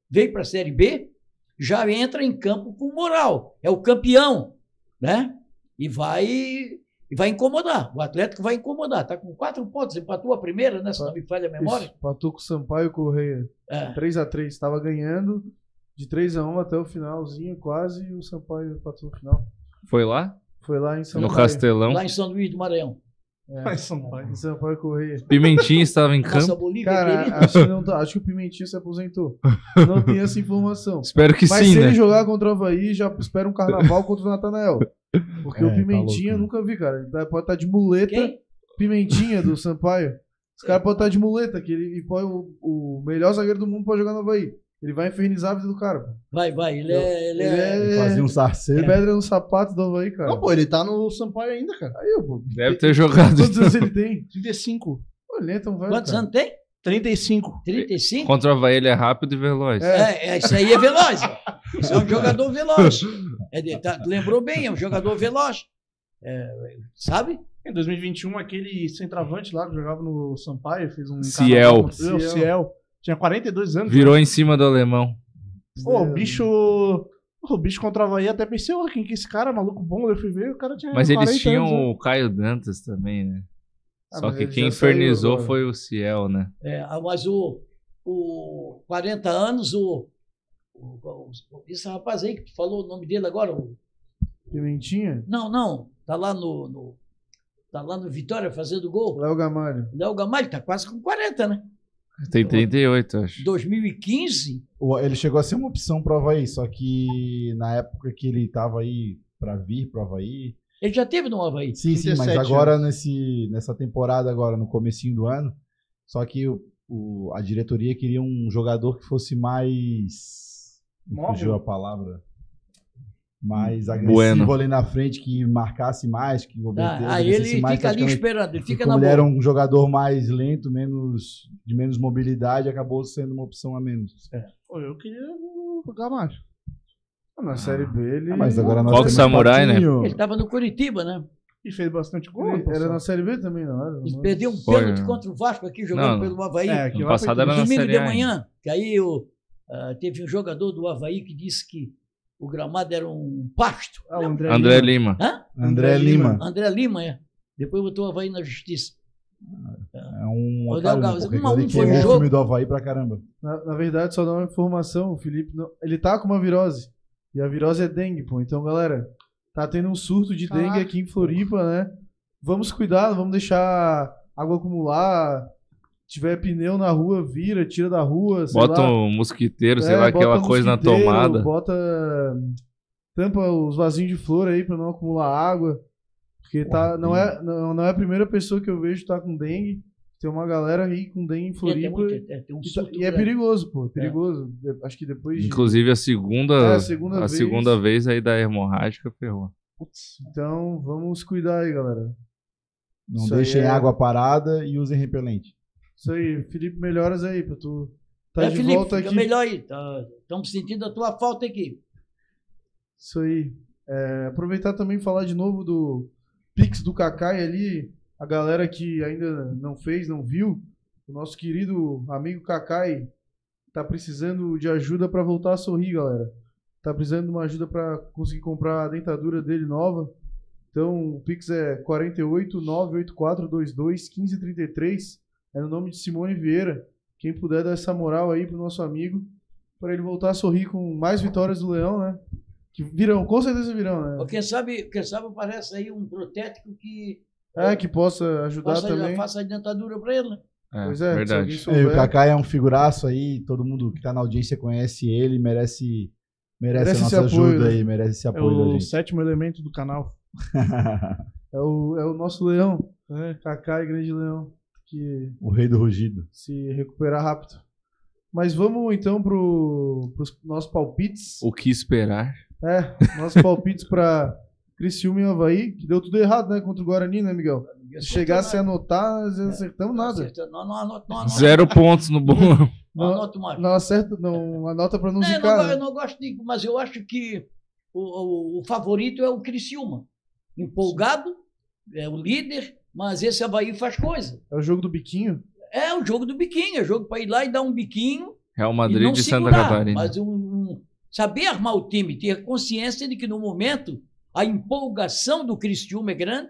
veio para a Série B, já entra em campo com moral. É o campeão, né? E vai, e vai incomodar. O Atlético vai incomodar. Está com quatro pontos, empatou a primeira, né? Se não me falha a memória. Isso, Empatou com o Sampaio Correia. É. 3x3. Estava ganhando de 3x1 até o finalzinho, quase, e o Sampaio empatou no final. Foi lá? Foi lá em Sampaio. No Castelão. Lá em São Luís do Maranhão. É, Mas Sampaio. em Sampaio Correia. Pimentinha estava em Nossa campo. Bolívia Cara, querida. acho que, não tá- acho que o Pimentinha se aposentou. Não tem essa informação. <laughs> Espero que Mas sim, se né? ele jogar contra o Havaí, já espera um carnaval contra o Natanael. Porque É, o tá Pimentinha eu louco, nunca vi, cara. Ele tá- pode estar de muleta. Quem? Pimentinha do Sampaio. Os caras podem estar de muleta, que ele e pode, o, o melhor zagueiro do mundo pode jogar no Havaí. Ele vai infernizar a vida do cara. pô. Vai, vai. Ele é. Ele Ele é... é, Fazia um é sarceiro. pedra no sapato do Havaí, cara. Não, pô, ele tá no Sampaio ainda, cara. Aí, eu, pô. Deve ter jogado. Quantos anos ele <laughs> tem? 35. Pô, ele é tão velho. Quantos cara. anos tem? 35. 35? Contra o Havaí ele é rápido e veloz. É. É, isso aí é veloz. Isso é um jogador veloz. É de- tá- lembrou bem, é um jogador veloz. É, sabe? Em 2021, aquele centroavante lá que jogava no Sampaio fez um. Ciel. contra- O Ciel. Tinha 42 anos. Virou em cima do alemão. Pô, o bicho. O bicho contra o Havaí até pensei, ó, quem que é esse cara, maluco bom? Eu fui ver, o cara tinha. Mas 40 eles tinham anos, né? o Caio Dantas também, né? Ah, Só que quem saiu infernizou agora. foi o Ciel, né? É, ah, mas o, o 40 anos, o, o- o- esse rapaz aí que tu falou o nome dele agora, o- Pimentinha? não, não, tá lá no, no tá lá no Vitória fazendo gol. Léo Gamalho. Léo Gamalho tá quase com 40, né? Tem 38, acho. 2015, O- Ele chegou a ser uma opção pro Havaí, só que na época que ele tava aí pra vir pro Havaí. Ele já teve no Havaí. Sim, sim, mas 37 agora nesse, nessa temporada, agora no comecinho do ano, só que o, o- a diretoria queria um jogador que fosse mais. Móvel. Fugiu a palavra. Mais agressivo Bueno. ali na frente, que marcasse mais, que obedecesse Tá, aí ele mais fica ali esperando, ele fica na ele era um jogador mais lento, menos de menos mobilidade, acabou sendo uma opção a menos. Pô, eu queria o Gamalho. Na Série B ele. Ah, mas agora nós Foco temos Samurai, né? Ele estava no Curitiba, né? E fez bastante gol. Ele pô, era na Série B também, não era? Ele perdeu um pênalti né? contra o Vasco aqui jogando Não, pelo Havaí. É, No passado era na Domingo Série de manhã, que aí o, ah, teve um jogador do Havaí que disse que o gramado era um pasto. Ah, o André, André Lima. Lima. Hã? André Lima. André Lima, é. Depois botou o Havaí na justiça. É um O otário, né? Galo, um a um foi o jogo. filme do Havaí pra caramba. Na, na verdade, só dá uma informação, o Felipe. não- ele tá com uma virose. E a virose é dengue, pô. Então, galera, tá tendo um surto de dengue aqui em Floripa, né? Vamos cuidar, vamos deixar água acumular. Se tiver pneu na rua, vira, tira da rua. sei Bota lá. um mosquiteiro, sei É, lá, bota aquela coisa na tomada. Bota. Tampa os vasinhos de flor aí pra não acumular água. Porque tá, não, é, não, não é a primeira pessoa que eu vejo tá com dengue. Tem uma galera aí com dengue em É, tem, Floripa. muito- é, tem um E, tá- e é perigoso, pô. Perigoso. De- Acho que depois de. Inclusive a segunda, É, a segunda a vez. segunda vez aí da hemorrágica ferrou. Então, vamos cuidar aí, galera. Não Isso aí deixem é- água parada e usem repelente. Isso aí, Felipe, melhoras aí pra tu. Tá É, de Felipe, volta aqui. melhor aí. Estamos sentindo a tua falta aqui. Isso aí. É, aproveitar também e falar de novo do Pix do Kakai ali. A galera que ainda não fez, não viu. O nosso querido amigo Kakai tá precisando de ajuda pra voltar a sorrir, galera. Tá precisando de uma ajuda pra conseguir comprar a dentadura dele nova. Então, o Pix é 48 98422 1533. É no nome de Simone Vieira. Quem puder dar essa moral aí pro nosso amigo, para ele voltar a sorrir com mais vitórias do Leão, né? Que virão, com certeza virão, né? Quem sabe, quem sabe aparece aí um protético que É, que possa ajudar faça, também. faça a dentadura para ele. né? É, Pois é, verdade. É, e o souber. Kaká é um figuraço aí, todo mundo que tá na audiência conhece ele, merece, merece, Merece a nossa apoio, ajuda né? aí, merece esse É apoio da o gente. sétimo elemento do canal. <laughs> É o, é o nosso leão. É, Kaká e grande leão. Que o rei do rugido. se recuperar rápido. Mas vamos então pro, pros nossos palpites. O que esperar? É, nossos palpites pra <laughs> Criciúma e Havaí, que deu tudo errado, né? Contra o Guarani, né, Miguel? Se chegasse a anotar, nós não acertamos nada. Não, não, anota, não, anota, Zero pontos no bolão. não anota mais. Não acerta, não anota pra não Não, eu, zicar. não, go- né? eu não gosto de. Mas eu acho que o, o- o favorito é o Criciúma. Empolgado, é o líder, mas esse Havaí faz coisa. É o jogo do biquinho. É o jogo do biquinho, é jogo para ir lá e dar um biquinho Real e Madrid não e Santa segurar. Catarina. Mas um, um- saber armar o time, ter consciência de que no momento a empolgação do Criciúma é grande.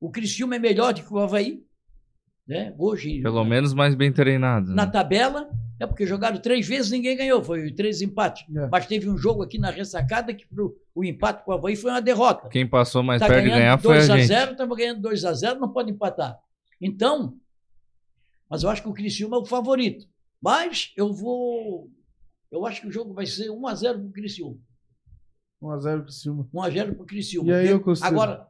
O Criciúma é melhor do que o Havaí. Né? Hoje, Pelo menos mais bem treinado. na né? tabela, é porque jogaram três vezes ninguém ganhou, foi três empates. É. Mas teve um jogo aqui na ressacada que pro, o empate com o Havaí foi uma derrota. Quem passou mais Tá perto de ganhar foi a 2 a gente. 0 estava ganhando 2 a 0 não pode empatar. Então, mas eu acho que o Criciúma é o favorito. Mas eu vou. Eu acho que o jogo vai ser 1 a 0 para o Criciúma. 1x0 Criciúma. 1 a 0 para o Criciúma. E aí, ô Costeiro? Agora,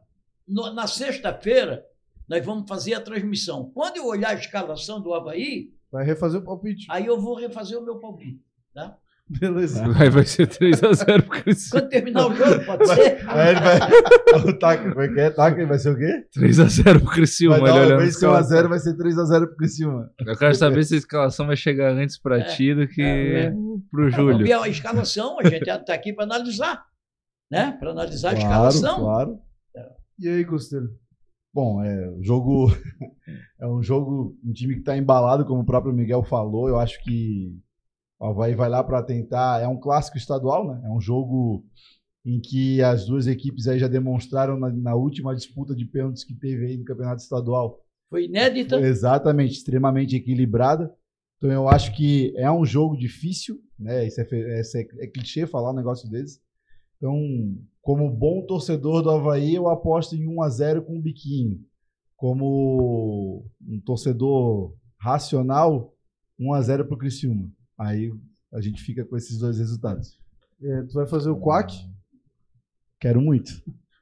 no- na sexta-feira, nós vamos fazer a transmissão. Quando eu olhar a escalação do Havaí, Vai refazer o palpite. aí eu vou refazer o meu palpite. Tá? Beleza. Aí vai ser 3x0 pro Criciúma. Quando terminar o jogo, pode ser? Aí ele vai. <laughs> o Taca, como é que é? Vai ser o quê? 3x0 pro Criciúma. Vai ele dar, vai os ser 1x0, caras. vai ser 3x0 pro Criciúma. Eu quero saber se a escalação vai chegar antes pra É. ti do que É. pro Não, Júlio. vamos ver a escalação, a gente está aqui para analisar. Né? Para analisar a Claro, escalação. claro. E aí, Costeiro? Bom, é, o jogo <laughs> é um jogo, um time que está embalado, como o próprio Miguel falou. Eu acho que o Havaí vai lá para tentar. É um clássico estadual, né? É um jogo em que as duas equipes aí já demonstraram na, na última disputa de pênaltis que teve aí no campeonato estadual. Foi inédita. Foi exatamente, extremamente equilibrada. Então eu acho que é um jogo difícil, né? Isso é, é- é clichê falar um negócio desse. Então, como bom torcedor do Havaí, eu aposto em 1 a 0 com o biquinho. Como um torcedor racional, 1 a 0 pro Criciúma. Aí a gente fica com esses dois resultados. É, tu vai fazer o quack? Quero muito.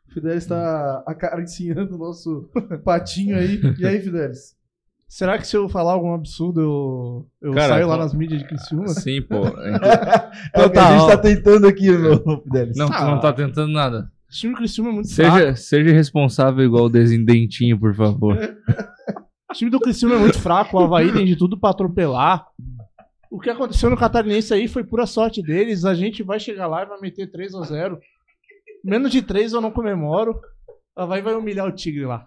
O Fidelis está acariciando o nosso patinho aí. E aí, Fidelis? Será que se eu falar algum absurdo eu, eu Cara, saio lá nas mídias de Criciúma? Sim, pô. <laughs> É o que a Total. gente tá tentando aqui, meu Fidelis. Não, tu não tá tentando nada. O time do Criciúma é muito fraco. Seja, seja responsável igual o Desindentinho, por favor. <laughs> O time do Criciúma é muito fraco, o Havaí tem de tudo pra atropelar. O que aconteceu no Catarinense aí foi pura sorte deles. A gente vai chegar lá e vai meter 3 a 0 Menos de 3 eu não comemoro. O Havaí vai humilhar o Tigre lá.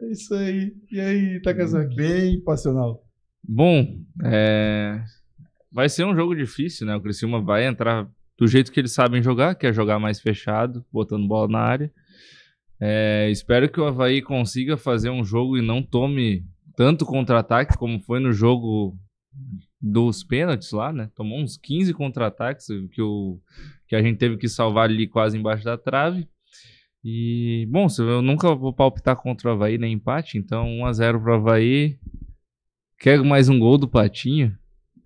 É isso aí. E aí, Takazaki? Bem passional. Bom, é, vai ser um jogo difícil, né? O Criciúma vai entrar do jeito que eles sabem jogar, que é jogar mais fechado, botando bola na área. É, espero que o Havaí consiga fazer um jogo e não tome tanto contra-ataque como foi no jogo dos pênaltis lá, né? Tomou uns 15 contra-ataques que, o, que a gente teve que salvar ali quase embaixo da trave. E, bom, eu nunca vou palpitar contra o Havaí nem empate, então 1x0 pro Havaí. Quer mais um gol do Patinho?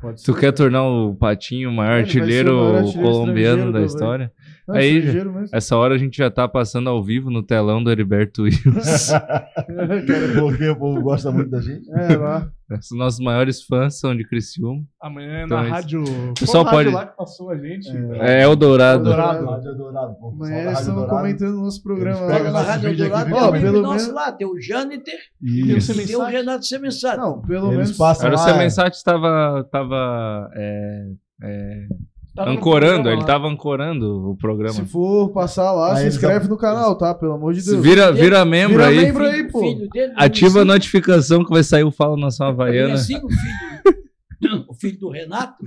Pode Tu quer tornar o Patinho o maior Ele ser o artilheiro maior artilheiro colombiano da história? Não, Aí- mesmo. Essa hora a gente já tá passando ao vivo no telão do Heriberto Wills. <laughs> Porque o povo gosta muito da gente. É, lá. Os nossos maiores fãs são de Criciúma. Amanhã Então na é isso. rádio. pessoal Qual rádio pode- lá que passou a gente? É Eldorado. Eldorado. Rádio Adorado, pô. Amanhã eles estão Dourado. comentando o nosso programa lá. na nosso Rádio ó, comentando. pelo nosso menos- lá, tem o Jâniter e tem o Renato Semensato. Não, pelo Eles menos. passam Era o lá, é. Semensat estava tava, é, é, No ancorando, ele tava ancorando o programa. Se for passar lá, Aí se inscreve dão- no canal, tá? Pelo amor de Deus. Vira, vira membro Vira aí, membro aí, pô. filho dele, ativa a notificação que vai sair o Fala Nação Havaiana. sigo o filho. O filho do Renato,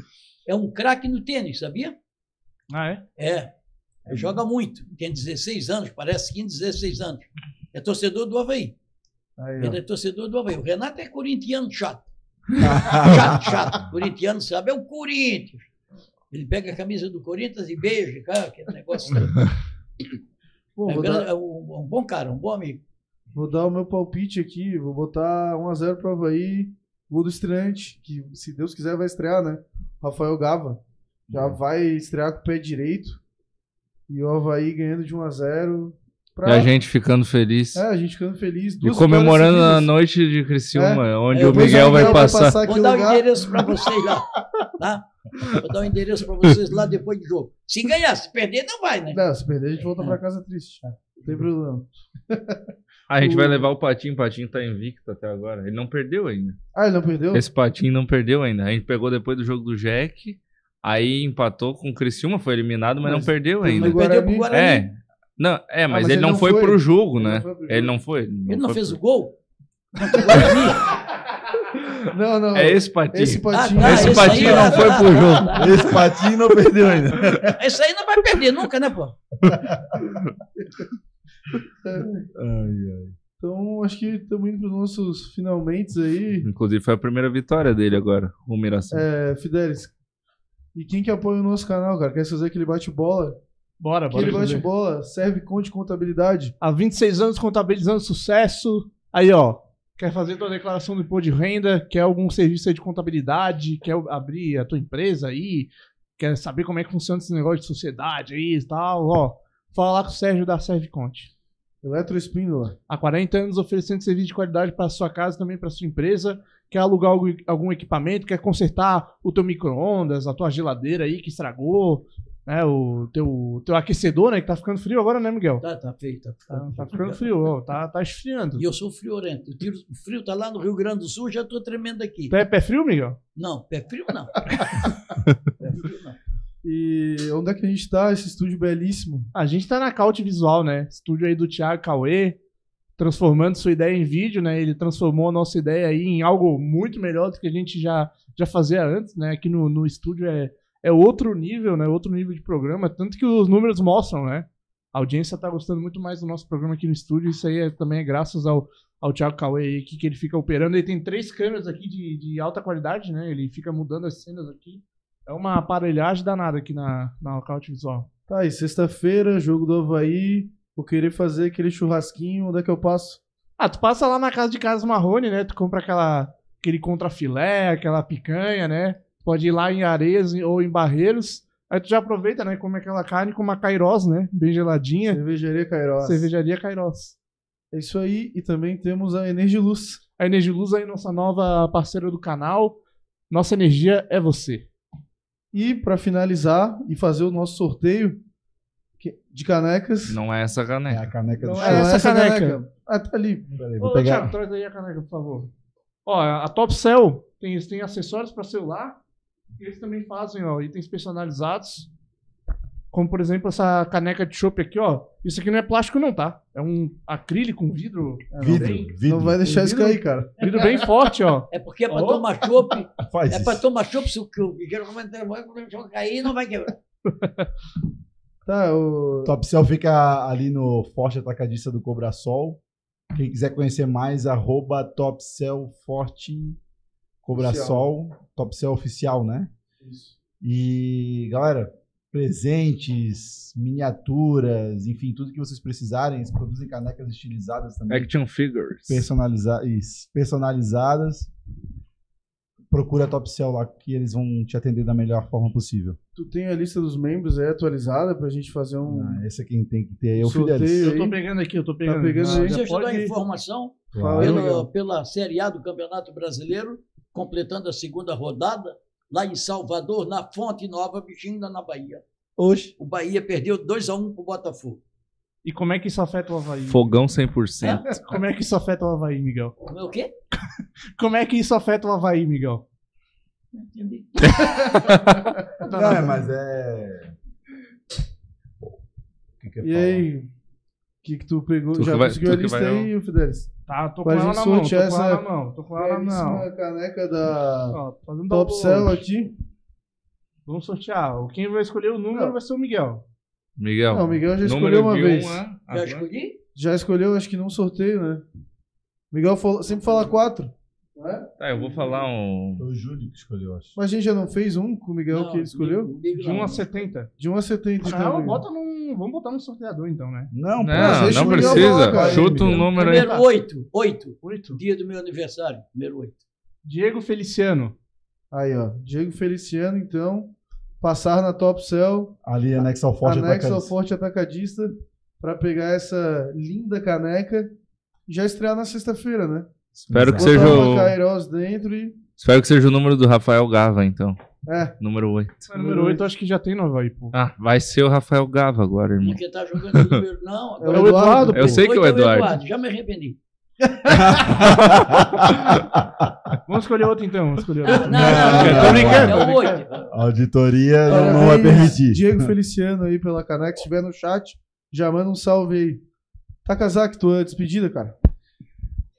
é um craque no tênis, sabia? Ah, é? É. Ele joga muito. Tem 16 anos, parece 15, 16 anos. É torcedor do Havaí. Aí, ó. Ele é torcedor do Havaí. O Renato é corintiano chato. <laughs> chato, chato. Corintiano sabe, é o Corinthians. Ele pega a camisa do Corinthians e beija, cara, aquele negócio. <laughs> Pô, É, um grande- dar, é um, um bom cara, um bom amigo. vou dar o meu palpite aqui. Vou botar 1x0 pro Havaí. Gol do estreante, que se Deus quiser vai estrear, né? Rafael Gava. Já vai estrear com o pé direito. E o Havaí ganhando de 1x0. E a gente ficando feliz. É, a gente ficando feliz. E comemorando a noite de Criciúma, onde É, o Miguel vai vai passar. Vou dar o endereço para vocês lá. Tá? Vou dar o endereço para vocês lá depois do jogo. Se ganhar, se perder, não vai, né? Não, se perder, a gente volta pra casa triste. Não tem problema. <laughs> A gente O- vai levar o Patinho, o Patinho tá invicto até agora. Ele não perdeu ainda. Ah, ele não perdeu? Esse Patinho não perdeu ainda. A gente pegou depois do jogo do Jack, aí empatou com o Criciúma, foi eliminado, mas, Mas não perdeu ainda. Mas Perdeu pro Guarani-. É. Não, é, mas, mas ele, não foi, pro jogo, Ele né? não foi. Ele não foi. Ele não foi fez pro- o gol? Guarani? <laughs> Não, não. É esse Patinho. Esse patinho. Ah, tá, Esse esse Patinho aí, não ah, foi pro jogo. Esse patinho não perdeu ainda. Esse aí não vai perder nunca, né, pô? Então, acho que estamos indo pros nossos finalmente aí. Inclusive foi a primeira vitória dele agora, o Miração. É, Fidelis. E quem que apoia o nosso canal, cara? Quer fazer aquele bate-bola? Bora, bora. Aquele bate-bola serve conte contabilidade. Há 26 anos contabilizando sucesso. Aí, ó. Quer fazer tua declaração do imposto de renda? Quer algum serviço aí de contabilidade? Quer abrir a tua empresa aí? Quer saber como é que funciona esse negócio de sociedade aí e tal? Ó, fala lá com o Sérgio da Serviconte. Eletroespíndola. Há 40 anos oferecendo serviço de qualidade para sua casa e também para sua empresa. Quer alugar algum, algum equipamento, quer consertar o teu micro-ondas, a tua geladeira aí que estragou, né? O teu, teu aquecedor, né? Que tá ficando frio agora, né, Miguel? Tá, tá feio, tá Tá, ficando. tá ficando frio, ó, tá, tá esfriando. E eu sou friorento. O tiro- o frio tá lá no Rio Grande do Sul, já tô tremendo aqui. Pé, pé frio, Miguel? Não, pé frio não. <laughs> pé frio não. E onde é que a gente tá? Esse estúdio belíssimo. A gente tá na Caute Visual, né? Estúdio aí do Thiago Cauê, transformando sua ideia em vídeo, né? Ele transformou a nossa ideia aí em algo muito melhor do que a gente já, já fazia antes, né? Aqui no, no estúdio é, é outro nível, né? Outro nível de programa, tanto que os números mostram, né? A audiência tá gostando muito mais do nosso programa aqui no estúdio, isso aí é, também é graças ao, ao Thiago Cauê aí, aqui, que ele fica operando. Ele tem três câmeras aqui de, de alta qualidade, né? Ele fica mudando as cenas aqui. É uma aparelhagem danada aqui na, na Caute Visual. Tá, e sexta-feira, jogo do Havaí. Vou querer fazer aquele churrasquinho. Onde é que eu passo? Ah, tu passa lá na casa de Carlos Marrone, né? Tu compra aquela, aquele contrafilé, aquela picanha, né? Pode ir lá em Areias ou em Barreiros. Aí tu já aproveita, né? Come aquela carne com uma Kairos, né? Bem geladinha. Cervejaria Cairós. Cervejaria Kairos. É isso aí. E também temos a Energiluz. A Energiluz aí, nossa nova parceira do canal. Nossa energia é você. E para finalizar e fazer o nosso sorteio de canecas. Não é essa É caneca. a caneca do Não Ah, é não, essa caneca. Ah, tá ali. Peraí, Ô, vou pegar. Thiago, traz aí a caneca, por favor. Ó, a Top Cell tem, tem acessórios para celular. E eles também fazem, ó, itens personalizados. Como, por exemplo, essa caneca de chopp aqui, ó. Isso aqui não é plástico não, tá? É um acrílico, um vidro. Vidro, bem- vidro. Não vai deixar isso cair, cara. Vidro bem forte, ó. É porque é para Ó. tomar chopp. <laughs> Faz É isso. para tomar chopp, se o que o Miguel comentou, vai cair não vai quebrar. <laughs> Tá, o. Top Cell fica ali no Forte Atacadista do Cobrasol. Quem quiser conhecer mais, arroba Top Cell Forte Cobrasol. Top Cell Oficial, né? Isso. E, galera, presentes, miniaturas, enfim, tudo que vocês precisarem. Eles produzem canecas estilizadas também. Action Figures. personaliza isso, personalizadas. Procura a Top Cell lá que eles vão te atender da melhor forma possível. Tu tem a lista dos membros aí atualizada pra gente fazer um. Ah, esse é quem tem que ter aí é Sorteio. Eu tô pegando aqui, eu tô pegando. pegando Ah, aí. já Deixa eu dar pode- informação. Fala aí, pela, pela Série A do Campeonato Brasileiro, completando a segunda rodada, lá em Salvador, na Fonte Nova, Bixinga, na Bahia. Hoje. O Bahia perdeu 2x1 para o Botafogo. E como é que isso afeta o Havaí? Fogão 100%. Como é que isso afeta o Havaí, Miguel? Como é o quê? <laughs> Como é que isso afeta o Havaí, Miguel? Não entendi. <laughs> Não, é, mas é. O que que eu E falar? aí? O que, que tu pegou? Tu Já que vai- conseguiu a lista vai- aí, Fidelis? Tá, tô com ela na mão, tô com sortear ela essa na mão, tô com ela na mão. Caneca da Ó, tô fazendo Top download. Cell aqui. Vamos sortear. Quem vai escolher o número Não. vai ser o Miguel. Miguel. Não, o Miguel já escolheu uma vez. um a- Já escolhi? Já escolheu, acho que num sorteio, né? Miguel falou- sempre fala quatro. Não é? Tá, eu vou falar um. Foi o Júlio que escolheu, acho. Mas a gente já não fez um com o Miguel Não, que ele escolheu? De não. 1 a 70. De 1 a 70, então. Não, Miguel. bota num. Vamos botar no sorteador então, né? Não, pô. Não, deixa não precisa. Chuta um número aí. Número 8. 8. 8. Dia do meu aniversário. Número 8. Diego Feliciano. Aí, ó. Diego Feliciano, então. Passar na Top Cell, Ali, anexo ao forte anexo ao atacadista. Forte Atacadista, pra pegar essa linda caneca e já estrear na sexta-feira, né? Espero que Botar seja uma o. Dentro e. Espero que seja o número do Rafael Gava, então. É, Número 8. Mas número 8 acho que já tem no Havaí, pô. Ah, vai ser o Rafael Gava agora, irmão. Porque tá jogando o número. <laughs> Não, é o agora o Eduardo, Eduardo. Eu sei que é o Oito Eduardo. Já me arrependi. <laughs> Vamos escolher outro então. Vamos escolher Não, outro. <laughs> não, não. Tô não, brincando, É tô o 8. Auditoria não, não vai Parabéns, permitir. Diego Feliciano aí pela caneca. Se estiver no chat, já manda um salve aí. Takazaki, tua despedida, cara.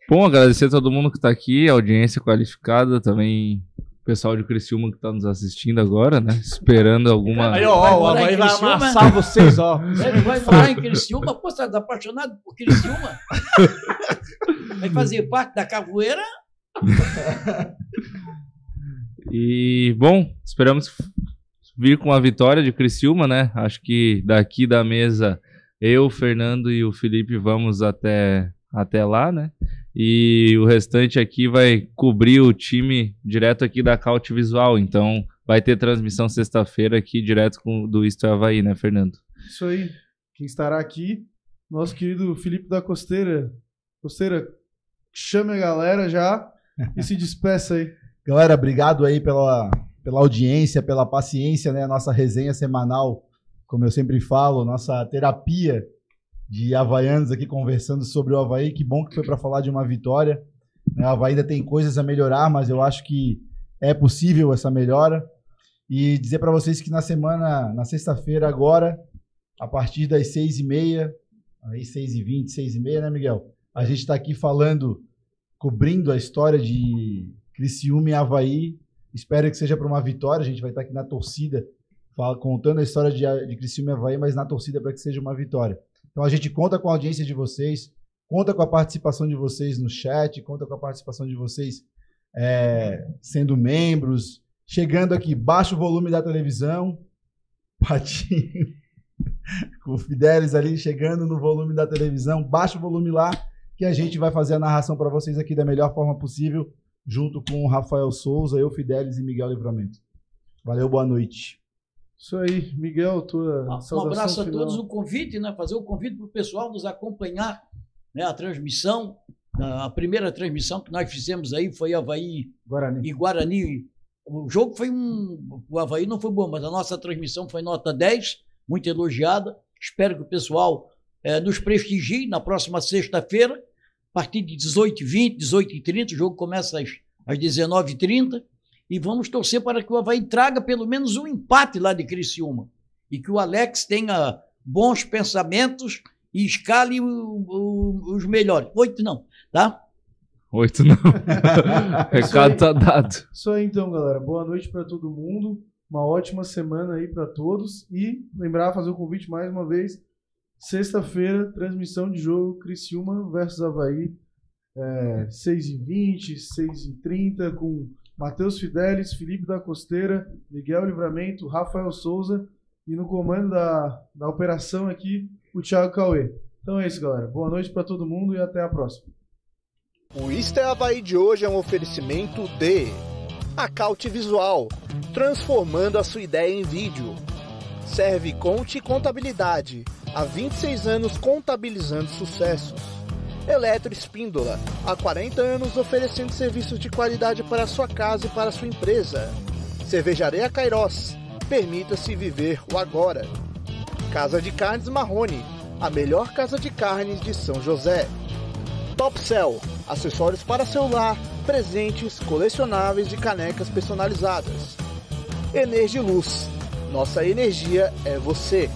Bom, agradecer a todo mundo que tá aqui, a audiência qualificada, também pessoal de Criciúma que tá nos assistindo agora, né? Esperando alguma. Aí, ó, Vai ó, o Havaí vai amassar vocês, ó. <laughs> Ele vai morar em Criciúma? Pô, você tá apaixonado por Criciúma? <laughs> Vai fazer parte da cavoeira? E, bom, esperamos vir com a vitória de Criciúma, né? Acho que daqui da mesa, eu, o Fernando e o Felipe vamos até, até lá, né? E o restante aqui vai cobrir o time direto aqui da Caute Visual. Então, vai ter transmissão sexta-feira aqui direto com, do Isto é Havaí, né, Fernando? Isso aí. Quem estará aqui, nosso querido Felipe da Costeira. Costeira, chame a galera já e se despeça aí. <laughs> Galera, obrigado aí pela, pela audiência, pela paciência, né? Nossa resenha semanal, como eu sempre falo, nossa terapia de havaianos aqui conversando sobre o Havaí. Que bom que foi para falar de uma vitória. né? O Havaí ainda tem coisas a melhorar, mas eu acho que é possível essa melhora. E dizer para vocês que na semana, na sexta-feira agora, a partir das seis e meia, aí seis e vinte, seis e meia, né, Miguel? A gente está aqui falando, cobrindo a história de Criciúma e Havaí. Espero que seja para uma vitória. A gente vai estar aqui na torcida, contando a história de, de Criciúma e Havaí, mas na torcida para que seja uma vitória. Então a gente conta com a audiência de vocês, conta com a participação de vocês no chat, conta com a participação de vocês é, sendo membros, chegando aqui, baixa o volume da televisão, <laughs> Patinho, com o Fidelis ali chegando no volume da televisão, baixa o volume lá, que a gente vai fazer a narração para vocês aqui da melhor forma possível, junto com o Rafael Souza, eu, Fidelis e Miguel Livramento. Valeu, boa noite. Isso aí, Miguel, tua Um saudação abraço a final. todos, o convite, né? Fazer o convite para o pessoal nos acompanhar, né? A transmissão, a primeira transmissão que nós fizemos aí foi Havaí Guarani. e Guarani. O jogo foi um. O Havaí não foi bom, mas a nossa transmissão foi nota 10, muito elogiada. Espero que o pessoal eh, nos prestigie na próxima sexta-feira, a partir de 18h20, 18h30. O jogo começa às, às 19h30. E vamos torcer para que o Havaí traga pelo menos um empate lá de Criciúma. E que o Alex tenha bons pensamentos e escale o- o- os melhores. Oito não, tá? Oito não. <laughs> Recado tá dado. Isso aí então, galera. Boa noite para todo mundo. Uma ótima semana aí para todos. E lembrar, fazer o convite mais uma vez. Sexta-feira, transmissão de jogo Criciúma versus Havaí. É, 6h20, 6h30, com Matheus Fidelis, Felipe da Costeira, Miguel Livramento, Rafael Souza e no comando da, da operação aqui, o Thiago Cauê. Então é isso, galera. Boa noite para todo mundo e até a próxima. O Isto é Havaí de hoje é um oferecimento de Acaute Visual, transformando a sua ideia em vídeo. Serve Conte Contabilidade, há 26 anos contabilizando sucessos. Eletro Espíndola, há 40 anos oferecendo serviços de qualidade para sua casa e para sua empresa. Cervejaria Cairós, permita-se viver o agora. Casa de Carnes Marrone, a melhor casa de carnes de São José. Top Cell, acessórios para celular, presentes, colecionáveis e canecas personalizadas. Energiluz, nossa energia é você.